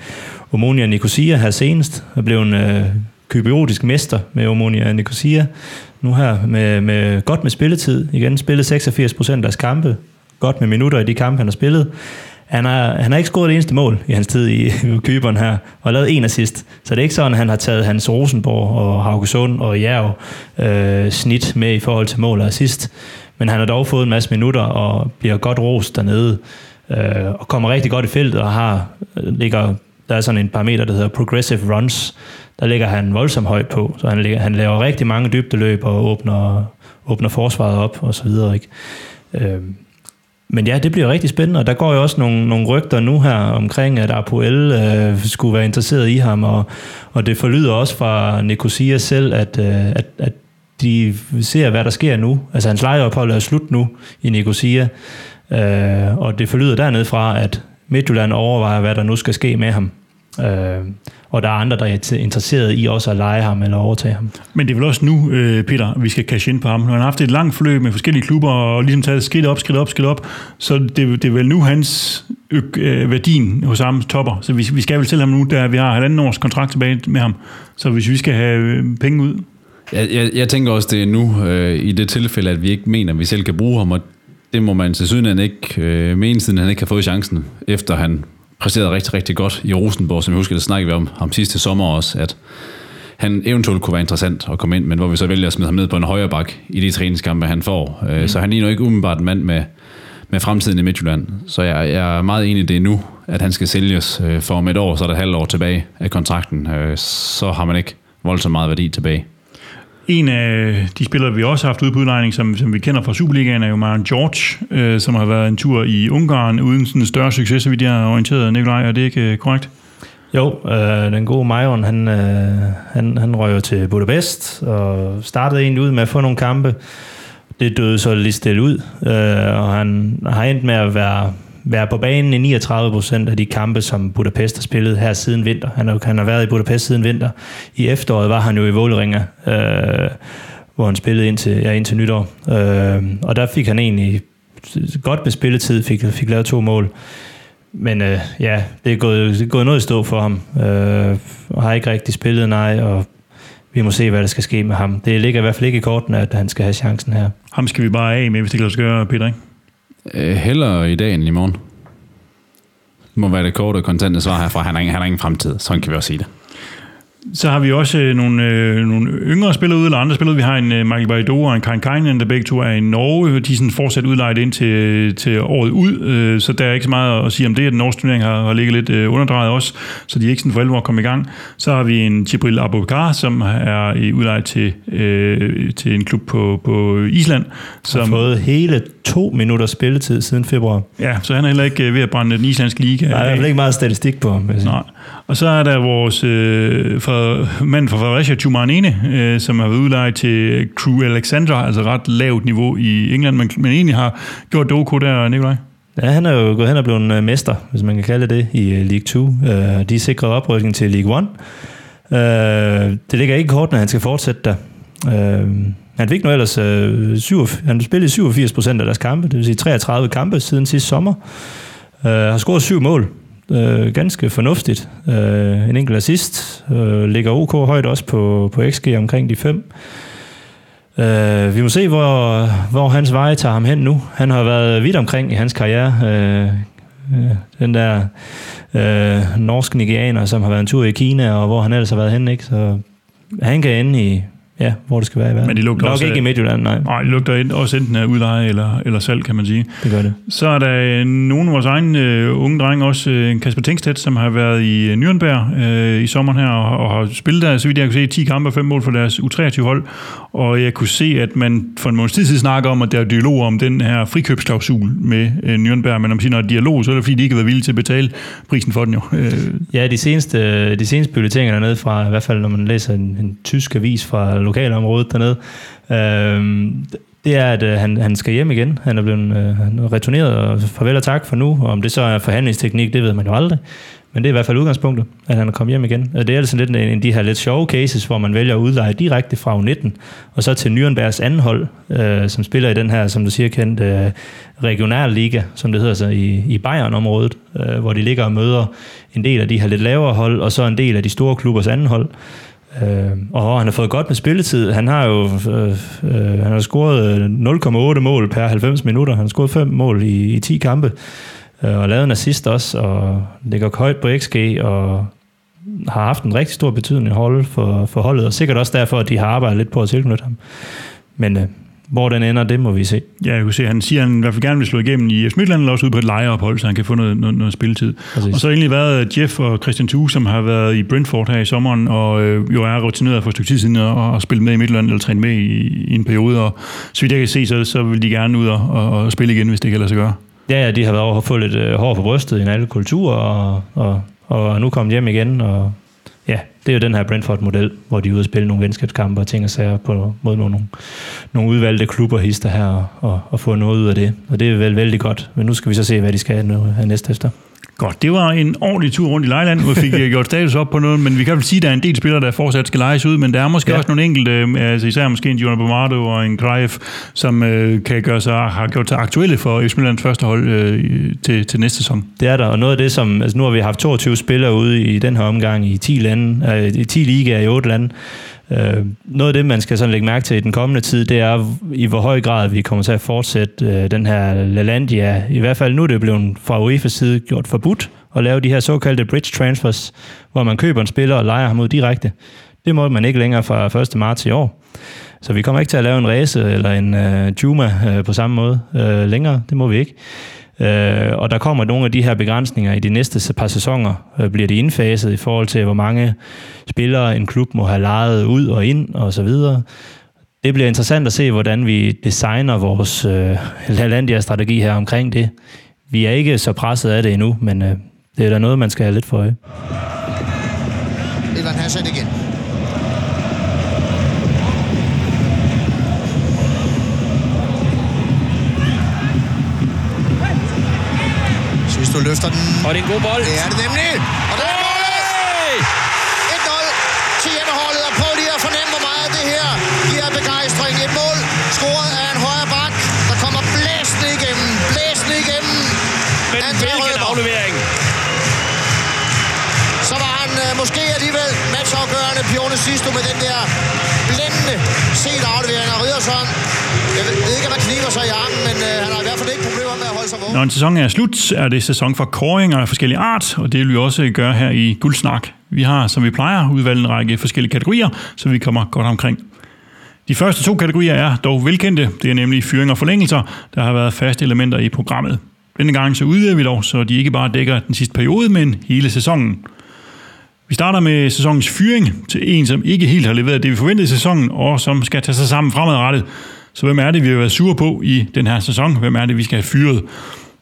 Omonia Nicosia her senest, og blev en øh, kybiotisk mester med Omonia Nicosia. Nu her med, med godt med spilletid. Igen spillet 86 procent af deres kampe. Godt med minutter i de kampe, han har spillet. Han har, han har ikke scoret det eneste mål i hans tid i Kyberen her, og lavet en assist. Så det er ikke sådan, at han har taget hans Rosenborg og Haugesund og Jerv øh, snit med i forhold til mål og assist. Men han har dog fået en masse minutter og bliver godt rost dernede. Øh, og kommer rigtig godt i feltet og har, øh, ligger, der er sådan en parameter, der hedder progressive runs. Der ligger han voldsomt højt på, så han, ligger, han laver rigtig mange dybdeløb og åbner, åbner forsvaret op og så videre. Ikke? Øh, men ja, det bliver rigtig spændende, og der går jo også nogle, nogle rygter nu her omkring, at Apoel øh, skulle være interesseret i ham, og, og det forlyder også fra Nicosia selv, at, øh, at, at de ser, hvad der sker nu. Altså hans lejeophold er slut nu i Nicosia, øh, og det forlyder dernede fra, at Midtjylland overvejer, hvad der nu skal ske med ham. Øh, og der er andre, der er interesseret i også at lege ham eller overtage ham. Men det er vel også nu, øh, Peter, vi skal cash ind på ham. Han har haft et langt forløb med forskellige klubber og ligesom taget skridt op, skridt op, skridt op. Så det, det er vel nu hans øh, værdien hos ham topper. Så vi, vi skal vel til ham nu, da vi har halvanden års kontrakt tilbage med ham. Så hvis vi skal have øh, penge ud, Jeg, jeg, jeg tænker også, det er nu, øh, i det tilfælde, at vi ikke mener, at vi selv kan bruge ham, og det må man til syden ikke øh, mene, siden han ikke har fået chancen, efter han præsterede rigtig, rigtig godt i Rosenborg, som jeg husker, det snakkede vi om, om sidste sommer også, at han eventuelt kunne være interessant at komme ind, men hvor vi så vælger at smide ham ned på en højre bak i de træningskampe, han får. Mm. Så han ligner ikke umiddelbart en mand med, med fremtiden i Midtjylland. Så jeg, jeg er meget enig i det nu, at han skal sælges øh, for om et år, så er der et halvt år tilbage af kontrakten. Øh, Så har man ikke voldsomt meget værdi tilbage. En af de spillere, vi også har haft ude på udlejning, som, som vi kender fra Superligaen, er jo Marion George, øh, som har været en tur i Ungarn uden sådan en større succes, så vidt jeg har orienteret, Nikolaj. Er det ikke øh, korrekt? Jo, øh, den gode Marion, han, øh, han, han røg jo til Budapest og startede egentlig ud med at få nogle kampe. Det døde så lidt stille ud, øh, og han har endt med at være, være på banen i 39 procent af de kampe, som Budapest har spillet her siden vinter. Han har, han har været i Budapest siden vinter. I efteråret var han jo i Våleringa, øh, hvor han spillede indtil, ja, indtil nytår. Øh, og der fik han egentlig godt med spilletid, fik, fik lavet to mål. Men øh, ja, det er, gået, det er gået noget i stå for ham. Øh, og har ikke rigtig spillet, nej, og vi må se, hvad der skal ske med ham. Det ligger i hvert fald ikke i kortene, at han skal have chancen her. Ham skal vi bare af med, hvis det kan lade sig gøre, Peter, ikke? Øh, hellere i dag end i morgen. Det må være det korte og kontante svar herfra. Han har, ingen, han har ingen fremtid. Sådan kan vi også sige det. Så har vi også øh, nogle, øh, nogle yngre spillere ude, eller andre spillere. Vi har en øh, Michael Baido og en Karin Kainen, der begge to er i Norge. De er sådan fortsat udlejet ind til, til året ud, øh, så der er ikke så meget at sige om det, at den norske turnering har, har ligget lidt øh, underdrejet også, så de er ikke sådan for alvor kommet i gang. Så har vi en Jibril Abubakar, som er i udlejet til, øh, til en klub på, på Island. Som har fået hele to minutter spilletid siden februar. ja, så han er heller ikke øh, ved at brænde den islandske liga. Der er i hvert fald ikke meget statistik på. Nej. Og så er der vores øh, fra, mand fra Fredericia, Chumanene, øh, som har været udlejet til Crew Alexandra, altså ret lavt niveau i England, men, men egentlig har gjort det ok der, Nikolaj. Ja, han er jo gået hen og blevet en øh, mester, hvis man kan kalde det, i øh, League 2. Øh, De er sikret oprykning til League 1. Øh, Det ligger ikke kort, når han skal fortsætte der. Øh, Han fik nu ellers øh, 7, han spillede 87 procent af deres kampe, det vil sige 33 kampe siden sidste sommer. Øh, Har scoret syv mål. Øh, ganske fornuftigt. Øh, en enkelt assist. Øh, ligger OK højt også på, på XG omkring de fem. Øh, vi må se, hvor, hvor hans veje tager ham hen nu. Han har været vidt omkring i hans karriere. Øh, øh den der øh, norske nigerianer, som har været en tur i Kina, og hvor han ellers har været hen, ikke? Så han kan ende i, ja, hvor det skal være i verden. Men de lugter Nok også ikke af- i Midtjylland, nej. Nej, det lugter ind- også enten af udleje eller, eller salg, kan man sige. Det gør det. Så er der øh, nogle af vores egne øh, unge drenge, også øh, Kasper Tengstedt, som har været i øh, Nürnberg øh, i sommeren her, og, og har spillet der, så vidt jeg kunne se, 10 kampe og 5 mål for deres U23-hold. Og jeg kunne se, at man for en måneds tid siden snakker om, at der er dialog om den her frikøbsklausul med øh, Nürnberg, men om siger, når er dialog, så er det fordi, de ikke har været villige til at betale prisen for den jo. Øh, Ja, de seneste, øh, de seneste bulletiner dernede fra, i hvert fald når man læser en, en tysk avis fra lokalområdet dernede, øh, det er, at øh, han, han skal hjem igen. Han er blevet øh, returneret, og farvel og tak for nu. Og om det så er forhandlingsteknik, det ved man jo aldrig. Men det er i hvert fald udgangspunktet, at han er kommet hjem igen. Og det er altså lidt en af de her lidt sjove cases, hvor man vælger at udleje direkte fra U19, og så til Nürnbergs anden hold, øh, som spiller i den her, som du siger, kendt øh, regionalliga, som det hedder så i, i Bayern-området, øh, hvor de ligger og møder en del af de her lidt lavere hold, og så en del af de store klubbers anden hold. Øh, og han har fået godt med spilletid. Han har jo øh, øh, han har scoret 0,8 mål per 90 minutter. Han har scoret 5 mål i, i 10 kampe, øh, og lavet en assist også, og ligger højt på XG, og har haft en rigtig stor betydning hold for, for holdet, og sikkert også derfor, at de har arbejdet lidt på at tilknytte ham. Men øh, hvor den ender, det må vi se. ja, jeg kunne se, han siger, at han i hvert fald gerne vil slå igennem i FC Midtjylland, eller også ude på et lejeophold, så han kan få noget, noget, noget spilletid. Præcis. Og så har egentlig været Jeff og Christian Thue, som har været i Brentford her i sommeren, og øh, jo er rutineret for et stykke tid siden, og, og spillet med i Midtjylland, eller trænet med i, i en periode, og så vidt jeg kan se, så, så vil de gerne ud og, og, og spille igen, hvis det kan lade sig gøre. Ja, ja, de har været over at få lidt øh, hår på brystet i en alle kulturer, og, og, og nu kommet hjem igen, og ja, det er jo den her Brentford-model, hvor de er ude og spille nogle venskabskampe og ting og sager på, mod nogle, nogle udvalgte klubber hister her og, og, og få noget ud af det. Og det er vel vældig godt. Men nu skal vi så se, hvad de skal nu her næste efter. Godt, det var en ordentlig tur rundt i Lejland, hvor vi fik øh, gjort status op på noget, men vi kan vel sige, at der er en del spillere, der fortsat skal lejes ud, men der er måske ja. også nogle enkelte, øh, altså især måske en Jonah Bomado og en Greif, som øh, kan gøre sig, har gjort sig aktuelle for FC Midtjyllands første hold øh, til, til næste sæson. Det er der, og noget af det, som, altså nu har vi haft 22 spillere ude i den her omgang i 10 lande, øh, i 10 ligaer i 8 lande, Øh, noget af det, man skal sådan lægge mærke til i den kommende tid, det er, i hvor høj grad vi kommer til at fortsætte øh, den her LaLandia. I hvert fald nu er det blevet fra UEFA's side gjort forbudt at lave de her såkaldte bridge transfers, hvor man køber en spiller og leger ham ud direkte. Det må man ikke længere fra 1. marts i år. Så vi kommer ikke til at lave en race eller en øh, Juma øh, på samme måde øh, længere. Det må vi ikke. Øh, og der kommer nogle af de her begrænsninger i de næste par sæsoner, øh, bliver det indfaset i forhold til, hvor mange spillere en klub må have lejet ud og ind og så videre. Det bliver interessant at se, hvordan vi designer vores øh, LaLandia-strategi her omkring det. Vi er ikke så presset af det endnu, men øh, det er da noget, man skal have lidt for øje. Ivan Hassan igen. Du løfter den. Og det er en god bold. Det er det nemlig. Og der er målet! 1-0 til hjemmeholdet. Og prøv lige at fornemme, hvor meget det her giver begejstring. Et mål scoret af en højre bak, der kommer blæsende igennem. Blæsende igennem. Men hvilken aflevering. Så var han øh, måske alligevel matchafgørende Pione Sisto med den der blændende set aflevering af Riddersson. Jeg ved ikke, om han kniver sig i armen, men øh, han har i hvert fald ikke problemer med at holde sig vågen. Når en sæson er slut, er det sæson for kåringer af forskellige art, og det vil vi også gøre her i Guldsnak. Vi har, som vi plejer, udvalgt en række forskellige kategorier, så vi kommer godt omkring. De første to kategorier er dog velkendte. Det er nemlig fyring og forlængelser, der har været faste elementer i programmet. Denne gang så udvider vi dog, så de ikke bare dækker den sidste periode, men hele sæsonen. Vi starter med sæsonens fyring til en, som ikke helt har leveret det, vi forventede i sæsonen, og som skal tage sig sammen fremadrettet. Så hvem er det, vi vil være sure på i den her sæson? Hvem er det, vi skal have fyret?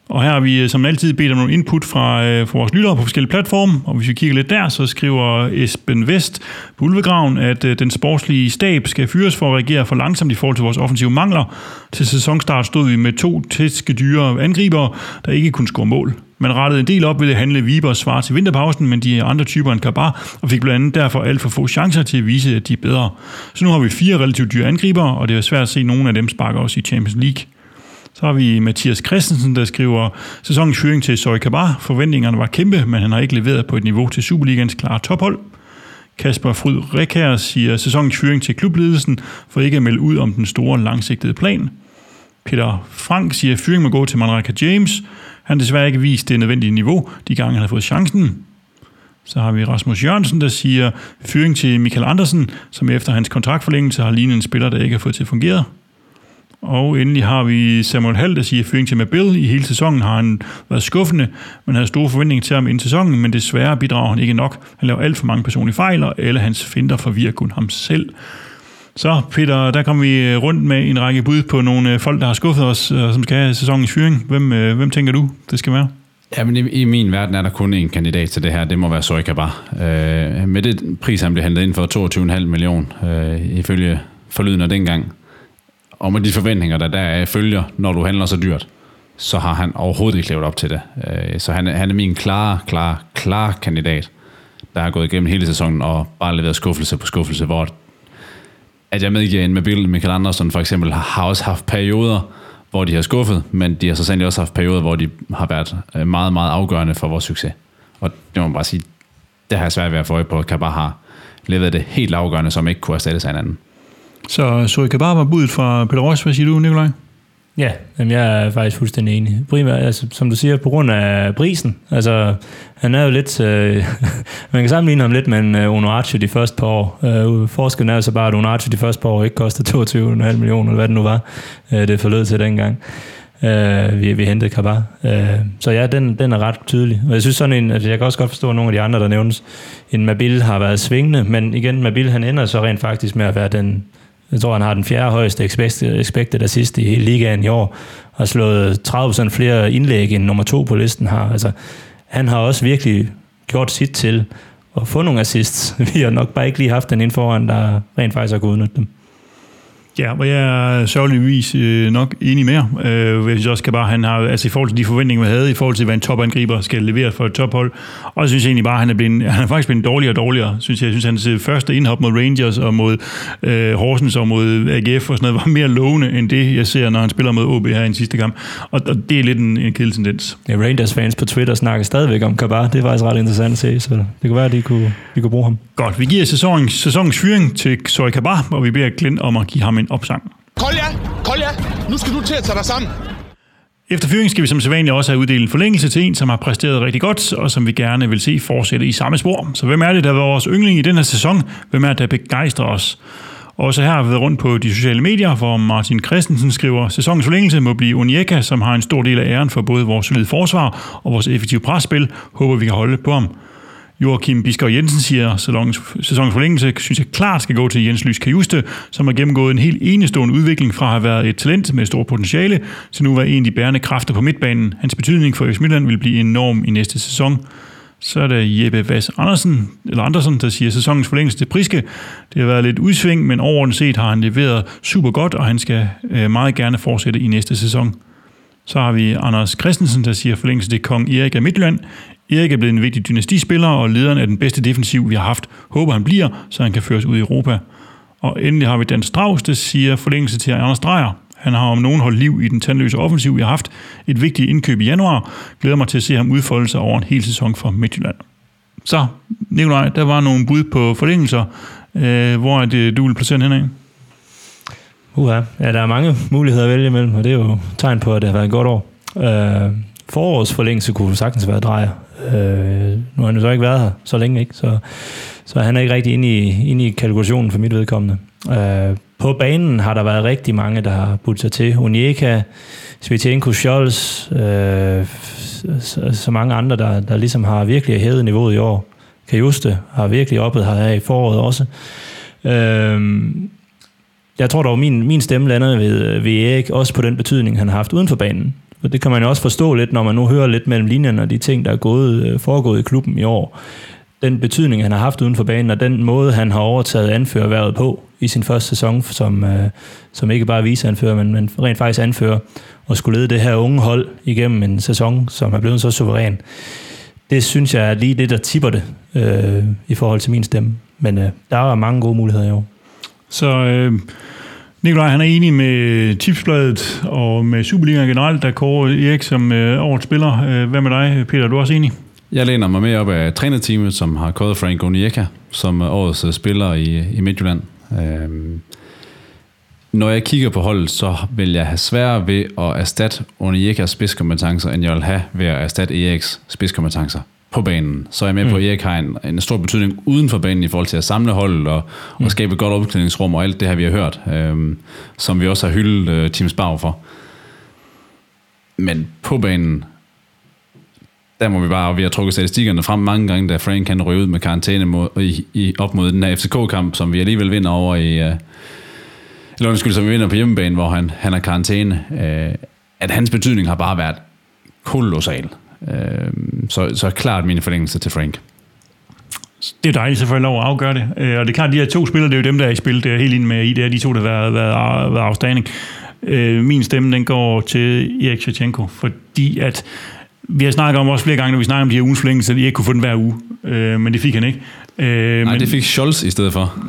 Og her har vi øh, som altid bedt om nogle input fra, øh, fra vores lyttere på forskellige platforme, og hvis vi kigger lidt der, så skriver Esben Vest på Ulvegraven, at øh, den sportslige stab skal fyres for at reagere for langsomt i forhold til vores offensive mangler. Til sæsonstart stod vi med to tæske dyre angribere, der ikke kunne score mål. Man rettede en del op ved at handle Vibers svar til vinterpausen, men de andre typer end Kabar, og fik blandt andet derfor alt for få chancer til at vise, at de er bedre. Så nu har vi fire relativt dyre angriber, og det er svært at se, at nogen af dem sparker os i Champions League. Så har vi Mathias Christensen, der skriver sæsonens fyring til Soy Kabar. Forventningerne var kæmpe, men han har ikke leveret på et niveau til Superligans klare tophold. Kasper Fryd Rekær siger sæsonens fyring til klubledelsen for ikke at melde ud om den store langsigtede plan. Peter Frank siger, at fyringen må gå til Manraka James. Han desværre ikke vist det nødvendige niveau, de gange han har fået chancen. Så har vi Rasmus Jørgensen, der siger fyring til Michael Andersen, som efter hans kontraktforlængelse har lignet en spiller, der ikke har fået til at fungere. Og endelig har vi Samuel Hall, der siger fyring til Mabil. I hele sæsonen har han været skuffende, men havde store forventninger til ham inden sæsonen, men desværre bidrager han ikke nok. Han laver alt for mange personlige fejl, og alle hans finder forvirrer kun ham selv. Så Peter, der kom vi øh, rundt med en række bud på nogle øh, folk, der har skuffet os, og som skal have sæsonens fyring. Hvem, hvem tænker du, det skal være? Ja, men i, i min verden er der kun én kandidat til det her. Det må være Soikabar. Øh, med det pris, han blev hentet ind for 22,5 million, øh, ifølge forlydende dengang, og med de forventninger, der der følger, når du handler så dyrt, så har han overhovedet ikke levet op til det. Øh, så han, han er min klare, klare, klare kandidat, der har gået igennem hele sæsonen og bare leveret skuffelse på skuffelse, hvor at jeg medgiver en med Bill Michael Andersen for eksempel har også haft perioder, hvor de har skuffet, men de har så sandelig også haft perioder, hvor de har været øh, meget, meget afgørende for vores succes. Og det må man bare sige, det har jeg svært ved at få øje på, at Kabar har leveret det helt afgørende, som ikke kunne erstattes af en anden. Så Zoe Kabar var budet fra Peter Ross. Hvad siger du, Nikolaj? Ja, jamen jeg er faktisk fuldstændig enig. Primært, altså, som du siger, på grund af prisen. Altså, han er jo lidt... Øh, man kan sammenligne ham lidt med en uh, de første par år. Øh, forskellen er jo så bare, at Onoacho de første par år ikke kostede 22,5 millioner, eller hvad det nu var, øh, det forlød til dengang. Øh, vi, vi hentede Kabar. Øh, så ja, den, den er ret tydelig. Og jeg synes sådan en, at jeg kan også godt forstå, at nogle af de andre, der nævnes, en Mabil har været svingende, men igen, Mabil han ender så rent faktisk med at være den jeg tror, han har den fjerde højeste expected, assist i hele ligaen i år, og har slået 30% flere indlæg end nummer to på listen har. Altså, han har også virkelig gjort sit til at få nogle assists. Vi har nok bare ikke lige haft den ind foran, der rent faktisk har kunnet udnytte dem. Ja, og jeg er sørgeligvis øh, nok enig med jer. Øh, jeg synes også, at han har, altså i forhold til de forventninger, vi havde, i forhold til, hvad en topangriber skal levere for et tophold, og jeg synes egentlig bare, at han er, blevet, han er faktisk blevet dårligere og dårligere. Synes jeg. jeg synes, hans første indhop mod Rangers og mod øh, Horsens og mod AGF og sådan noget, var mere lovende end det, jeg ser, når han spiller mod OB her i den sidste kamp. Og, og det er lidt en, en kedelig tendens. Ja, Rangers-fans på Twitter snakker stadigvæk om Kabar. Det er faktisk ret interessant at se, så det kunne være, at de kunne, de kunne bruge ham. Godt, vi giver sæsonens, sæsonens fyring til Zoe Kabar, og vi beder Glenn om at give ham en opsang. Kolja, Kolja, nu skal du til at tage dig sammen. Efter fyringen skal vi som sædvanligt også have uddelt en forlængelse til en, som har præsteret rigtig godt, og som vi gerne vil se fortsætte i samme spor. Så hvem er det, der var vores yndling i den her sæson? Hvem er det, der begejstrer os? Også her har vi været rundt på de sociale medier, hvor Martin Christensen skriver, sæsonens forlængelse må blive Unieka, som har en stor del af æren for både vores solide forsvar og vores effektive presspil. Håber, vi kan holde på ham. Joachim Biskov Jensen siger, at sæsonens forlængelse synes jeg klart skal gå til Jens Lys Kajuste, som har gennemgået en helt enestående udvikling fra at have været et talent med stort potentiale, til nu at være en af de bærende kræfter på midtbanen. Hans betydning for FC Midtland vil blive enorm i næste sæson. Så er det Jeppe Vass Andersen, eller Andersen, der siger, sæsonens forlængelse til Priske. Det har været lidt udsving, men overordnet set har han leveret super godt, og han skal øh, meget gerne fortsætte i næste sæson. Så har vi Anders Christensen, der siger forlængelse til Kong Erik af Midtjylland. Erik er blevet en vigtig dynastispiller, og lederen af den bedste defensiv, vi har haft. Håber han bliver, så han kan føres ud i Europa. Og endelig har vi Dan Strauss, der siger forlængelse til Anders Dreyer. Han har om nogen holdt liv i den tandløse offensiv, vi har haft. Et vigtigt indkøb i januar. Glæder mig til at se ham udfolde sig over en hel sæson for Midtjylland. Så, Nikolaj, der var nogle bud på forlængelser. Øh, hvor er det, du vil placere den henad? Uha. Ja, der er mange muligheder at vælge imellem, og det er jo tegn på, at det har været et godt år. Øh, forårets forlængelse kunne sagtens være drejer. Øh, nu har han jo så ikke været her så længe, ikke? Så, så han er ikke rigtig inde i, inde i kalkulationen for mit vedkommende. Øh, på banen har der været rigtig mange, der har budt sig til. Onyeka, Svitenko, Scholz, øh, så, så mange andre, der, der ligesom har virkelig hævet niveauet i år. Kajuste har virkelig oppet her i foråret også. Øh, jeg tror dog, min, min stemme landede ved, ved Erik, også på den betydning, han har haft uden for banen. Og det kan man jo også forstå lidt, når man nu hører lidt mellem linjerne og de ting, der er gået, øh, foregået i klubben i år. Den betydning, han har haft uden for banen, og den måde, han har overtaget anførerværet på i sin første sæson, som, øh, som ikke bare viser anfører, men, men rent faktisk anfører, og skulle lede det her unge hold igennem en sæson, som er blevet så suveræn. Det synes jeg er lige det, der tipper det øh, i forhold til min stemme. Men øh, der er mange gode muligheder i år. Så øh, Nikolaj, han er enig med Tipsbladet og med Superligaen generelt, der kårer Erik som øh, årets spiller. Øh, hvad med dig, Peter? Er du også enig? Jeg læner mig med op af trænerteamet, som har kåret Frank Onyeka som øh, årets øh, spiller i, i Midtjylland. Øhm, når jeg kigger på holdet, så vil jeg have sværere ved at erstatte Onyekas spidskompetencer, end jeg vil have ved at erstatte Eriks spidskompetencer på banen. Så er jeg med mm. på, at Erik har en, en stor betydning uden for banen i forhold til at samle holdet og, mm. og skabe et godt opklædningsrum og alt det her, vi har hørt, øhm, som vi også har hyldet øh, Team Spar for. Men på banen, der må vi bare, vi har trukket statistikkerne frem mange gange, da Frank kan ryge ud med karantæne mod, i, i, op mod den her FCK-kamp, som vi alligevel vinder over i, øh, eller undskyld, som vi vinder på hjemmebane, hvor han, han har karantæne, øh, at hans betydning har bare været kolossal. Øh, så, så klart min forlængelse til Frank. Det er dejligt selvfølgelig at afgøre det. Øh, og det er klart, at de her to spillere, det er jo dem, der er i spil. Det er helt ind med i. Det er de to, der har været, været, været afstanding. Øh, min stemme, den går til Erik Shevchenko, fordi at vi har snakket om også flere gange, når vi snakker om de her ugens forlængelse, at I ikke kunne få den hver uge, øh, men det fik han ikke. Øh, Nej, men, det fik Scholz i stedet for.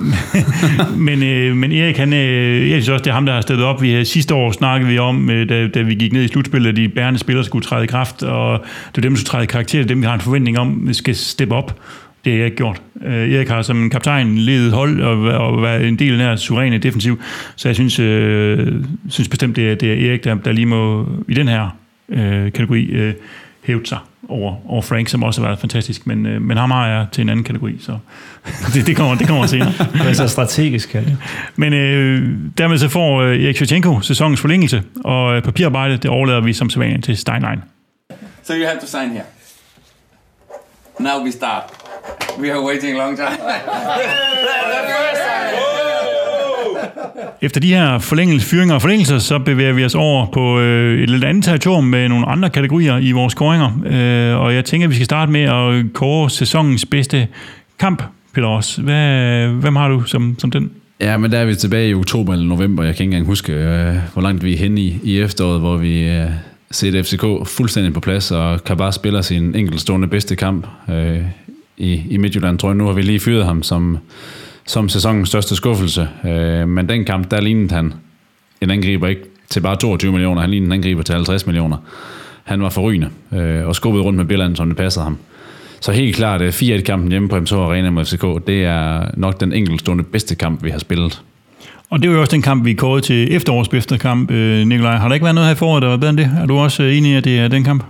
men, øh, men Erik, han, øh, jeg synes også, det er ham, der har stedet op. Vi, sidste år snakkede vi om, øh, da, da vi gik ned i slutspillet, at de bærende spillere skulle træde i kraft, og det er dem, der skulle træde i karakter, det er dem, vi har en forventning om, skal steppe op. Det har jeg ikke gjort. Øh, Erik har som kaptajn ledet hold og, og været en del af den her suveræne defensiv, så jeg synes, øh, synes bestemt, det er, det er Erik, der, der lige må i den her øh, kategori øh, hævet sig over, over Frank, som også har været fantastisk, men, øh, men ham har jeg til en anden kategori, så det, det, kommer, det kommer senere. det er så strategisk, ja. Men øh, dermed så får øh, Erik Shevchenko sæsonens forlængelse, og øh, papirarbejde, det overlader vi som sædvanligt til Steinlein. So you have to sign here. Now we start. We are waiting a long time. the first time. Efter de her forlængelser, fyringer og forlængelser, så bevæger vi os over på øh, et lidt andet territorium med nogle andre kategorier i vores koringer. Øh, og jeg tænker, at vi skal starte med at kåre sæsonens bedste kamp, Peter Ross. Hvad, hvem har du som, som den? Ja, men der er vi tilbage i oktober eller november. Jeg kan ikke engang huske, øh, hvor langt vi er henne i, i efteråret, hvor vi øh, set FCK fuldstændig på plads, og kan bare spille sin enkeltstående bedste kamp øh, i, i Midtjylland, tror jeg. Nu har vi lige fyret ham som, som sæsonens største skuffelse. Øh, men den kamp, der lignede han en angriber ikke til bare 22 millioner, han lignede en angriber til 50 millioner. Han var forrygende øh, og skubbede rundt med Billand, som det passede ham. Så helt klart, øh, 4-1-kampen hjemme på MSH Arena mod FCK, det er nok den enkeltstående bedste kamp, vi har spillet. Og det var jo også den kamp, vi kårede til efterårets bedste kamp, øh, Nikolaj. Har der ikke været noget her i foråret, der var bedre end det? Er du også øh, enig i, at det er den kamp?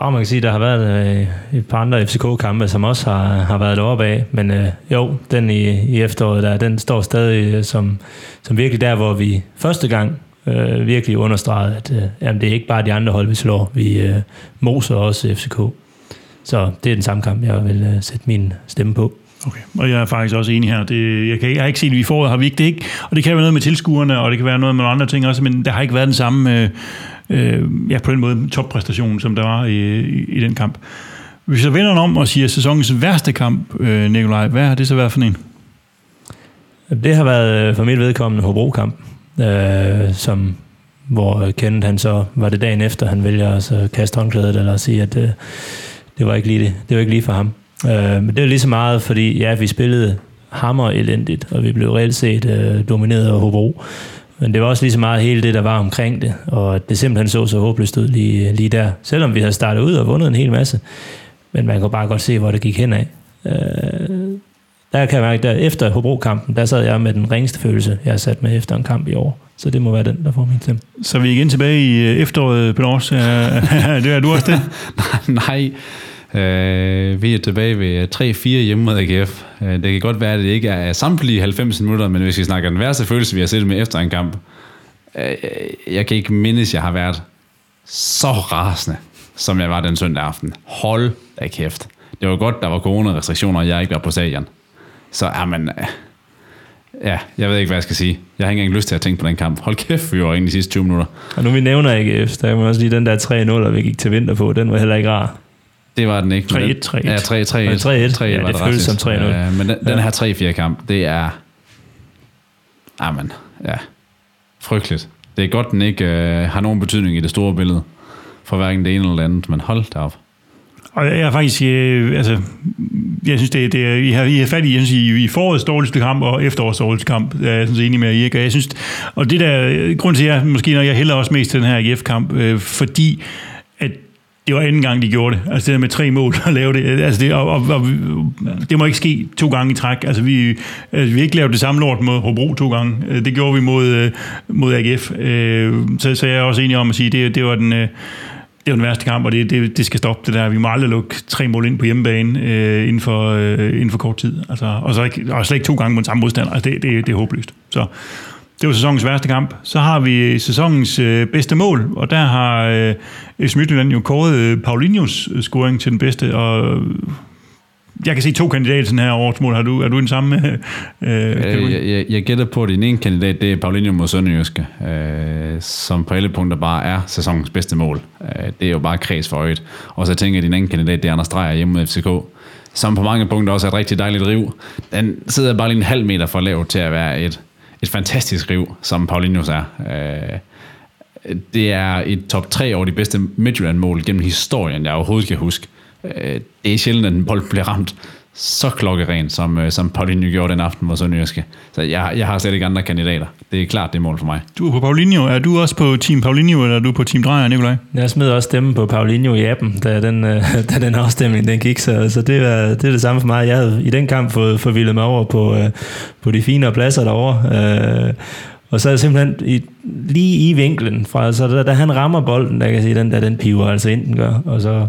Og man kan sige, at der har været øh, et par andre FCK-kampe, som også har, har været deroppe af. Men øh, jo, den i, i efteråret, der, den står stadig øh, som, som virkelig der, hvor vi første gang øh, virkelig understregede, at øh, jamen, det er ikke bare de andre hold, vi slår. Vi øh, moser også FCK. Så det er den samme kamp, jeg vil øh, sætte min stemme på. Okay, og jeg er faktisk også enig her. Det, jeg, kan, jeg har ikke set, at vi får har vi ikke det ikke. Og det kan være noget med tilskuerne, og det kan være noget med andre ting også, men der har ikke været den samme, øh, øh, ja, på den måde, toppræstationen, som der var i, i, i den kamp. Hvis jeg vender om og siger sæsonens værste kamp, øh, Nikolaj, hvad har det så været for en? Det har været øh, for mit vedkommende Hobro-kamp, øh, som, hvor Kenneth han så, var det dagen efter, han vælger at så kaste håndklædet, eller at sige, at øh, det var ikke lige det. Det var ikke lige for ham. Øh, men det var lige så meget, fordi ja, vi spillede hammer elendigt, og vi blev reelt set øh, domineret af Hobro. Men det var også lige så meget hele det, der var omkring det, og det simpelthen så så håbløst ud lige, lige der. Selvom vi havde startet ud og vundet en hel masse. Men man kunne bare godt se, hvor det gik hen af. Øh, der kan jeg mærke, der efter Hobro-kampen, der sad jeg med den ringeste følelse, jeg har sat med efter en kamp i år. Så det må være den, der får min stemme. Så er vi igen tilbage i øh, efteråret, Aars. det er du også det? Nej, Øh, vi er tilbage ved øh, 3-4 hjemme mod AGF. Øh, det kan godt være, at det ikke er samtlige 90 minutter, men hvis vi snakker den værste følelse, vi har set med efter en kamp, øh, øh jeg kan ikke mindes, at jeg har været så rasende, som jeg var den søndag aften. Hold da kæft. Det var godt, der var corona-restriktioner, og jeg ikke var på stadion. Så er man... Øh, ja, jeg ved ikke, hvad jeg skal sige. Jeg har ikke engang lyst til at tænke på den kamp. Hold kæft, vi var inde de sidste 20 minutter. Og nu vi nævner AGF, der må også lige den der 3-0, vi gik til vinter på, den var heller ikke rar. Det var den ikke. 3-1, 3-1. Ja, 3-1. 3-1. Ja, det føles som 3-0. Ja, men den, ja. den her 3-4 kamp, det er... Amen, ja. Frygteligt. Det er godt, den ikke øh, har nogen betydning i det store billede. For hverken det ene eller det andet, men hold da op. Og jeg er faktisk, øh, altså, jeg synes, det, det er, I, har, I har fat i, jeg synes, I, i forårets dårligste kamp og efterårets dårligste kamp, jeg er sådan enig med jer, og jeg synes, og det der, grund til, at jeg måske, når jeg hælder også mest til den her IF-kamp, øh, fordi det var anden gang, de gjorde det. Altså det der med tre mål at lave det. Altså det, og, og, og, det må ikke ske to gange i træk. Altså vi, altså, vi ikke lavet det samme lort mod Hobro to gange. Øh, det gjorde vi mod, øh, mod AGF. Øh, så, så jeg er også enig om at sige, det, det var den... Det var den værste kamp, og det, det, det skal stoppe det der. Vi må aldrig lukke tre mål ind på hjemmebane øh, inden, for, øh, inden for kort tid. Altså, og, så ikke, og slet ikke to gange mod samme modstander. Altså, det, det, det er håbløst. Så det var sæsonens værste kamp. Så har vi sæsonens øh, bedste mål, og der har øh, FC Midtjylland jo kåret øh, Paulinhos øh, scoring til den bedste, og jeg kan se to kandidater den her årets mål. Har du, er du den samme? Øh, øh jeg, jeg, jeg gætter på, at din ene kandidat, det er Paulinho mod Sønderjyske, øh, som på alle punkter bare er sæsonens bedste mål. Øh, det er jo bare kreds for øjet. Og så tænker jeg, at din anden kandidat, det er Anders Dreyer hjemme mod FCK, som på mange punkter også er et rigtig dejligt riv. Den sidder bare lige en halv meter for lavt til at være et et fantastisk riv, som Paulinho er. Øh, det er et top 3 over de bedste Midtjylland-mål gennem historien, jeg overhovedet kan huske. Øh, det er sjældent, at en bold bliver ramt så klokkeren, som, øh, som Paulinho gjorde den aften mod Sønderjyske. Så jeg, jeg har slet ikke andre kandidater. Det er klart det mål for mig. Du er på Paulinho. Er du også på Team Paulinho, eller er du på Team Drejer, Nikolaj? Jeg smed også stemme på Paulinho i appen, da den, øh, da den afstemning den gik, så, så det, er, det er det samme for mig. Jeg havde i den kamp fået forvildet mig over på, øh, på de finere pladser derovre. Øh, og så er jeg simpelthen i, lige i vinklen, fra, så da, da han rammer bolden, der kan jeg sige, den der, den piver altså ind, den gør, og så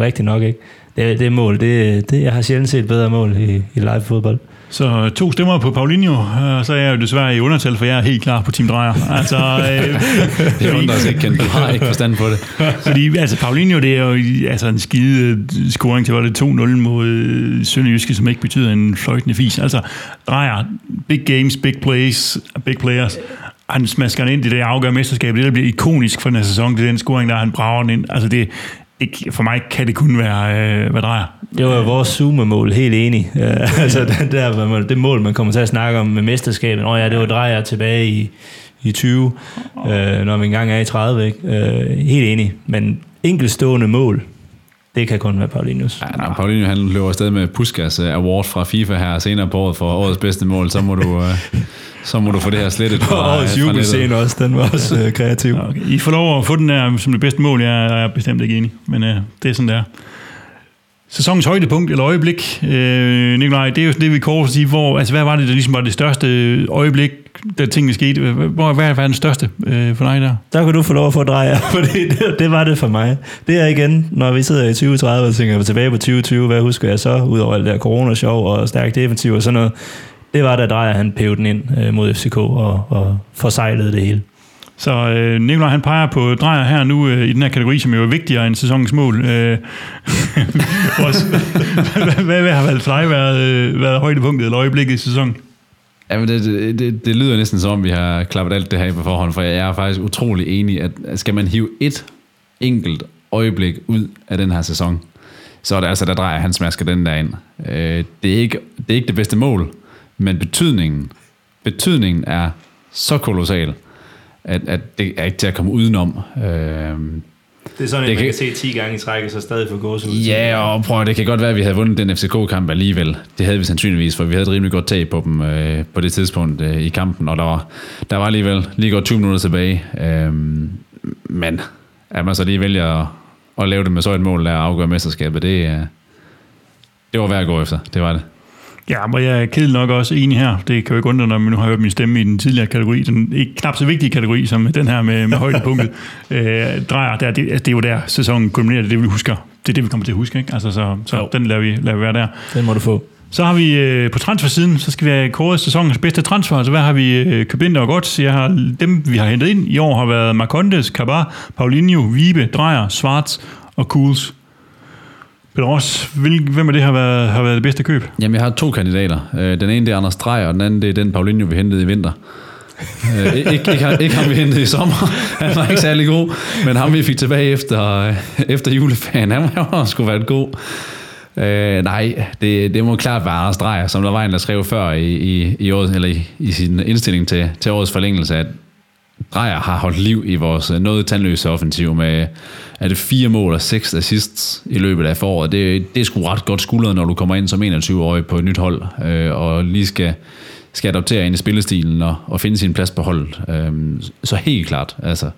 rigtig nok ikke det, det mål, det, det, jeg har sjældent set bedre mål i, i live fodbold. Så to stemmer på Paulinho, og så er jeg jo desværre i undertal, for jeg er helt klar på Team Drejer. Altså, øh, det undrer os ikke, du har ikke forstand på det. fordi altså, Paulinho, det er jo altså, en skide scoring til, var det 2-0 mod Sønderjyske, som ikke betyder en fløjtende fis. Altså, Drejer, big games, big plays, big players han smasker ind i det afgør mesterskab. Det, der bliver ikonisk for den her sæson, det er den scoring, der han brager den ind. Altså det, det, for mig kan det kun være, øh, hvad drejer. Det var jo vores Zoom-mål, helt enig. Uh, altså den der, det mål, man kommer til at snakke om med mesterskabet. Åh ja, det var drejer tilbage i, i 20, uh, når vi engang er i 30. Ikke? Uh, helt enig. Men enkeltstående mål, det kan kun være Paulinus. Ja, når Paulinho han løber afsted med Puskas øh, Award fra FIFA her senere på året for årets bedste mål, så må du, øh, så må du få det her slettet fra, Og årets jubelscene også, den var også uh, kreativ. Okay. I får lov at få den der som det bedste mål. Jeg er bestemt ikke enig, men øh, det er sådan der. Sæsonens højdepunkt eller øjeblik, øh, Nikolaj, det er jo det, vi kort sige, hvor, altså hvad var det, der ligesom var det største øjeblik, da tingene skete? Hvor, hvad var den største øh, for dig der? Der kan du få lov at få drejer, for det, det var det for mig. Det er igen, når vi sidder i 2030 og tænker tilbage på 2020, hvad husker jeg så, udover alt det der coronasjov og stærkt defensiv og sådan noget. Det var da drejer, han pævede den ind øh, mod FCK og, og forsejlede det hele. Så øh, Nikolaj han peger på drejer her nu øh, i den her kategori, som jo er vigtigere end sæsonens mål. Øh, hvad, hvad, hvad har valgt dig været, øh, været højdepunktet eller øjeblikket i sæsonen? Jamen, det, det, det, det lyder næsten som om, vi har klappet alt det her på forhånd, for jeg er faktisk utrolig enig, at skal man hive et enkelt øjeblik ud af den her sæson, så er det altså, der drejer han smasker den der ind. Øh, det, er ikke, det er ikke det bedste mål, men betydningen, betydningen er så kolossal, at, at det er ikke til at komme udenom. Øh, Det er sådan, Det at man kan- kan se 10 gange i træk, så stadig få gås ud. Ja, og prøv det kan godt være, at vi havde vundet den FCK-kamp alligevel. Det havde vi sandsynligvis, for vi havde et rimelig godt tag på dem øh, på det tidspunkt øh, i kampen, og der var, der var alligevel lige godt 20 minutter tilbage. Øh, men at man så lige vælger at, at lave det med så et mål, der afgør mesterskabet, det, øh, det var værd at gå efter. Det var det. Ja, og jeg er kedelig nok også enig her. Det kan jo ikke undre, når man nu har hørt min stemme i den tidligere kategori. Den ikke knap så vigtige kategori som den her med, med højdepunktet. øh, drejer, der, det, altså, det er jo der sæsonen kulminerer, det er det, vi husker. Det er det, vi kommer til at huske, ikke? Altså, så, så den lader vi, lader vi være der. Den må du få. Så har vi øh, på transfersiden, så skal vi have kåret sæsonens bedste transfer. Altså, hvad har vi øh, købt ind og godt? Jeg har, dem, vi har hentet ind i år, har været Marcondes, Kabar, Paulinho, Vibe, Drejer, Svarts og Cools. Peter Ross, hvil- hvem af det har været, har været det bedste køb? Jamen, jeg har to kandidater. Øh, den ene, det er Anders Dreyer, og den anden, det er den Paulinho, vi hentede i vinter. Øh, ikke, ikke, ikke, ikke ham, vi hentede i sommer. Han var ikke særlig god. Men ham, vi fik tilbage efter, øh, efter juleferien, han var sgu været god. Øh, nej, det, det må klart være Anders Dreyer, som der var en, der skrev før i, i, i, året, eller i, i sin indstilling til, til årets forlængelse, at Dreyer har holdt liv i vores øh, noget tandløse offensiv med er det fire mål og seks assists i løbet af foråret. Det, det er sgu ret godt skuldret, når du kommer ind som 21-årig på et nyt hold, øh, og lige skal, skal adoptere ind i spillestilen og, og finde sin plads på holdet. Øh, så helt klart, altså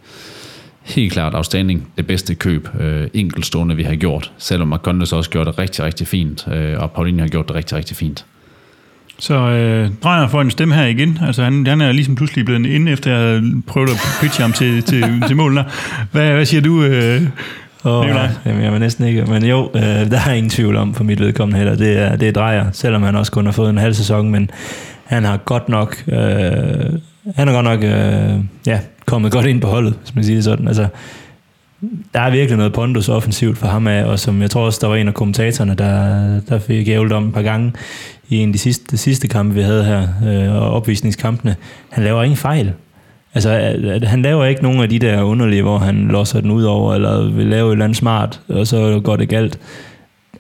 helt klart afstanding det bedste køb øh, enkeltstående, vi har gjort. Selvom Marcondes også gjort det rigtig, rigtig fint, øh, og Paulinho har gjort det rigtig, rigtig fint. Så øh, Drejer får en stemme her igen. Altså, han, han er ligesom pludselig blevet inde, efter jeg prøvet at pitche ham til, til, til mål der. Hvad, hvad siger du, øh, Oh, Nikolaj? jamen, jeg var næsten ikke. Men jo, øh, der er ingen tvivl om for mit vedkommende heller. Det er, det er Drejer, selvom han også kun har fået en halv sæson, men han har godt nok, øh, han er godt nok øh, ja, kommet godt ind på holdet, hvis man siger det sådan. Altså, der er virkelig noget pondus offensivt for ham af, og som jeg tror også, der var en af kommentatorerne, der, der fik ævlet om et par gange i en af de sidste, de sidste kampe, vi havde her, øh, og opvisningskampene. Han laver ingen fejl. Altså, at- at han laver ikke nogen af de der underlige, hvor han losser den ud over, eller vil lave et eller andet smart, og så går det galt.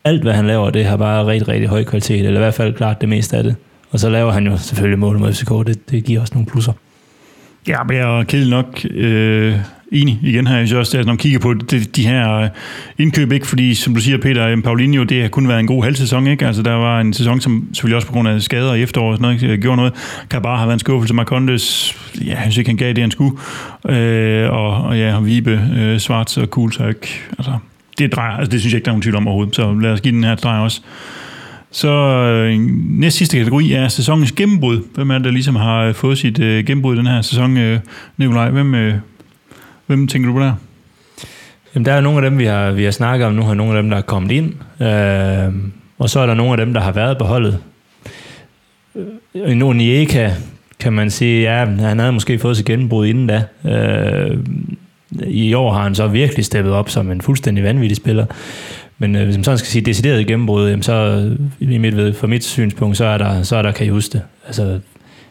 Alt, hvad han laver, det har bare rigtig, rigtig høj kvalitet, eller i hvert fald klart det meste af det. Og så laver han jo selvfølgelig mål mod FCK, det, det giver også nogle plusser. Ja, men jeg er kedelig nok øh, enig igen her. Jeg synes også, at når man kigger på de, de her øh, indkøb, ikke? fordi som du siger, Peter, øh, Paulinho, det har kun været en god halv sæson. Ikke? Altså, der var en sæson, som selvfølgelig også på grund af skader i efteråret sådan noget, ikke? gjorde noget. Kabar har været en skuffelse. Marcondes, ja, jeg synes ikke, han gav det, han skulle. Øh, og, og ja, og Vibe, øh, Svarts og Kuhl, så ikke, altså, det drejer, altså det synes jeg ikke, der er nogen tvivl om overhovedet. Så lad os give den her drejer også. Så øh, næst sidste kategori er sæsonens gennembrud. Hvem er det, der ligesom har øh, fået sit øh, gennembrud i den her sæson? Øh, Nikolaj, hvem, øh, hvem tænker du på der? Jamen, der er nogle af dem, vi har, vi har snakket om nu, har nogle af dem, der er kommet ind. Øh, og så er der nogle af dem, der har været på holdet. Øh, En Onieka, kan man sige, ja, han havde måske fået sit gennembrud inden da. Øh, I år har han så virkelig steppet op som en fuldstændig vanvittig spiller. Men øh, hvis man sådan skal sige decideret gennembrud, jamen så i mit, ved- fra mit synspunkt, så er der, så er der kan I huske det. Altså,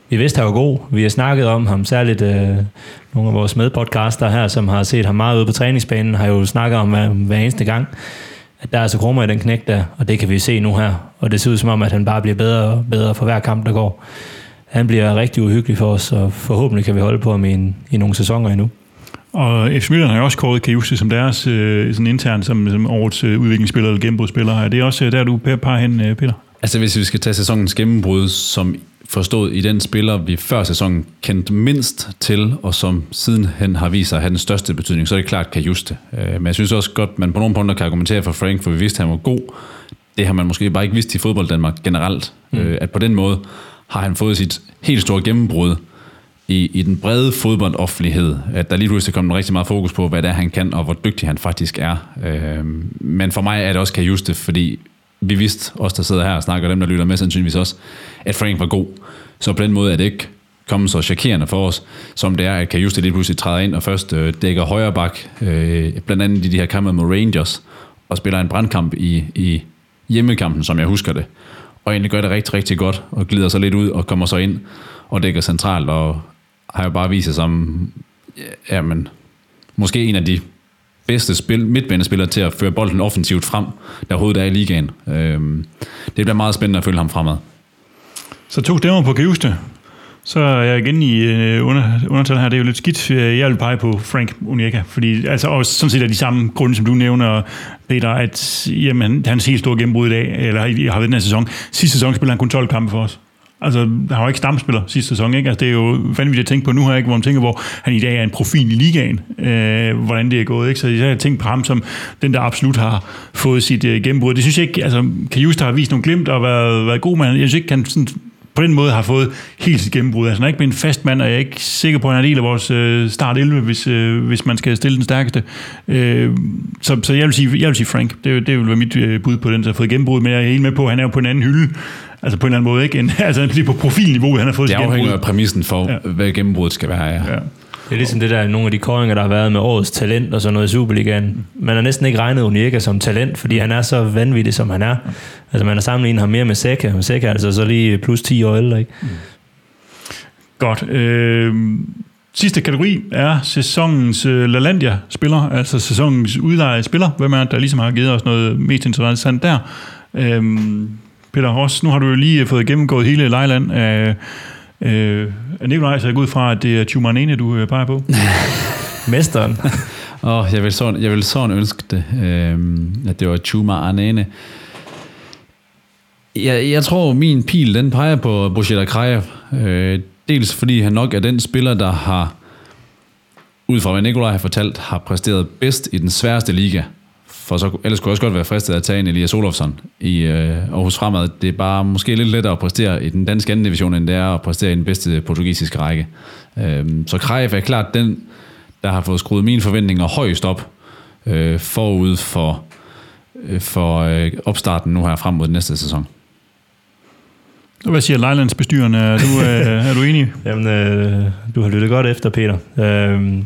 vi vidste, han var god. Vi har snakket om ham, særligt øh, nogle af vores medpodcaster her, som har set ham meget ude på træningsbanen, har jo snakket om hver, hver eneste gang, at der er altså krummer i den knæk der, og det kan vi se nu her. Og det ser ud som om, at han bare bliver bedre og bedre for hver kamp, der går. Han bliver rigtig uhyggelig for os, og forhåbentlig kan vi holde på ham i, en, i nogle sæsoner endnu. Og FC Midtjylland har jo også kåret Kajuste som deres øh, sådan intern som, som årets øh, udviklingsspiller eller gennembrudsspiller. Er det også øh, der, du par hen, øh, Peter? Altså hvis vi skal tage sæsonens gennembrud, som forstået i den spiller, vi før sæsonen kendte mindst til, og som sidenhen har vist sig at have den største betydning, så er det klart Kajuste. Øh, men jeg synes også godt, at man på nogle punkter kan argumentere for Frank, for vi vidste, at han var god. Det har man måske bare ikke vidst i fodbold Danmark generelt. Mm. Øh, at på den måde har han fået sit helt store gennembrud i, i den brede fodboldoffentlighed, at der lige pludselig kommer rigtig meget fokus på, hvad det er, han kan, og hvor dygtig han faktisk er. Øh, men for mig er det også Kajuste, fordi vi vidste, os der sidder her og snakker, dem der lytter med sandsynligvis også, at Frank var god. Så på den måde er det ikke kommet så chokerende for os, som det er, at Kajuste lige pludselig træder ind og først øh, dækker højre bak, øh, blandt andet i de her kampe med Rangers, og spiller en brandkamp i, i hjemmekampen, som jeg husker det. Og egentlig gør det rigtig, rigtig godt, og glider så lidt ud og kommer så ind og dækker centralt, og har jo bare vist sig som, ja, men, måske en af de bedste spil, midtbanespillere til at føre bolden offensivt frem, der overhovedet er i ligaen. Øhm, det bliver meget spændende at følge ham fremad. Så to stemmer på Kajuste. Så er jeg igen i øh, under, undertal her. Det er jo lidt skidt. Jeg vil pege på Frank Onyeka, fordi altså også sådan set er de samme grunde, som du nævner, Peter, at jamen, hans helt store gennembrud i dag, eller har været den her sæson. Sidste sæson spiller han kun 12 kampe for os. Altså, han var ikke stamspiller sidste sæson, ikke? Altså, det er jo vanvittigt at tænke på nu her, ikke? hvor man tænker, hvor han i dag er en profil i ligaen, øh, hvordan det er gået, ikke? Så jeg har tænkt på ham som den, der absolut har fået sit øh, gennembrud. Det synes jeg ikke, altså, Kajusta har vist nogle glimt og været, været god, men jeg synes ikke, han sådan, på den måde har fået helt sit gennembrud. Altså, han er ikke blevet en fast mand, og jeg er ikke sikker på, at han er en del af vores øh, start 11, hvis, øh, hvis man skal stille den stærkeste. Øh, så, så jeg vil sige, jeg vil sige Frank. Det, det vil være mit øh, bud på den, der har fået gennembrud, men jeg er helt med på, at han er jo på en anden hylde Altså på en eller anden måde, ikke? En, altså lige på profilniveau, han har fået Det afhænger af præmissen for, ja. hvad gennembruddet skal være, ja. ja. Det er ligesom det der, nogle af de kåringer, der har været med årets talent og sådan noget i Superligaen. Man har næsten ikke regnet Onyeka som talent, fordi han er så vanvittig, som han er. Altså man har sammenlignet ham mere med Seca. Men Seca er altså så lige plus 10 år ældre, ikke? Mm. Godt. Øh, sidste kategori er sæsonens øh, LaLandia-spiller, altså sæsonens udlejede spiller. Hvem er der ligesom har givet os noget mest interessant der? Øh, Peter Ross, nu har du jo lige fået gennemgået hele Lejland af, øh, af Nikolaj, så jeg går ud fra, at det er Chumanene, du øh, peger på. Mesteren. Åh, oh, jeg, vil sådan, jeg vil sådan ønske det, øh, at det var Chuma Arnane. Jeg, jeg tror, min pil, den peger på Bojeda Krajev. Øh, dels fordi han nok er den spiller, der har, ud fra hvad Nikolaj har fortalt, har præsteret bedst i den sværeste liga. For så, ellers kunne jeg også godt være fristet at tage en Elias Olofsson i øh, Aarhus Fremad. Det er bare måske lidt lettere at præstere i den danske anden division, end det er at præstere i den bedste portugisiske række. Øh, så Krejf er klart den, der har fået skruet mine forventninger højst op øh, forud for, øh, for øh, opstarten nu her frem mod næste sæson. Hvad siger Lejlands bestyrende? Er du, øh, er du enig? Jamen, øh, du har lyttet godt efter, Peter. Øh,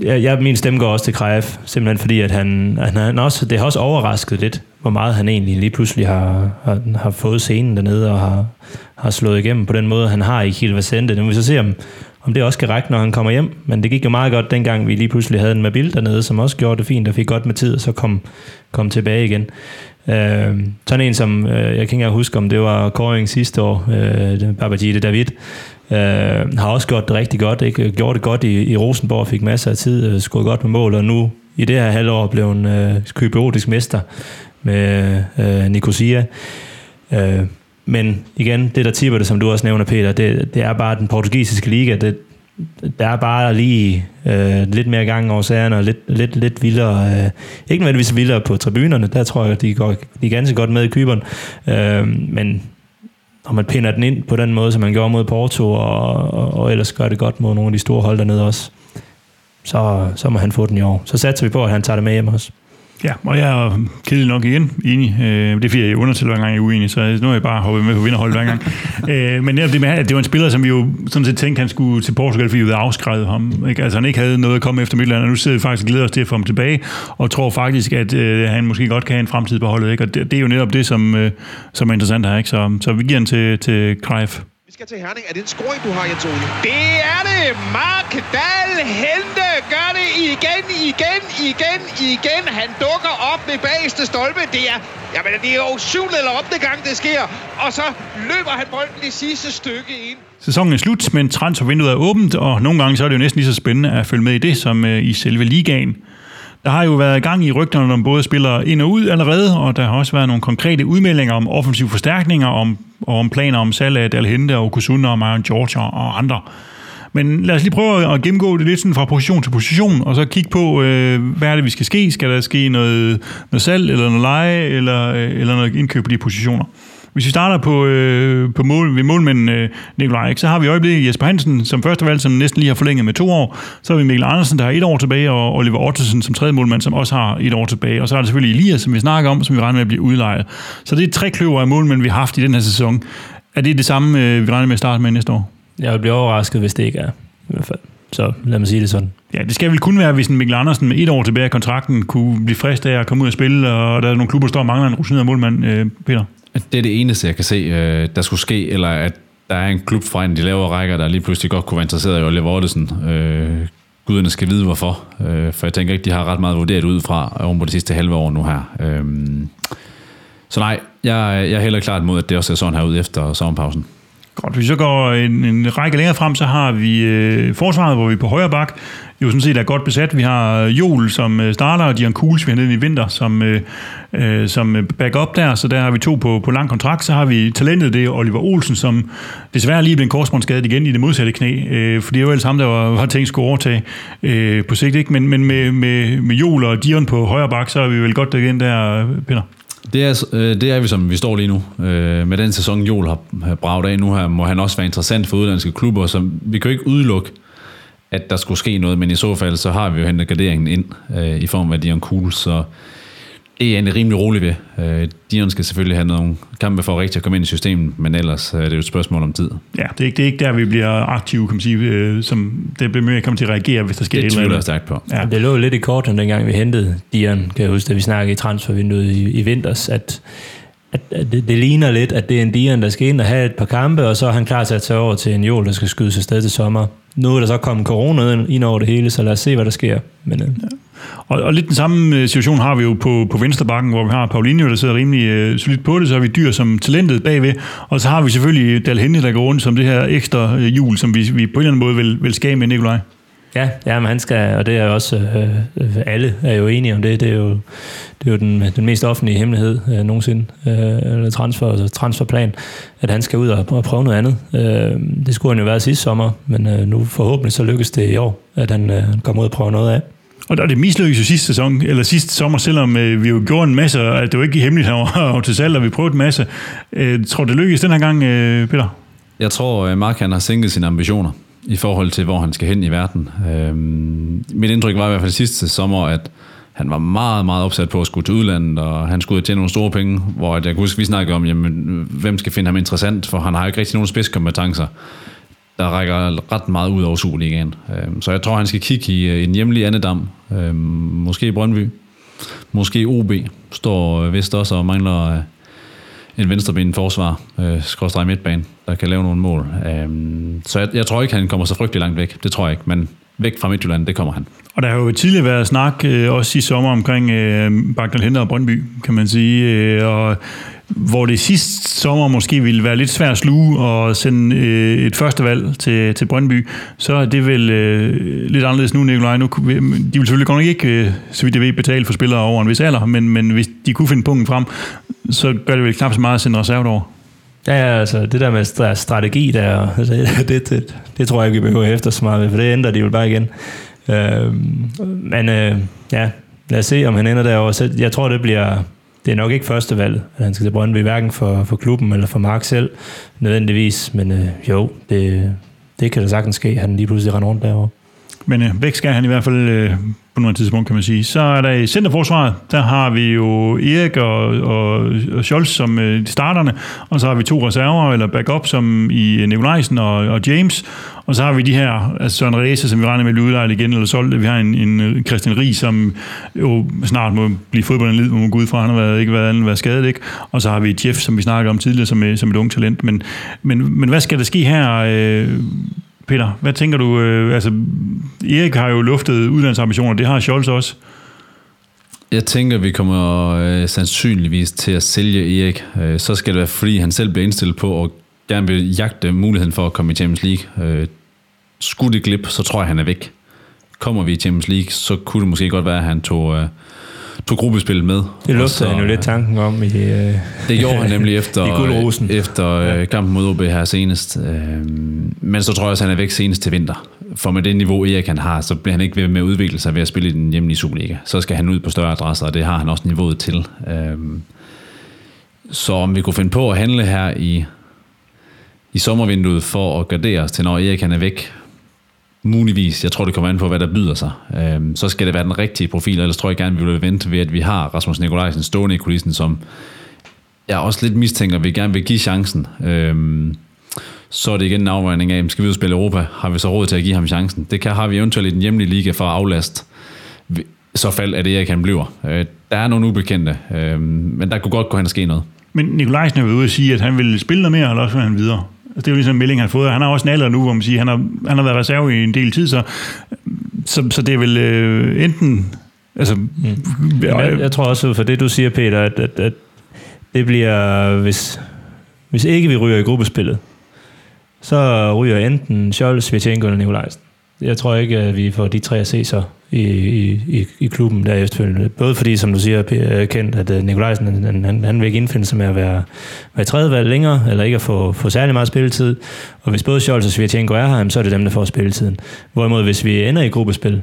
jeg, jeg, min stemme går også til Krejf, simpelthen fordi, at han, han han også, det har også overrasket lidt, hvor meget han egentlig lige pludselig har, har, har fået scenen dernede og har, har slået igennem på den måde, han har i Kiel Vicente. Nu vil vi så se, om, om det også kan række, når han kommer hjem. Men det gik jo meget godt, dengang vi lige pludselig havde en Mabil dernede, som også gjorde det fint og fik godt med tid, og så kom, kom tilbage igen. Øh, sådan en som, øh, jeg kan ikke engang huske, om det var Koring sidste år, øh, Babajide David, øh, har også gjort det rigtig godt, ikke? gjort det godt i, i Rosenborg, fik masser af tid, øh, godt med mål, og nu i det her halvår blev en øh, kyberiotisk mester med øh, Nicosia. Øh, men igen, det der tipper det, som du også nævner, Peter, det, det er bare den portugisiske liga, det, der er bare lige øh, lidt mere gang over sagerne, og lidt, lidt, lidt vildere, øh, ikke nødvendigvis vildere på tribunerne, der tror jeg, de går de er ganske godt med i kyberen, øh, men og man pinder den ind på den måde, som man gjorde mod Porto, og, og, og ellers gør det godt mod nogle af de store hold dernede også, så, så må han få den i år. Så satser vi på, at han tager det med hjem også. Ja, og jeg er kedelig nok igen enig. Øh, det er fordi, jeg undertæller hver gang, jeg er uenig, så nu er jeg bare hoppet med på vinderholdet hver gang. øh, men netop det med, at det var en spiller, som vi jo sådan set tænkte, han skulle til Portugal, fordi vi havde afskrevet ham. Ikke? Altså han ikke havde noget at komme efter Midtland, og nu sidder vi faktisk og glæder os til at få ham tilbage, og tror faktisk, at øh, han måske godt kan have en fremtid på holdet. Ikke? Og det, det, er jo netop det, som, øh, som er interessant her. Ikke? Så, så vi giver den til, til Cruyff skal til Herning. Er det en scoring, du har, Jens Ole? Det er det! Mark Dahl Hente gør det igen, igen, igen, igen. Han dukker op ved bageste stolpe. Det er, jamen, det er jo syvende eller ottende gang, det sker. Og så løber han bolden i sidste stykke ind. Sæsonen er slut, men transfervinduet er åbent, og nogle gange så er det jo næsten lige så spændende at følge med i det, som øh, i selve ligaen. Der har jo været gang i rygterne om både spillere ind og ud allerede, og der har også været nogle konkrete udmeldinger om offensive forstærkninger om, og om planer om salg af Dalhente og Kusuna og Marion George og andre. Men lad os lige prøve at gennemgå det lidt sådan fra position til position, og så kigge på, øh, hvad er det, vi skal ske. Skal der ske noget, noget salg, eller noget leje, eller, øh, eller noget indkøb på de positioner? Hvis vi starter på, øh, på mål, ved målmanden øh, Nikolaj, ikke, så har vi i øjeblikket Jesper Hansen som første valg, som næsten lige har forlænget med to år. Så har vi Mikkel Andersen, der har et år tilbage, og Oliver Ottesen som tredje målmand, som også har et år tilbage. Og så er der selvfølgelig Elias, som vi snakker om, som vi regner med at blive udlejet. Så det er tre kløver af målmænd, vi har haft i den her sæson. Er det det samme, øh, vi regner med at starte med næste år? Jeg vil blive overrasket, hvis det ikke er. I hvert fald. Så lad mig sige det sådan. Ja, det skal vel kun være, hvis en Mikkel Andersen med et år tilbage af kontrakten kunne blive frist af at komme ud og spille, og der er nogle klubber, der står og mangler en rutineret målmand, øh, Peter. Det er det eneste, jeg kan se, øh, der skulle ske, eller at der er en klub fra en af de lavere rækker, der lige pludselig godt kunne være interesseret i Oliver Ottesen. Øh, guderne skal vide, hvorfor. Øh, for jeg tænker ikke, de har ret meget vurderet ud fra øh, oven på de sidste halve år nu her. Øh, så nej, jeg, jeg er heller klart mod, at det også ser sådan her ud efter sommerpausen. Godt, hvis vi så går en, en række længere frem, så har vi øh, forsvaret, hvor vi er på højre bak jo sådan set er godt besat. Vi har øh, Jol som øh, starter, og Dion Kuhls, vi har nede i vinter, som, øh, øh, som øh, backup der, så der har vi to på, på lang kontrakt. Så har vi talentet, det er Oliver Olsen, som desværre lige blev en korsbåndsskadet igen i det modsatte knæ, øh, for det er jo ellers ham, der var, var tænkt skulle overtage øh, på sigt, ikke? Men, men med, med, med Jol og Dion på højre bak, så er vi vel godt igen der, Peter. Det er, øh, det er vi, som vi står lige nu. Øh, med den sæson, Joel har, har braget af nu her, må han også være interessant for udlandske klubber, så vi kan jo ikke udelukke, at der skulle ske noget, men i så fald, så har vi jo hentet garderingen ind øh, i form af Dion Kuhl, så det er jeg rimelig rolig ved. Øh, Dion skal selvfølgelig have nogle kampe for rigtig at komme ind i systemet, men ellers er det jo et spørgsmål om tid. Ja, det er ikke, det er ikke der, vi bliver aktive, kan man sige, øh, som det bliver mere kommer til at reagere, hvis der sker det et eller andet. Det stærkt på. Ja. Det lå lidt i korten, dengang vi hentede Dion, kan jeg huske, da vi snakkede i transfervinduet i, i vinters, at at, at det, det ligner lidt, at det er en Dion, der skal ind og have et par kampe, og så er han klar til at tage over til en jul, der skal skyde sig sted til sommer. Nu er der så kommet corona ind over det hele, så lad os se, hvad der sker. Men, øh. ja og, og lidt den samme øh, situation har vi jo på, på Venstrebakken, hvor vi har Paulinho, der sidder rimelig øh, solidt på det, så har vi dyr som talentet bagved, og så har vi selvfølgelig Dalhenne, der går rundt som det her ekstra øh, jul, som vi, vi på en eller anden måde vil, vil skabe med Nikolaj. Ja, ja, men han skal, og det er også, øh, øh, alle er jo enige om det, det er jo, det er jo den, den mest offentlige hemmelighed øh, nogensinde, øh, eller transfer, altså transferplan, at han skal ud og, og prøve noget andet. Øh, det skulle han jo være sidste sommer, men øh, nu forhåbentlig så lykkes det i år, at han øh, kommer ud og prøver noget af. Og det mislykkedes jo sidste sæson, eller sidste sommer, selvom øh, vi jo gjorde en masse, og det var ikke hemmeligt, han var til salg, og vi prøvede en masse. Øh, tror det lykkedes den her gang, øh, Peter? Jeg tror, øh, Mark han har sænket sine ambitioner i forhold til, hvor han skal hen i verden. Øhm, mit indtryk var i hvert fald sidste sommer, at han var meget, meget opsat på at skulle til udlandet, og han skulle tjene nogle store penge, hvor jeg kan huske, vi snakkede om, jamen, hvem skal finde ham interessant, for han har ikke rigtig nogen spidskompetencer, der rækker ret meget ud over Superligaen. Øhm, så jeg tror, han skal kigge i, øh, i en hjemlig andedam, øhm, måske Brøndby, måske OB, står øh, vist også og mangler øh, en venstreben forsvar, øh, skråstrej midtbane, der kan lave nogle mål. Øhm, så jeg, jeg tror ikke, han kommer så frygtelig langt væk. Det tror jeg ikke, men væk fra Midtjylland, det kommer han. Og der har jo tidligere været snak, øh, også i sommer, omkring øh, Bagdal Henter og Brøndby, kan man sige. Øh, og hvor det sidste sommer måske ville være lidt svært at sluge og sende øh, et første valg til, til Brøndby, så er det vel øh, lidt anderledes nu, Nikolaj. Nu, de vil selvfølgelig godt nok ikke, øh, så vidt jeg ved, betale for spillere over en vis alder, men, men hvis de kunne finde punkten frem, så gør det vel knap så meget at sende reserve over. Ja, ja, altså det der med strategi der, altså, det, det, det tror jeg ikke, vi behøver efter så meget for det ændrer de jo bare igen. Øh, men øh, ja, lad os se, om han ender derovre. Så jeg tror, det bliver, det er nok ikke første valg, at han skal til Brøndby, hverken for, for klubben eller for Mark selv, nødvendigvis. Men øh, jo, det, det kan da sagtens ske, at han lige pludselig render rundt derovre. Men øh, væk skal han i hvert fald øh, på nogle tidspunkt, kan man sige. Så er der i centerforsvaret, der har vi jo Erik og, og, og Scholz som øh, starterne, og så har vi to reserver, eller backup, som i øh, Nikolajsen og, og James, og så har vi de her, altså Søren Ræse, som vi regner med at udlejet igen, eller solgt. Vi har en, en øh, Christian Ries, som jo snart må blive fodbolden må man gå ud fra, han har været, ikke været, andet været skadet, ikke? Og så har vi Jeff, som vi snakkede om tidligere, som, øh, som et ung talent. Men, men, men hvad skal der ske her, øh, Peter? Hvad tænker du? Øh, altså, Erik har jo luftet udlandsambitioner, det har Scholz også. Jeg tænker, vi kommer øh, sandsynligvis til at sælge Erik. Øh, så skal det være, fordi han selv bliver indstillet på at gerne vil jagte muligheden for at komme i Champions League. Øh, skulle det glip, så tror jeg, han er væk. Kommer vi i Champions League, så kunne det måske godt være, at han tog, øh, tog gruppespillet med. Det luftede han jo lidt tanken om i øh, Det gjorde han nemlig efter, i guldrosen. efter øh, kampen mod OB her senest. Øh, men så tror jeg også, han er væk senest til vinter. For med det niveau, Erik han har, så bliver han ikke ved med at udvikle sig ved at spille i den hjemlige Superliga. Så skal han ud på større adresser, og det har han også niveauet til. Øh, så om vi kunne finde på at handle her i, i sommervinduet for at gardere os til, når Erik han er væk, muligvis, jeg tror det kommer an på, hvad der byder sig, øhm, så skal det være den rigtige profil, ellers tror jeg gerne, vi vil vente ved, at vi har Rasmus Nikolajsen stående i kulissen, som jeg også lidt mistænker, vi gerne vil give chancen. Øhm, så er det igen en afvejning af, skal vi ud og spille Europa? Har vi så råd til at give ham chancen? Det kan har vi eventuelt i den hjemlige liga for at aflaste så fald er det, jeg kan blive. Øh, der er nogle ubekendte, øh, men der kunne godt gå hen og ske noget. Men Nikolajsen er ude og sige, at han vil spille noget mere, eller også vil han videre? Altså, det er jo ligesom en melding, han har fået. Han har også en alder nu, hvor man siger, han har, han har været reserve i en del tid, så, så, så det er vel øh, enten... Altså, mm. jeg, jeg tror også, for det du siger, Peter, at, at, at det bliver, hvis, hvis ikke vi ryger i gruppespillet, så ryger enten Scholz, Svetjenko eller Nikolajsen. Jeg tror ikke, at vi får de tre at se så i, i, i klubben der efterfølgende. Både fordi, som du siger, øh, kendt, at øh, Nikolajsen han, han, han vil ikke indfinde sig med at være, være tredje valg længere, eller ikke at få, få særlig meget spilletid. Og hvis både Scholz og Svirtjenko er her, så er det dem, der får spilletiden. Hvorimod, hvis vi ender i gruppespil,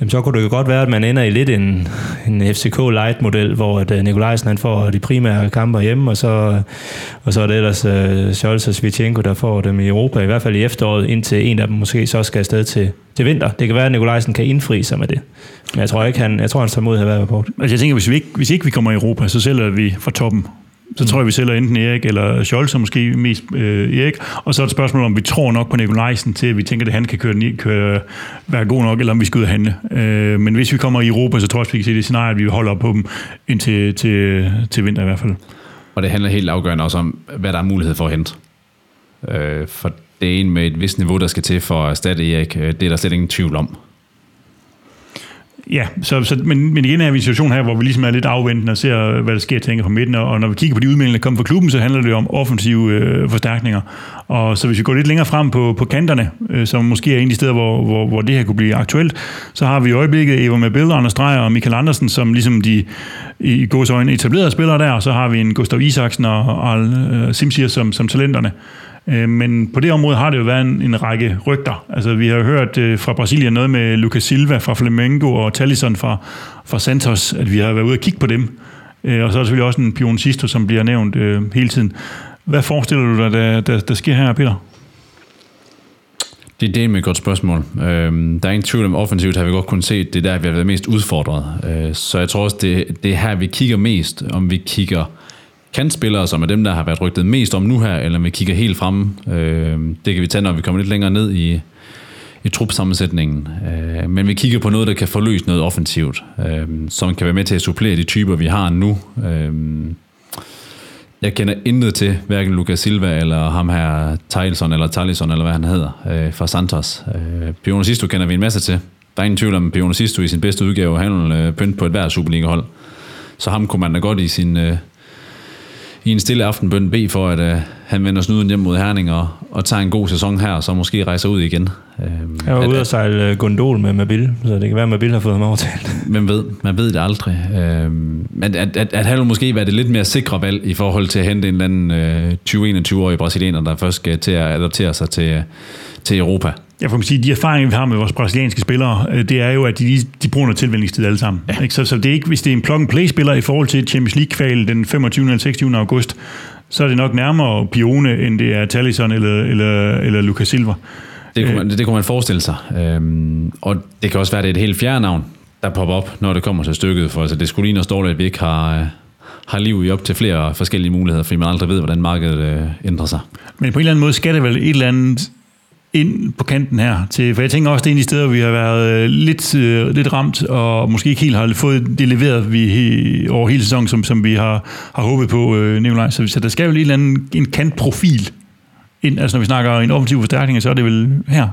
jamen, så kunne det jo godt være, at man ender i lidt en, en FCK Light-model, hvor at, øh, Nikolajsen han får de primære kamper hjemme, og så, og så er det ellers uh, Scholz og Svitjenko, der får dem i Europa, i hvert fald i efteråret, indtil en af dem måske så skal afsted til, til vinter. Det kan være, at Nikolajsen kan indfri sig med det. Men jeg tror ikke, han, jeg tror, han tager mod at været på. Altså jeg tænker, hvis, vi ikke, hvis ikke vi kommer i Europa, så sælger vi fra toppen så tror jeg, vi sælger enten Erik eller Scholz, og måske mest øh, Erik. Og så er det et spørgsmål, om vi tror nok på Nikolajsen til, at vi tænker, at han kan køre, køre, være god nok, eller om vi skal ud og handle. Øh, men hvis vi kommer i Europa, så tror jeg, vi kan se det scenarie, at vi holder på dem indtil til, til vinter i hvert fald. Og det handler helt afgørende også om, hvad der er mulighed for at hente. Øh, for det er en med et vist niveau, der skal til for at erstatte Erik. Øh, det er der slet ingen tvivl om. Ja, så, så, men, men igen er vi i en situation her, hvor vi ligesom er lidt afventende og ser, hvad der sker, tænker på midten, og når vi kigger på de udmeldinger, der kommer fra klubben, så handler det om offensive øh, forstærkninger. Og så hvis vi går lidt længere frem på, på kanterne, øh, som måske er en af de steder, hvor, hvor, hvor det her kunne blive aktuelt, så har vi i øjeblikket Eva Mabel, Anders Dreyer og Michael Andersen, som ligesom de i gods øjne etablerede spillere der, og så har vi en Gustav Isaksen og Al øh, Simsier som, som talenterne. Øh, men på det område har det jo været en, en række rygter. Altså, vi har hørt øh, fra Brasilien noget med Lucas Silva fra Flamengo og Talisson fra, fra Santos, at vi har været ude og kigge på dem. Øh, og så er der selvfølgelig også en Pion Sisto, som bliver nævnt øh, hele tiden. Hvad forestiller du dig, der, der, der sker her, Peter? Det er det med et godt spørgsmål. Øhm, der er ingen tvivl om offensivt, har vi godt kunnet se, det er der, vi har været mest udfordret. Øh, så jeg tror også, det, det er her, vi kigger mest, om vi kigger kantspillere, som er dem, der har været rygtet mest om nu her, eller om vi kigger helt frem. Øh, det kan vi tage, når vi kommer lidt længere ned i, i trupsammensætningen. Øh, men vi kigger på noget, der kan forløse noget offensivt, øh, som kan være med til at supplere de typer, vi har nu. Øh, jeg kender intet til hverken Lucas Silva eller ham her Tyleson eller Talisson eller hvad han hedder øh, fra Santos. Øh, Pionicisto kender vi en masse til. Der er ingen tvivl om Pionicisto i sin bedste udgave. Han øh, pynt på et hver Superliga-hold. Så ham kunne man da godt i sin, øh, i en stille aftenbøn bede for, at øh, han vender snuden hjem mod Herning og, og tager en god sæson her, og så måske rejser ud igen. Øhm, jeg var ude at sejle øh, gondol med Mabil, så det kan være, at Mabil har fået ham overtalt. Hvem ved? Man ved det aldrig. Øhm, men at, at, at han vil måske være det lidt mere sikre valg i forhold til at hente en eller anden øh, 20-21-årig brasilianer, der først skal til at adaptere sig til, til Europa. Jeg får sige, de erfaringer, vi har med vores brasilianske spillere, øh, det er jo, at de, de bruger noget tilvændingstid alle sammen. Ja. Ikke? Så, så det er ikke, hvis det er en plug-and-play-spiller i forhold til Champions League-kval den 25. eller 26. august, så er det nok nærmere Pione, end det er Talisson eller, eller, eller Lucas Silva. Det kunne, man, det, kunne man forestille sig. Øhm, og det kan også være, at det er et helt fjerde navn, der popper op, når det kommer til stykket. For altså, det skulle lige noget at vi ikke har, øh, har liv i op til flere forskellige muligheder, fordi man aldrig ved, hvordan markedet øh, ændrer sig. Men på en eller anden måde skal det vel et eller andet ind på kanten her. Til, for jeg tænker også, det er en af de steder, hvor vi har været øh, lidt, øh, lidt ramt, og måske ikke helt har fået det leveret vi, he, over hele sæsonen, som, som vi har, har håbet på, øh, Nikolaj. Så, så der skal jo lige en eller anden en kantprofil ind. Altså når vi snakker en offensiv forstærkning, så er det vel her.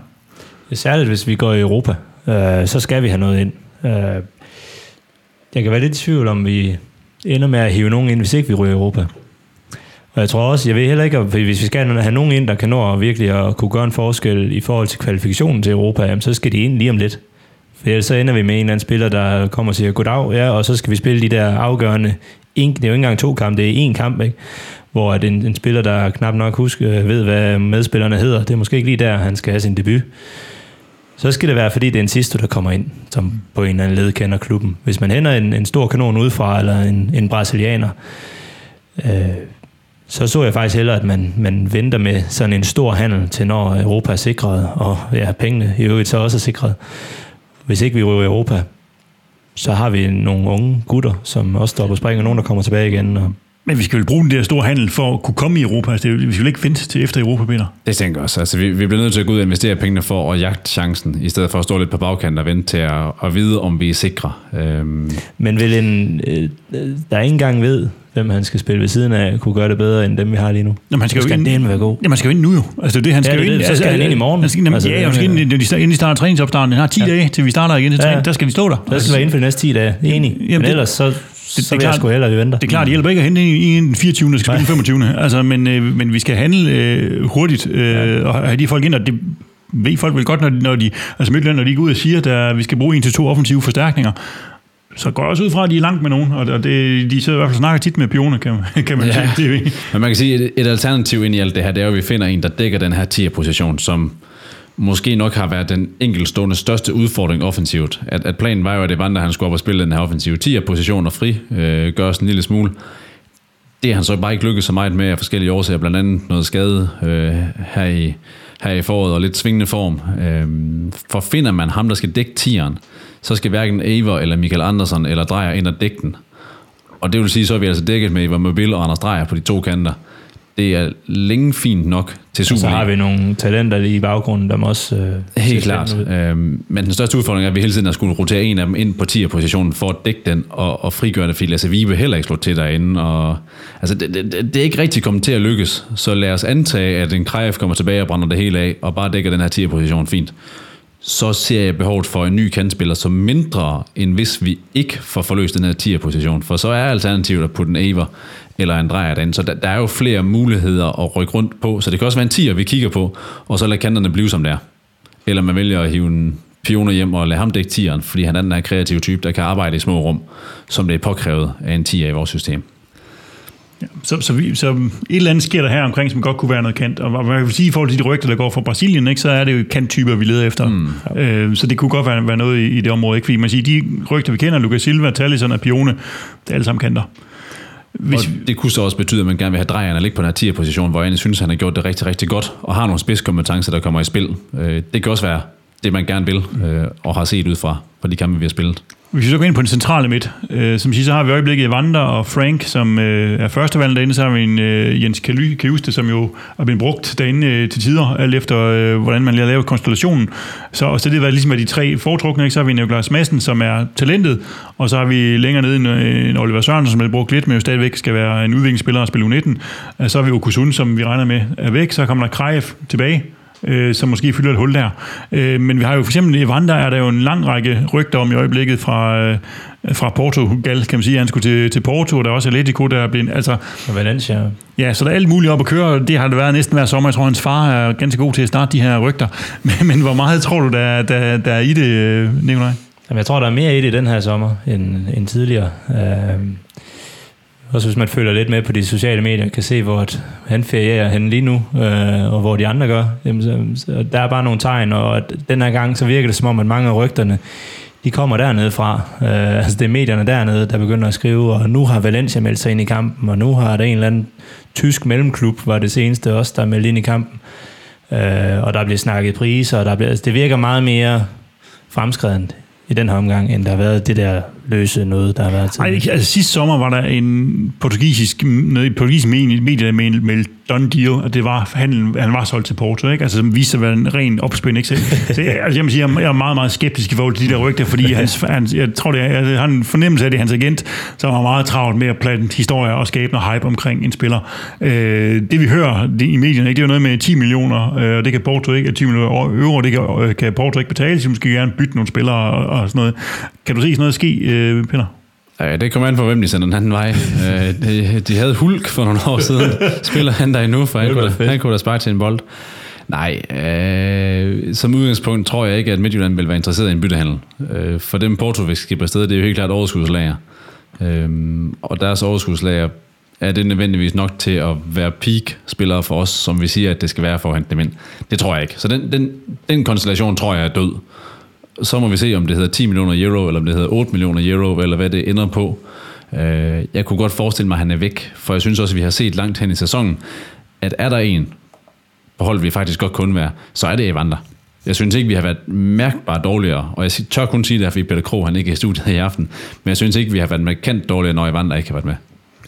Særligt hvis vi går i Europa, øh, så skal vi have noget ind. Øh, jeg kan være lidt i tvivl om, vi ender med at hive nogen ind, hvis ikke vi ryger i Europa. Og jeg tror også, jeg ved heller ikke, at hvis vi skal have nogen ind, der kan nå at virkelig at kunne gøre en forskel i forhold til kvalifikationen til Europa, jamen, så skal de ind lige om lidt. For ellers så ender vi med en eller anden spiller, der kommer og siger goddag, ja, og så skal vi spille de der afgørende, en, det er jo ikke engang to kampe, det er én kamp, ikke? hvor at en, en spiller, der knap nok husker, ved, hvad medspillerne hedder, det er måske ikke lige der, han skal have sin debut. Så skal det være, fordi det er en sidste, der kommer ind, som på en eller anden led kender klubben. Hvis man hænder en, en stor kanon udefra, eller en, en brasilianer, øh, så så jeg faktisk hellere, at man, man venter med sådan en stor handel til når Europa er sikret, og ja, pengene i øvrigt så også er sikret. Hvis ikke vi ryger Europa, så har vi nogle unge gutter, som også står på spring, og nogen, der kommer tilbage igen. Og men vi skal vel bruge den der store handel for at kunne komme i Europa. Altså, det, vi skal vel ikke vente til efter Europa, Peter? Det tænker jeg også. Altså, vi, vi bliver nødt til at gå ud og investere pengene for at jagte chancen, i stedet for at stå lidt på bagkanten og vente til at, at vide, om vi er sikre. Øhm. Men vil en, øh, der er ikke engang ved, hvem han skal spille ved siden af, kunne gøre det bedre end dem, vi har lige nu. Jamen, han skal, skal jo ind, være god. Jamen, han skal jo ind nu jo. Altså, det, han skal ja, jo ind, så skal han ind i morgen. Altså, jamen, altså, ja, han skal ind, når de, inden de starter træningsopstarten. Han har 10 ja. dage, til vi starter igen til ja. træning. Der skal de stå der. Der skal være inden for de næste 10 dage. Enig. Jamen, Men ellers så, det, så det, det klart, jeg sgu hellere, vi venter. Det er klart, det hjælper ikke at hente i den 24. der skal spille den 25. Altså, men, øh, men vi skal handle øh, hurtigt øh, ja. og have de folk ind, og det ved folk vel godt, når de, når de altså Midtjylland, når de går ud og siger, at vi skal bruge en til to offensive forstærkninger, så går jeg også ud fra, at de er langt med nogen, og det, de sidder i hvert fald snakker tit med pioner, kan, kan man ja. sige. Men man kan sige, et, et alternativ ind i alt det her, det er at vi finder en, der dækker den her 10'er-position, som måske nok har været den enkeltstående største udfordring offensivt. At, at planen var jo, at Evander han skulle op og spille den her offensive 10'er-position og fri, øh, gøre en lille smule. Det har han så bare ikke lykkedes så meget med af forskellige årsager, blandt andet noget skade øh, her, i, her i foråret og lidt svingende form. Øh, for finder man ham, der skal dække 10'eren, så skal hverken Aver eller Michael Andersen eller Drejer ind og dække den. Og det vil sige, så er vi altså dækket med Ivar Mobil og Anders Drejer på de to kanter. Det er længe fint nok til Superliga. Og så har vi nogle talenter lige i baggrunden, der må også... Øh, Helt klart. Øhm, men den største udfordring er, at vi hele tiden har skulle rotere en af dem ind på 10'er-positionen for at dække den og, og frigøre det, fordi Lasse Vibe heller ikke slå til derinde. Og, altså, det, det, det, er ikke rigtig kommet til at lykkes, så lad os antage, at en Krejf kommer tilbage og brænder det hele af, og bare dækker den her 10'er-position fint så ser jeg behovet for en ny kantspiller som mindre, end hvis vi ikke får forløst den her 10'er-position. For så er alternativet at putte en Aver eller en drejer derinde. Så der, der er jo flere muligheder at rykke rundt på. Så det kan også være en 10'er, vi kigger på, og så lader kanterne blive som det er. Eller man vælger at hive en pioner hjem og lade ham dække 10'eren, fordi han er den her kreative type, der kan arbejde i små rum, som det er påkrævet af en 10'er i vores system. Ja, så, så, vi, så et eller andet sker der her omkring, som godt kunne være noget kant. Og man kan sige, i forhold til de rygter, der går fra Brasilien, ikke, så er det jo kanttyper, vi leder efter. Mm. Øh, så det kunne godt være, være noget i, i det område. Ikke? Fordi man siger, de rygter, vi kender, Lucas Silva, Talisson og Pione, det er alle sammen kanter. Hvis... Og det kunne så også betyde, at man gerne vil have drejerne ligge på den her 10'er-position, hvor jeg synes, han har gjort det rigtig, rigtig godt, og har nogle spidskompetencer, der kommer i spil. Øh, det kan også være det, man gerne vil, øh, og har set ud fra, på de kampe, vi har spillet. Hvis vi så går ind på den centrale midt, øh, som siger, så har vi i øjeblikket Evander og Frank, som øh, er førstevalget derinde. Så har vi en øh, Jens Kaluste, som jo er blevet brugt derinde øh, til tider, alt efter øh, hvordan man lige har lavet konstellationen. Så, så det var ligesom af de tre foretrukne. Ikke? Så har vi Nikolaj Madsen, som er talentet, og så har vi længere nede en, øh, en Oliver Sørensen, som er brugt lidt, men jo stadigvæk skal være en udviklingsspiller og spille U19. Øh, så har vi Okusun, som vi regner med er væk. Så kommer der Krejef tilbage, øh, som måske fylder et hul der. Øh, men vi har jo for eksempel i Evander er der jo en lang række rygter om i øjeblikket fra, øh, fra Portugal, kan man sige. Han skulle til, til Porto, og der er også Atletico, der er blevet... Altså, og Valencia. Ja, så der er alt muligt op at køre. Det har det været næsten hver sommer. Jeg tror, hans far er ganske god til at starte de her rygter. Men, men hvor meget tror du, der, der, der er i det, Nikolaj? Jamen, jeg tror, der er mere i det den her sommer end, end tidligere. Øh, også hvis man følger lidt med på de sociale medier, kan se, hvor han ferierer hen lige nu, øh, og hvor de andre gør. Jamen, så, så der er bare nogle tegn, og den her gang, så virker det som om, at mange af rygterne, de kommer dernede fra. Øh, altså det er medierne dernede, der begynder at skrive, og nu har Valencia meldt sig ind i kampen, og nu har der en eller anden tysk mellemklub, var det seneste også, der er meldt ind i kampen. øh, og der bliver snakket priser, og der bliver, altså, det virker meget mere fremskredent i den her omgang, end der har været det der løse noget, der har været til. Ej, altså sidste sommer var der en portugisisk, noget i portugisisk medie, der meldte med done deal, og det var, han, han var solgt til Porto, ikke? Altså, som viste sig at være en ren opspind, ikke? Så, så jeg, altså, jeg, må sige, jeg er meget, meget skeptisk i forhold til de der rygter, fordi hans, hans, jeg tror, det er, jeg har en fornemmelse af, det er hans agent, som har meget travlt med at plante historier og skabe noget hype omkring en spiller. Øh, det vi hører det, i medierne, ikke? det er jo noget med 10 millioner, øh, og det kan Porto ikke, 10 millioner euro, det kan, øh, kan Porto ikke betale, så måske gerne bytte nogle spillere og, og sådan noget. Kan du se sådan noget ske, øh, Peter? Ja, det kommer an på, hvem de sender den anden vej. Øh, de, de havde Hulk for nogle år siden. Spiller han der endnu, for han kunne, han kunne da sparke til en bold. Nej, øh, som udgangspunkt tror jeg ikke, at Midtjylland vil være interesseret i en byttehandel. Øh, for dem Porto vil skibbe afsted, det er jo helt klart overskudslager. Øh, og deres overskudslager er det nødvendigvis nok til at være peak-spillere for os, som vi siger, at det skal være for at hente dem ind. Det tror jeg ikke. Så den, den, den konstellation tror jeg er død så må vi se, om det hedder 10 millioner euro, eller om det hedder 8 millioner euro, eller hvad det ender på. Øh, jeg kunne godt forestille mig, at han er væk, for jeg synes også, at vi har set langt hen i sæsonen, at er der en, på holdet, vi faktisk godt kunne være, så er det Evander. Jeg synes ikke, vi har været mærkbart dårligere, og jeg tør kun sige det, fordi Peter Krog han ikke er i studiet i aften, men jeg synes ikke, vi har været markant dårligere, når Evander ikke har været med.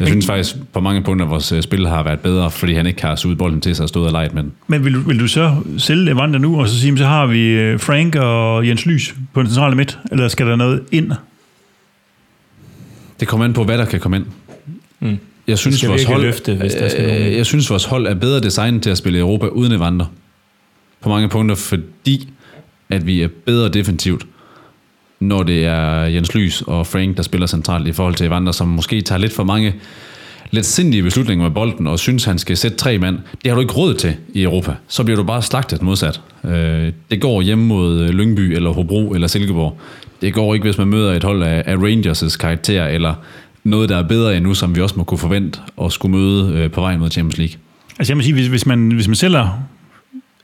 Jeg synes faktisk, på mange punkter, vores øh, spil har været bedre, fordi han ikke har suget bolden til sig og stået og leget med den. Men vil du, vil du så sælge Evander nu, og så sige, så har vi øh, Frank og Jens Lys på den centrale midt, eller skal der noget ind? Det kommer an på, hvad der kan komme ind. Mm. Jeg synes, skal vores hold, løfte, hvis der skal øh, jeg synes, vores hold er bedre designet til at spille i Europa uden Evander. På mange punkter, fordi at vi er bedre defensivt, når det er Jens Lys og Frank, der spiller centralt i forhold til Evander, som måske tager lidt for mange lidt sindige beslutninger med bolden, og synes, han skal sætte tre mand. Det har du ikke råd til i Europa. Så bliver du bare slagtet modsat. Øh, det går hjemme mod Lyngby, eller Hobro, eller Silkeborg. Det går ikke, hvis man møder et hold af, Rangers' karakter, eller noget, der er bedre endnu, som vi også må kunne forvente at skulle møde øh, på vejen mod Champions League. Altså jeg må sige, hvis, hvis, man, hvis man sælger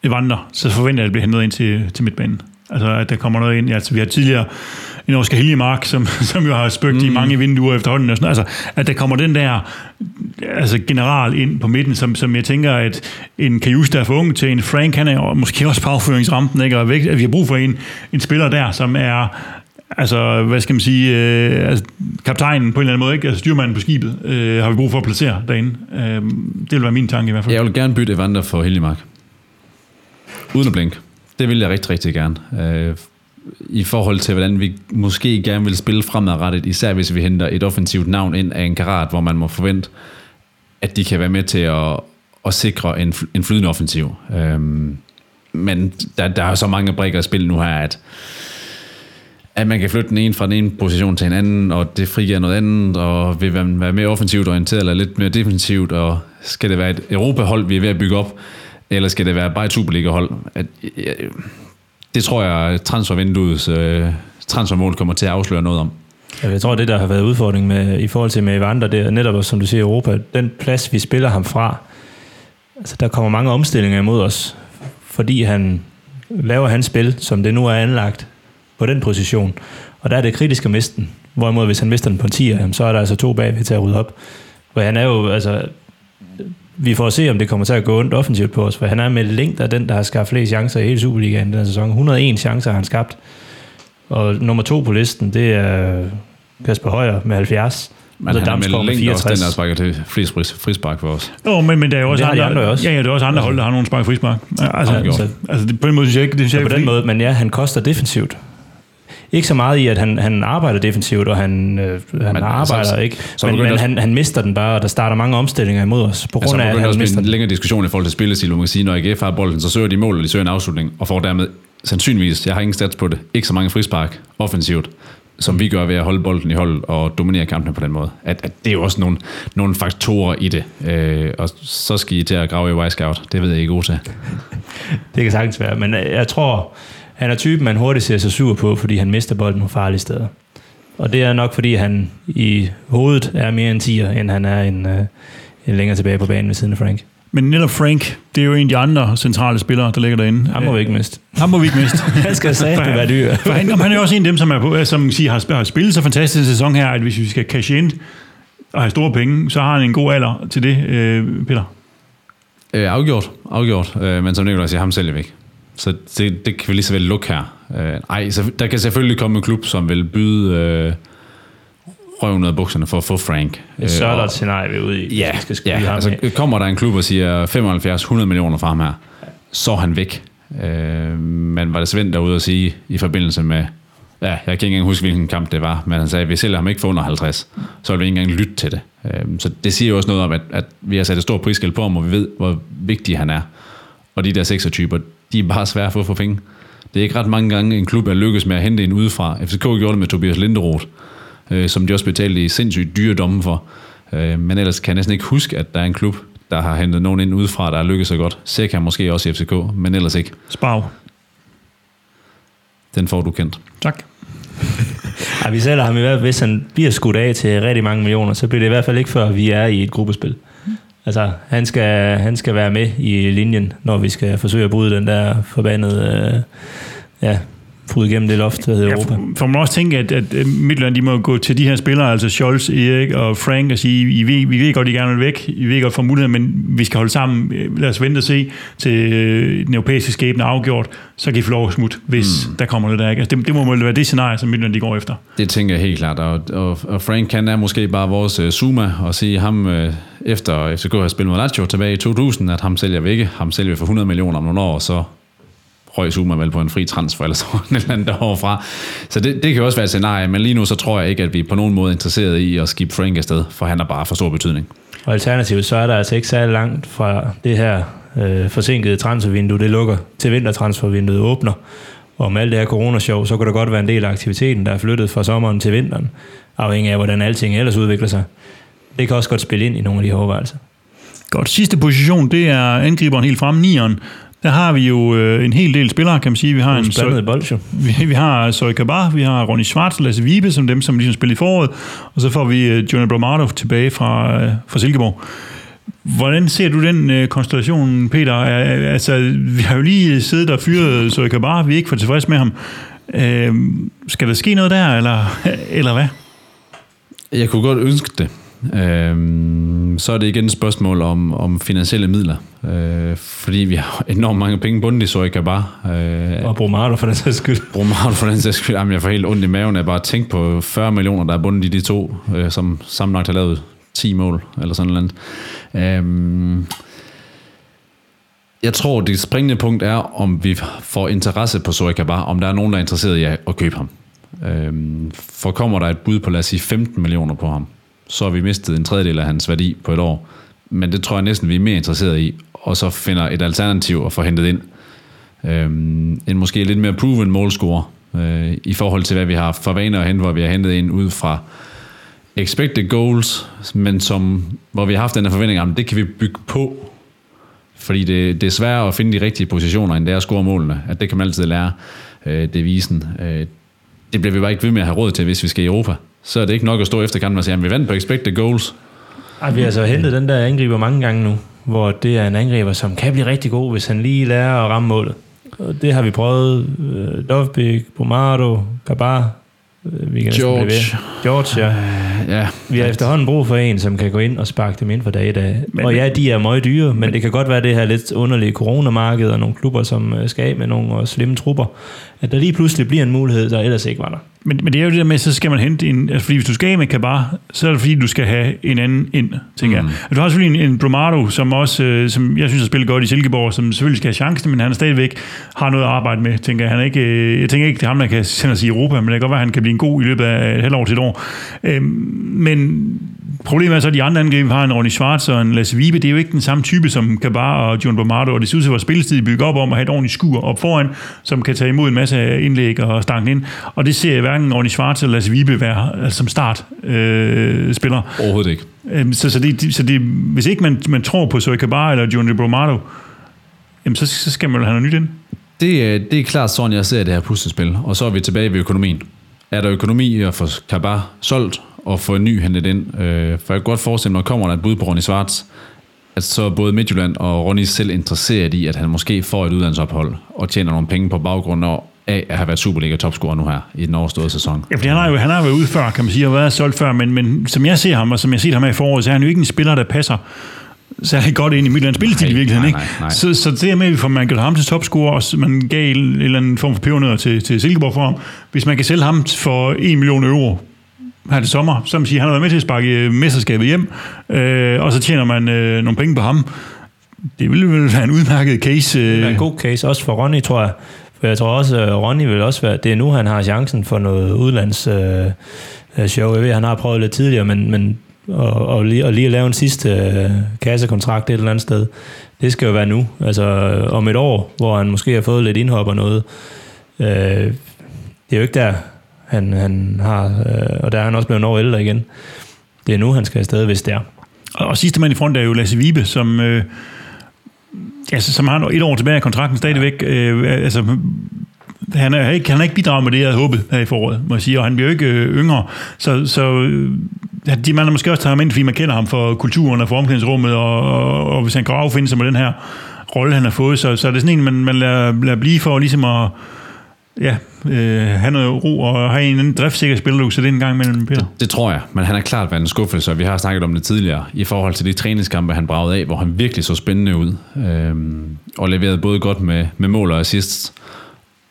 Evander, så forventer jeg, at det bliver hentet ind til, til midtbanen. Altså, at der kommer noget ind. Altså, vi har tidligere en Oscar Helgemark, som, som jo har spøgt mm. i mange vinduer efterhånden. Og sådan. Altså, at der kommer den der altså, general ind på midten, som, som jeg tænker, at en Kajus, der er for ung til en Frank, han er måske også på afføringsrampen, ikke? Og væk, at vi har brug for en, en spiller der, som er altså, hvad skal man sige, øh, altså, kaptajnen på en eller anden måde, ikke? Altså, styrmanden på skibet, øh, har vi brug for at placere derinde. Øh, det vil være min tanke i hvert fald. Jeg vil gerne bytte Evander for Helgemark. Uden at blinke. Det vil jeg rigtig, rigtig gerne. Øh, I forhold til, hvordan vi måske gerne vil spille fremadrettet, især hvis vi henter et offensivt navn ind af en karat, hvor man må forvente, at de kan være med til at, at sikre en, en flydende offensiv. Øh, men der, der er så mange brikker at spille nu her, at at man kan flytte den ene fra den ene position til en anden, og det frigiver noget andet, og vil man være mere offensivt orienteret, eller lidt mere defensivt, og skal det være et Europahold, vi er ved at bygge op, eller skal det være bare et Superliga-hold? At, øh, øh, det tror jeg, transfervinduets øh, transfermål kommer til at afsløre noget om. Jeg tror, det der har været udfordring med, i forhold til med Evander, det er netop, som du siger, Europa, den plads, vi spiller ham fra, altså der kommer mange omstillinger imod os, fordi han laver hans spil, som det nu er anlagt på den position. Og der er det kritisk at miste den. Hvorimod, hvis han mister den på en 10, så er der altså to bagved til at rydde op. For han er jo, altså, vi får se, om det kommer til at gå ondt offensivt på os, for han er med længder den, der har skabt flest chancer i hele Superligaen den sæson. 101 chancer har han skabt. Og nummer to på listen, det er Kasper Højer med 70. Men han er med længder også den, der sparker til flest fris- frispark for os. Jo, men, men der er jo også andre, andre også. Ja, ja, der er også andre hold, der har nogle spark frispark. Ja, altså, Afgjort. altså, altså, det, på den måde synes jeg ikke, det synes jeg på ikke den måde, men ja, han koster defensivt. Ikke så meget i, at han, han arbejder defensivt, og han, øh, han Men arbejder så- ikke. så men men også- han, han mister den bare, og der starter mange omstillinger imod os, på Altså, grund af, at han også mister en den. længere diskussion i forhold til spillestil, hvor man kan sige, når AGF har bolden, så søger de mål, eller de søger en afslutning, og får dermed sandsynligvis, jeg har ingen stats på det, ikke så mange frispark offensivt, som vi gør ved at holde bolden i hold og dominere kampene på den måde. At, at det er jo også nogle, nogle faktorer i det. Øh, og så skal I til at grave i Wisecout. Det ved jeg ikke god til. Det kan sagtens være, men øh, jeg tror, han er typen, man hurtigt ser sig sur på, fordi han mister bolden på farlige steder. Og det er nok, fordi han i hovedet er mere en 10'er, end han er en, øh, en længere tilbage på banen ved siden af Frank. Men netop Frank, det er jo en af de andre centrale spillere, der ligger derinde. Ham må vi ikke miste. Ham må vi ikke miste. Han skal satme være dyr. For han, han er jo også en af dem, som, er på, som siger, har, har spillet så fantastisk en sæson her, at hvis vi skal cash ind og have store penge, så har han en god alder til det, øh, Peter. Øh, afgjort, afgjort. Øh, men som Nikolaj siger, ham sælger vi ikke. Så det, det kan vi lige så vel lukke her. Øh, ej, så der kan selvfølgelig komme en klub, som vil byde øh, røven ud af bukserne for at få Frank. Et sørlert scenarie, vi er ude i. Ja, skal ja ham altså af. kommer der en klub og siger 75-100 millioner fra ham her, så er han væk. Øh, men var det Svend derude at sige i forbindelse med, ja, jeg kan ikke engang huske, hvilken kamp det var, men han sagde, at vi sælger ham ikke for under 50, så vil vi ikke engang lytte til det. Øh, så det siger jo også noget om, at, at vi har sat et stort prisskilt på ham, og vi ved, hvor vigtig han er. Og de der seksertyper, de er bare svære at få for penge. Det er ikke ret mange gange, en klub er lykkes med at hente en udefra. FCK gjorde det med Tobias Linderoth, øh, som de også betalte i sindssygt dyre domme for. Øh, men ellers kan jeg næsten ikke huske, at der er en klub, der har hentet nogen ind udefra, der er lykkedes så godt. Sikker måske også i FCK, men ellers ikke. Spav. Den får du kendt. Tak. Ej, vi sælger ham i hvert fald, hvis han bliver skudt af til rigtig mange millioner, så bliver det i hvert fald ikke før, vi er i et gruppespil. Altså, han skal, han skal være med i linjen, når vi skal forsøge at bryde den der forbandede, øh, ja, bryde igennem det loft, der hedder Ja, Europa. for, for man må også tænke, at, at Midtjylland, de må gå til de her spillere, altså Scholz, Erik og Frank, og sige, I ved, vi ved godt, I gerne vil væk, I ved godt for muligheden, men vi skal holde sammen. Lad os vente og se til øh, den europæiske skæbne er afgjort, så kan I få lov at smutte, hvis mm. der kommer noget der. Ikke? Altså, det, det må vel være det scenarie, som Midtjylland de går efter. Det tænker jeg helt klart, og, og, og Frank han er måske bare vores uh, Zuma, og sige ham, uh, efter FCK har spillet mod Lazio tilbage i 2000, at ham sælger vi ikke, ham sælger vi for 100 millioner om nogle år, så røg Zuma vel på en fri transfer, eller sådan et eller andet derovre fra. Så det, det kan også være et scenarie, men lige nu så tror jeg ikke, at vi på nogen måde er interesseret i at skifte Frank afsted, for han har bare for stor betydning. Og alternativt, så er der altså ikke særlig langt fra det her øh, forsinkede transfervindue, det lukker, til vintertransfervinduet åbner. Og med alt det her coronashow, så kunne der godt være en del af aktiviteten, der er flyttet fra sommeren til vinteren, afhængig af, hvordan alting ellers udvikler sig. Det kan også godt spille ind i nogle af de her overvejelser. Godt, sidste position, det er angriberen helt frem, nieren. Der har vi jo øh, en hel del spillere, kan man sige. Vi har en Blandet bold, jo. vi, vi har Zoe Kabar, vi har Ronny Schwartz, Lasse Vibe, som dem, som ligesom spillede i foråret, og så får vi øh, Jonah Bromato tilbage fra, øh, fra Silkeborg. Hvordan ser du den øh, konstellation, Peter? Er, er, altså, vi har jo lige siddet og fyret Zoe Kabar, vi er ikke for tilfreds med ham. Øh, skal der ske noget der, eller, eller hvad? Jeg kunne godt ønske det. Øhm, så er det igen et spørgsmål om, om finansielle midler. Øh, fordi vi har enormt mange penge bundet i Soika bare. Øh, Og Bromado for den sags skyld. Bromado for den sags skyld. Jamen, jeg får helt ondt i maven af bare at tænke på 40 millioner, der er bundet i de to, øh, som sammenlagt har lavet 10 mål, eller sådan noget. Øhm, jeg tror, det springende punkt er, om vi får interesse på Soika bare, om der er nogen, der er interesseret i at købe ham. Øhm, for kommer der et bud på, lad os sige, 15 millioner på ham, så har vi mistet en tredjedel af hans værdi på et år. Men det tror jeg næsten, vi er mere interesseret i, og så finder et alternativ at få hentet ind. Øhm, en måske lidt mere proven målscorer, øh, i forhold til, hvad vi har for vaner at hente, hvor vi har hentet ind ud fra expected goals, men som, hvor vi har haft den her forventning om, det kan vi bygge på, fordi det, det er sværere at finde de rigtige positioner, end det er at score målene. At det kan man altid lære øh, devisen. Øh, det bliver vi bare ikke ved med at have råd til, hvis vi skal i Europa. Så er det ikke nok at stå efter kampen og sige, at vi vandt på expected goals. Ej, vi har altså hentet den der angriber mange gange nu, hvor det er en angriber, som kan blive rigtig god, hvis han lige lærer at ramme målet. Og det har vi prøvet. Øh, Dovbik, Pomado, Gabar, øh, vi kan George. blive. George, ja. Ja, Vi har efterhånden brug for en, som kan gå ind og sparke dem ind for dag i dag. Men- og ja, de er meget dyre, men det kan godt være det her lidt underlige coronamarked, og nogle klubber, som øh, skal af med nogle og slimme trupper, at der lige pludselig bliver en mulighed, der ellers ikke var der. Men, men det er jo det der med, så skal man hente en... Altså, fordi hvis du skal af med Kabar, så er det fordi, du skal have en anden ind, tænker mm. jeg. Og Du har selvfølgelig en, en Bromado, som også, øh, som jeg synes har spillet godt i Silkeborg, som selvfølgelig skal have chancen, men han stadigvæk har noget at arbejde med, tænker jeg. Han er ikke, øh, jeg tænker ikke, det er ham, der kan sende os i Europa, men det kan godt være, at han kan blive en god i løbet af et halvt år til et år. Øh, men problemet er så, at de andre angriber har en Ronny Schwartz og en Lasse Vibe. Det er jo ikke den samme type som Kabar og John Bromado, og det ser ud til, at vores spilletid op om at have et ordentligt skur op foran, som kan tage imod en masse indlæg og stangen ind. Og det ser jeg hverken Ronny Schwartz eller Lasse Vibe være altså, som start øh, spiller. Overhovedet ikke. Øhm, Så, så, det, så det, hvis ikke man, man tror på Zoe Kabar eller John Bromado, jamen, så, så skal man jo have noget nyt ind. Det, er- det er klart sådan, jeg ser det her puslespil. Og så er vi tilbage ved økonomien. Er der økonomi i at få Kabar solgt og få en ny hentet ind? Øh, for jeg kan godt forestille mig, at kommer der et bud på Ronny Svarts, at så er både Midtjylland og Ronny selv interesseret i, at han måske får et uddannelsesophold og tjener nogle penge på baggrund af at have været Superliga-topscorer nu her i den overståede sæson. Ja, fordi han har jo han har været ude før, kan man sige, og været solgt før, men, men som jeg ser ham, og som jeg har set ham her i foråret, så er han jo ikke en spiller, der passer særlig godt ind i Midtjyllands spillestil i Nej, virkeligheden. nej, Ikke? nej, nej. Så, så det med, at vi får man ham til topscorer, og man gav en eller anden form for pebernødder til, til Silkeborg for ham. Hvis man kan sælge ham for 1 million euro her til sommer, så man siger, han har været med til at sparke øh, mesterskabet hjem, øh, og så tjener man øh, nogle penge på ham. Det ville vel være en udmærket case. Det er Øh. en god case, også for Ronny, tror jeg. For jeg tror også, at Ronny vil også være... Det er nu, han har chancen for noget udlands øh, øh show. Jeg ved, han har prøvet lidt tidligere, men, men og, og, lige, og lige at lave en sidste øh, kassekontrakt et eller andet sted, det skal jo være nu. Altså øh, om et år, hvor han måske har fået lidt indhop og noget. Øh, det er jo ikke der, han, han har... Øh, og der er han også blevet en år ældre igen. Det er nu, han skal afsted, hvis det er. Og sidste mand i front er jo Lasse Vibe, som, øh, altså, som har et år tilbage af kontrakten stadigvæk. Øh, altså, han har ikke, han har ikke bidraget med det, jeg havde håbet her i foråret, må jeg sige, og han bliver jo ikke øh, yngre. Så, så øh, ja, de man har måske også taget ham ind, fordi man kender ham for kulturen og for omklædningsrummet, og, og, og hvis han kan affinde sig med den her rolle, han har fået, så, så er det sådan en, man, man lader, lader blive for ligesom at ja, øh, han er jo ro og har en anden driftsikker spiller, du sætter ind en gang imellem, Peter. Det tror jeg, men han er klart været en skuffelse, og vi har snakket om det tidligere, i forhold til de træningskampe, han bragede af, hvor han virkelig så spændende ud, øh, og leverede både godt med, med mål og assist,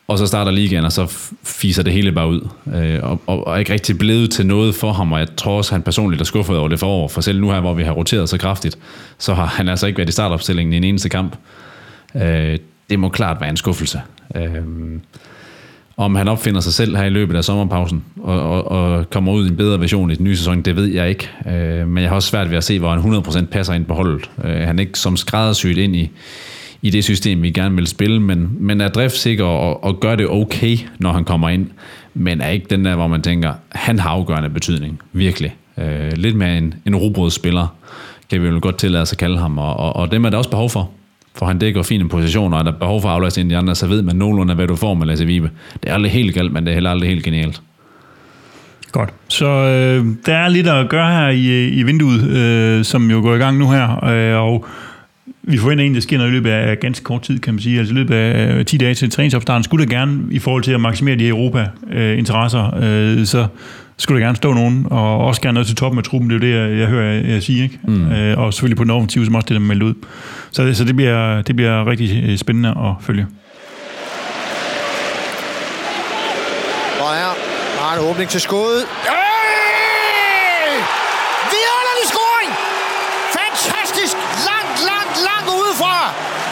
og så starter ligaen, og så fiser det hele bare ud, øh, og, og, og er ikke rigtig blevet til noget for ham, og jeg tror også, han personligt er skuffet over det forår, for selv nu her, hvor vi har roteret så kraftigt, så har han altså ikke været i startopstillingen i en eneste kamp. Øh, det må klart være en skuffelse. Øh, om han opfinder sig selv her i løbet af sommerpausen og, og, og kommer ud i en bedre version i den nye sæson, det ved jeg ikke. Øh, men jeg har også svært ved at se, hvor han 100% passer ind på holdet. Øh, han er ikke som skræddersyet ind i, i det system, vi gerne vil spille, men, men er driftsikker og, og gør det okay, når han kommer ind. Men er ikke den der, hvor man tænker, han har afgørende betydning. Virkelig. Øh, lidt mere en, en robrødsspiller, kan vi jo godt tillade os at kalde ham, og, og, og dem er der også behov for for han dækker fine positioner, og der er behov for at aflaste ind de andre, så ved man nogenlunde, hvad du får med Lasse Vibe. Det er aldrig helt galt, men det er heller aldrig helt genialt. Godt. Så øh, der er lidt at gøre her i, i vinduet, øh, som jo går i gang nu her, øh, og vi forventer egentlig, at der sker noget i løbet af ganske kort tid, kan man sige. Altså i løbet af 10 dage til træningsopstarten, skulle der gerne, i forhold til at maksimere de Europa-interesser, øh, så skulle der gerne stå nogen, og også gerne noget til toppen af truppen, det er jo det, jeg, jeg hører jeg, jeg sige, ikke? Mm. Øh, og selvfølgelig på den offensive, som også det, der er meldt ud. Så, så det, bliver, det bliver rigtig øh, spændende at følge. Og her har en åbning til skuddet. Øh! Vidunderlig scoring! Fantastisk! Langt, langt, langt udefra.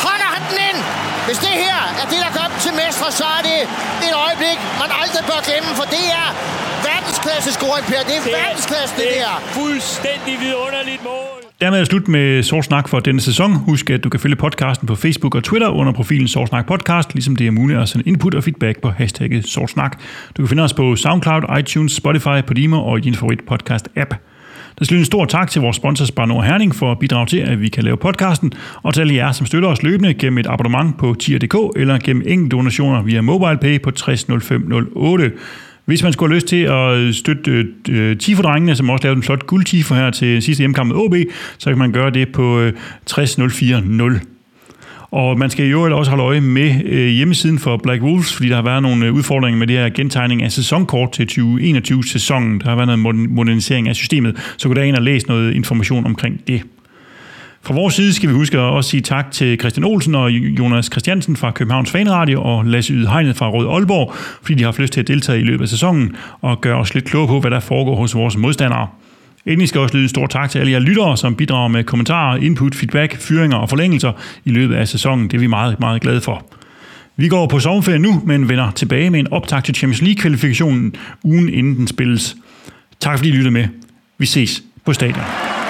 Holder han den ind. Hvis det her er det, der gør dem til mestre, så er det et øjeblik, man aldrig bør glemme, for det er verdensklasse scoring, Per. Det er verdensklasse, det, det der. Fuldstændig vidunderligt mål. Dermed er det slut med Sorsnak for denne sæson. Husk, at du kan følge podcasten på Facebook og Twitter under profilen Sorsnak Podcast, ligesom det er muligt at sende input og feedback på hashtagget Sorsnak. Du kan finde os på SoundCloud, iTunes, Spotify, Podimo og i din favorit podcast-app. Der skal en stor tak til vores sponsor Spar Nord Herning for at bidrage til, at vi kan lave podcasten, og til alle jer, som støtter os løbende gennem et abonnement på tier.dk eller gennem enkelte donationer via MobilePay på 600508. Hvis man skulle have lyst til at støtte øh, øh Tifo-drengene, som også lavede en flot guld her til sidste hjemmekamp med OB, så kan man gøre det på øh, 60.04.0. Og man skal jo også holde øje med øh, hjemmesiden for Black Wolves, fordi der har været nogle øh, udfordringer med det her gentegning af sæsonkort til 2021-sæsonen. Der har været noget modernisering af systemet, så gå derind og læse noget information omkring det. Fra vores side skal vi huske at også sige tak til Christian Olsen og Jonas Christiansen fra Københavns Fanradio og Lasse Yde Hegnet fra Rød Aalborg, fordi de har haft lyst til at deltage i løbet af sæsonen og gøre os lidt klogere på, hvad der foregår hos vores modstandere. Endelig skal også lyde en stor tak til alle jer lyttere, som bidrager med kommentarer, input, feedback, fyringer og forlængelser i løbet af sæsonen. Det er vi meget, meget glade for. Vi går på sommerferie nu, men vender tilbage med en optag til Champions League-kvalifikationen ugen inden den spilles. Tak fordi I lyttede med. Vi ses på stadion.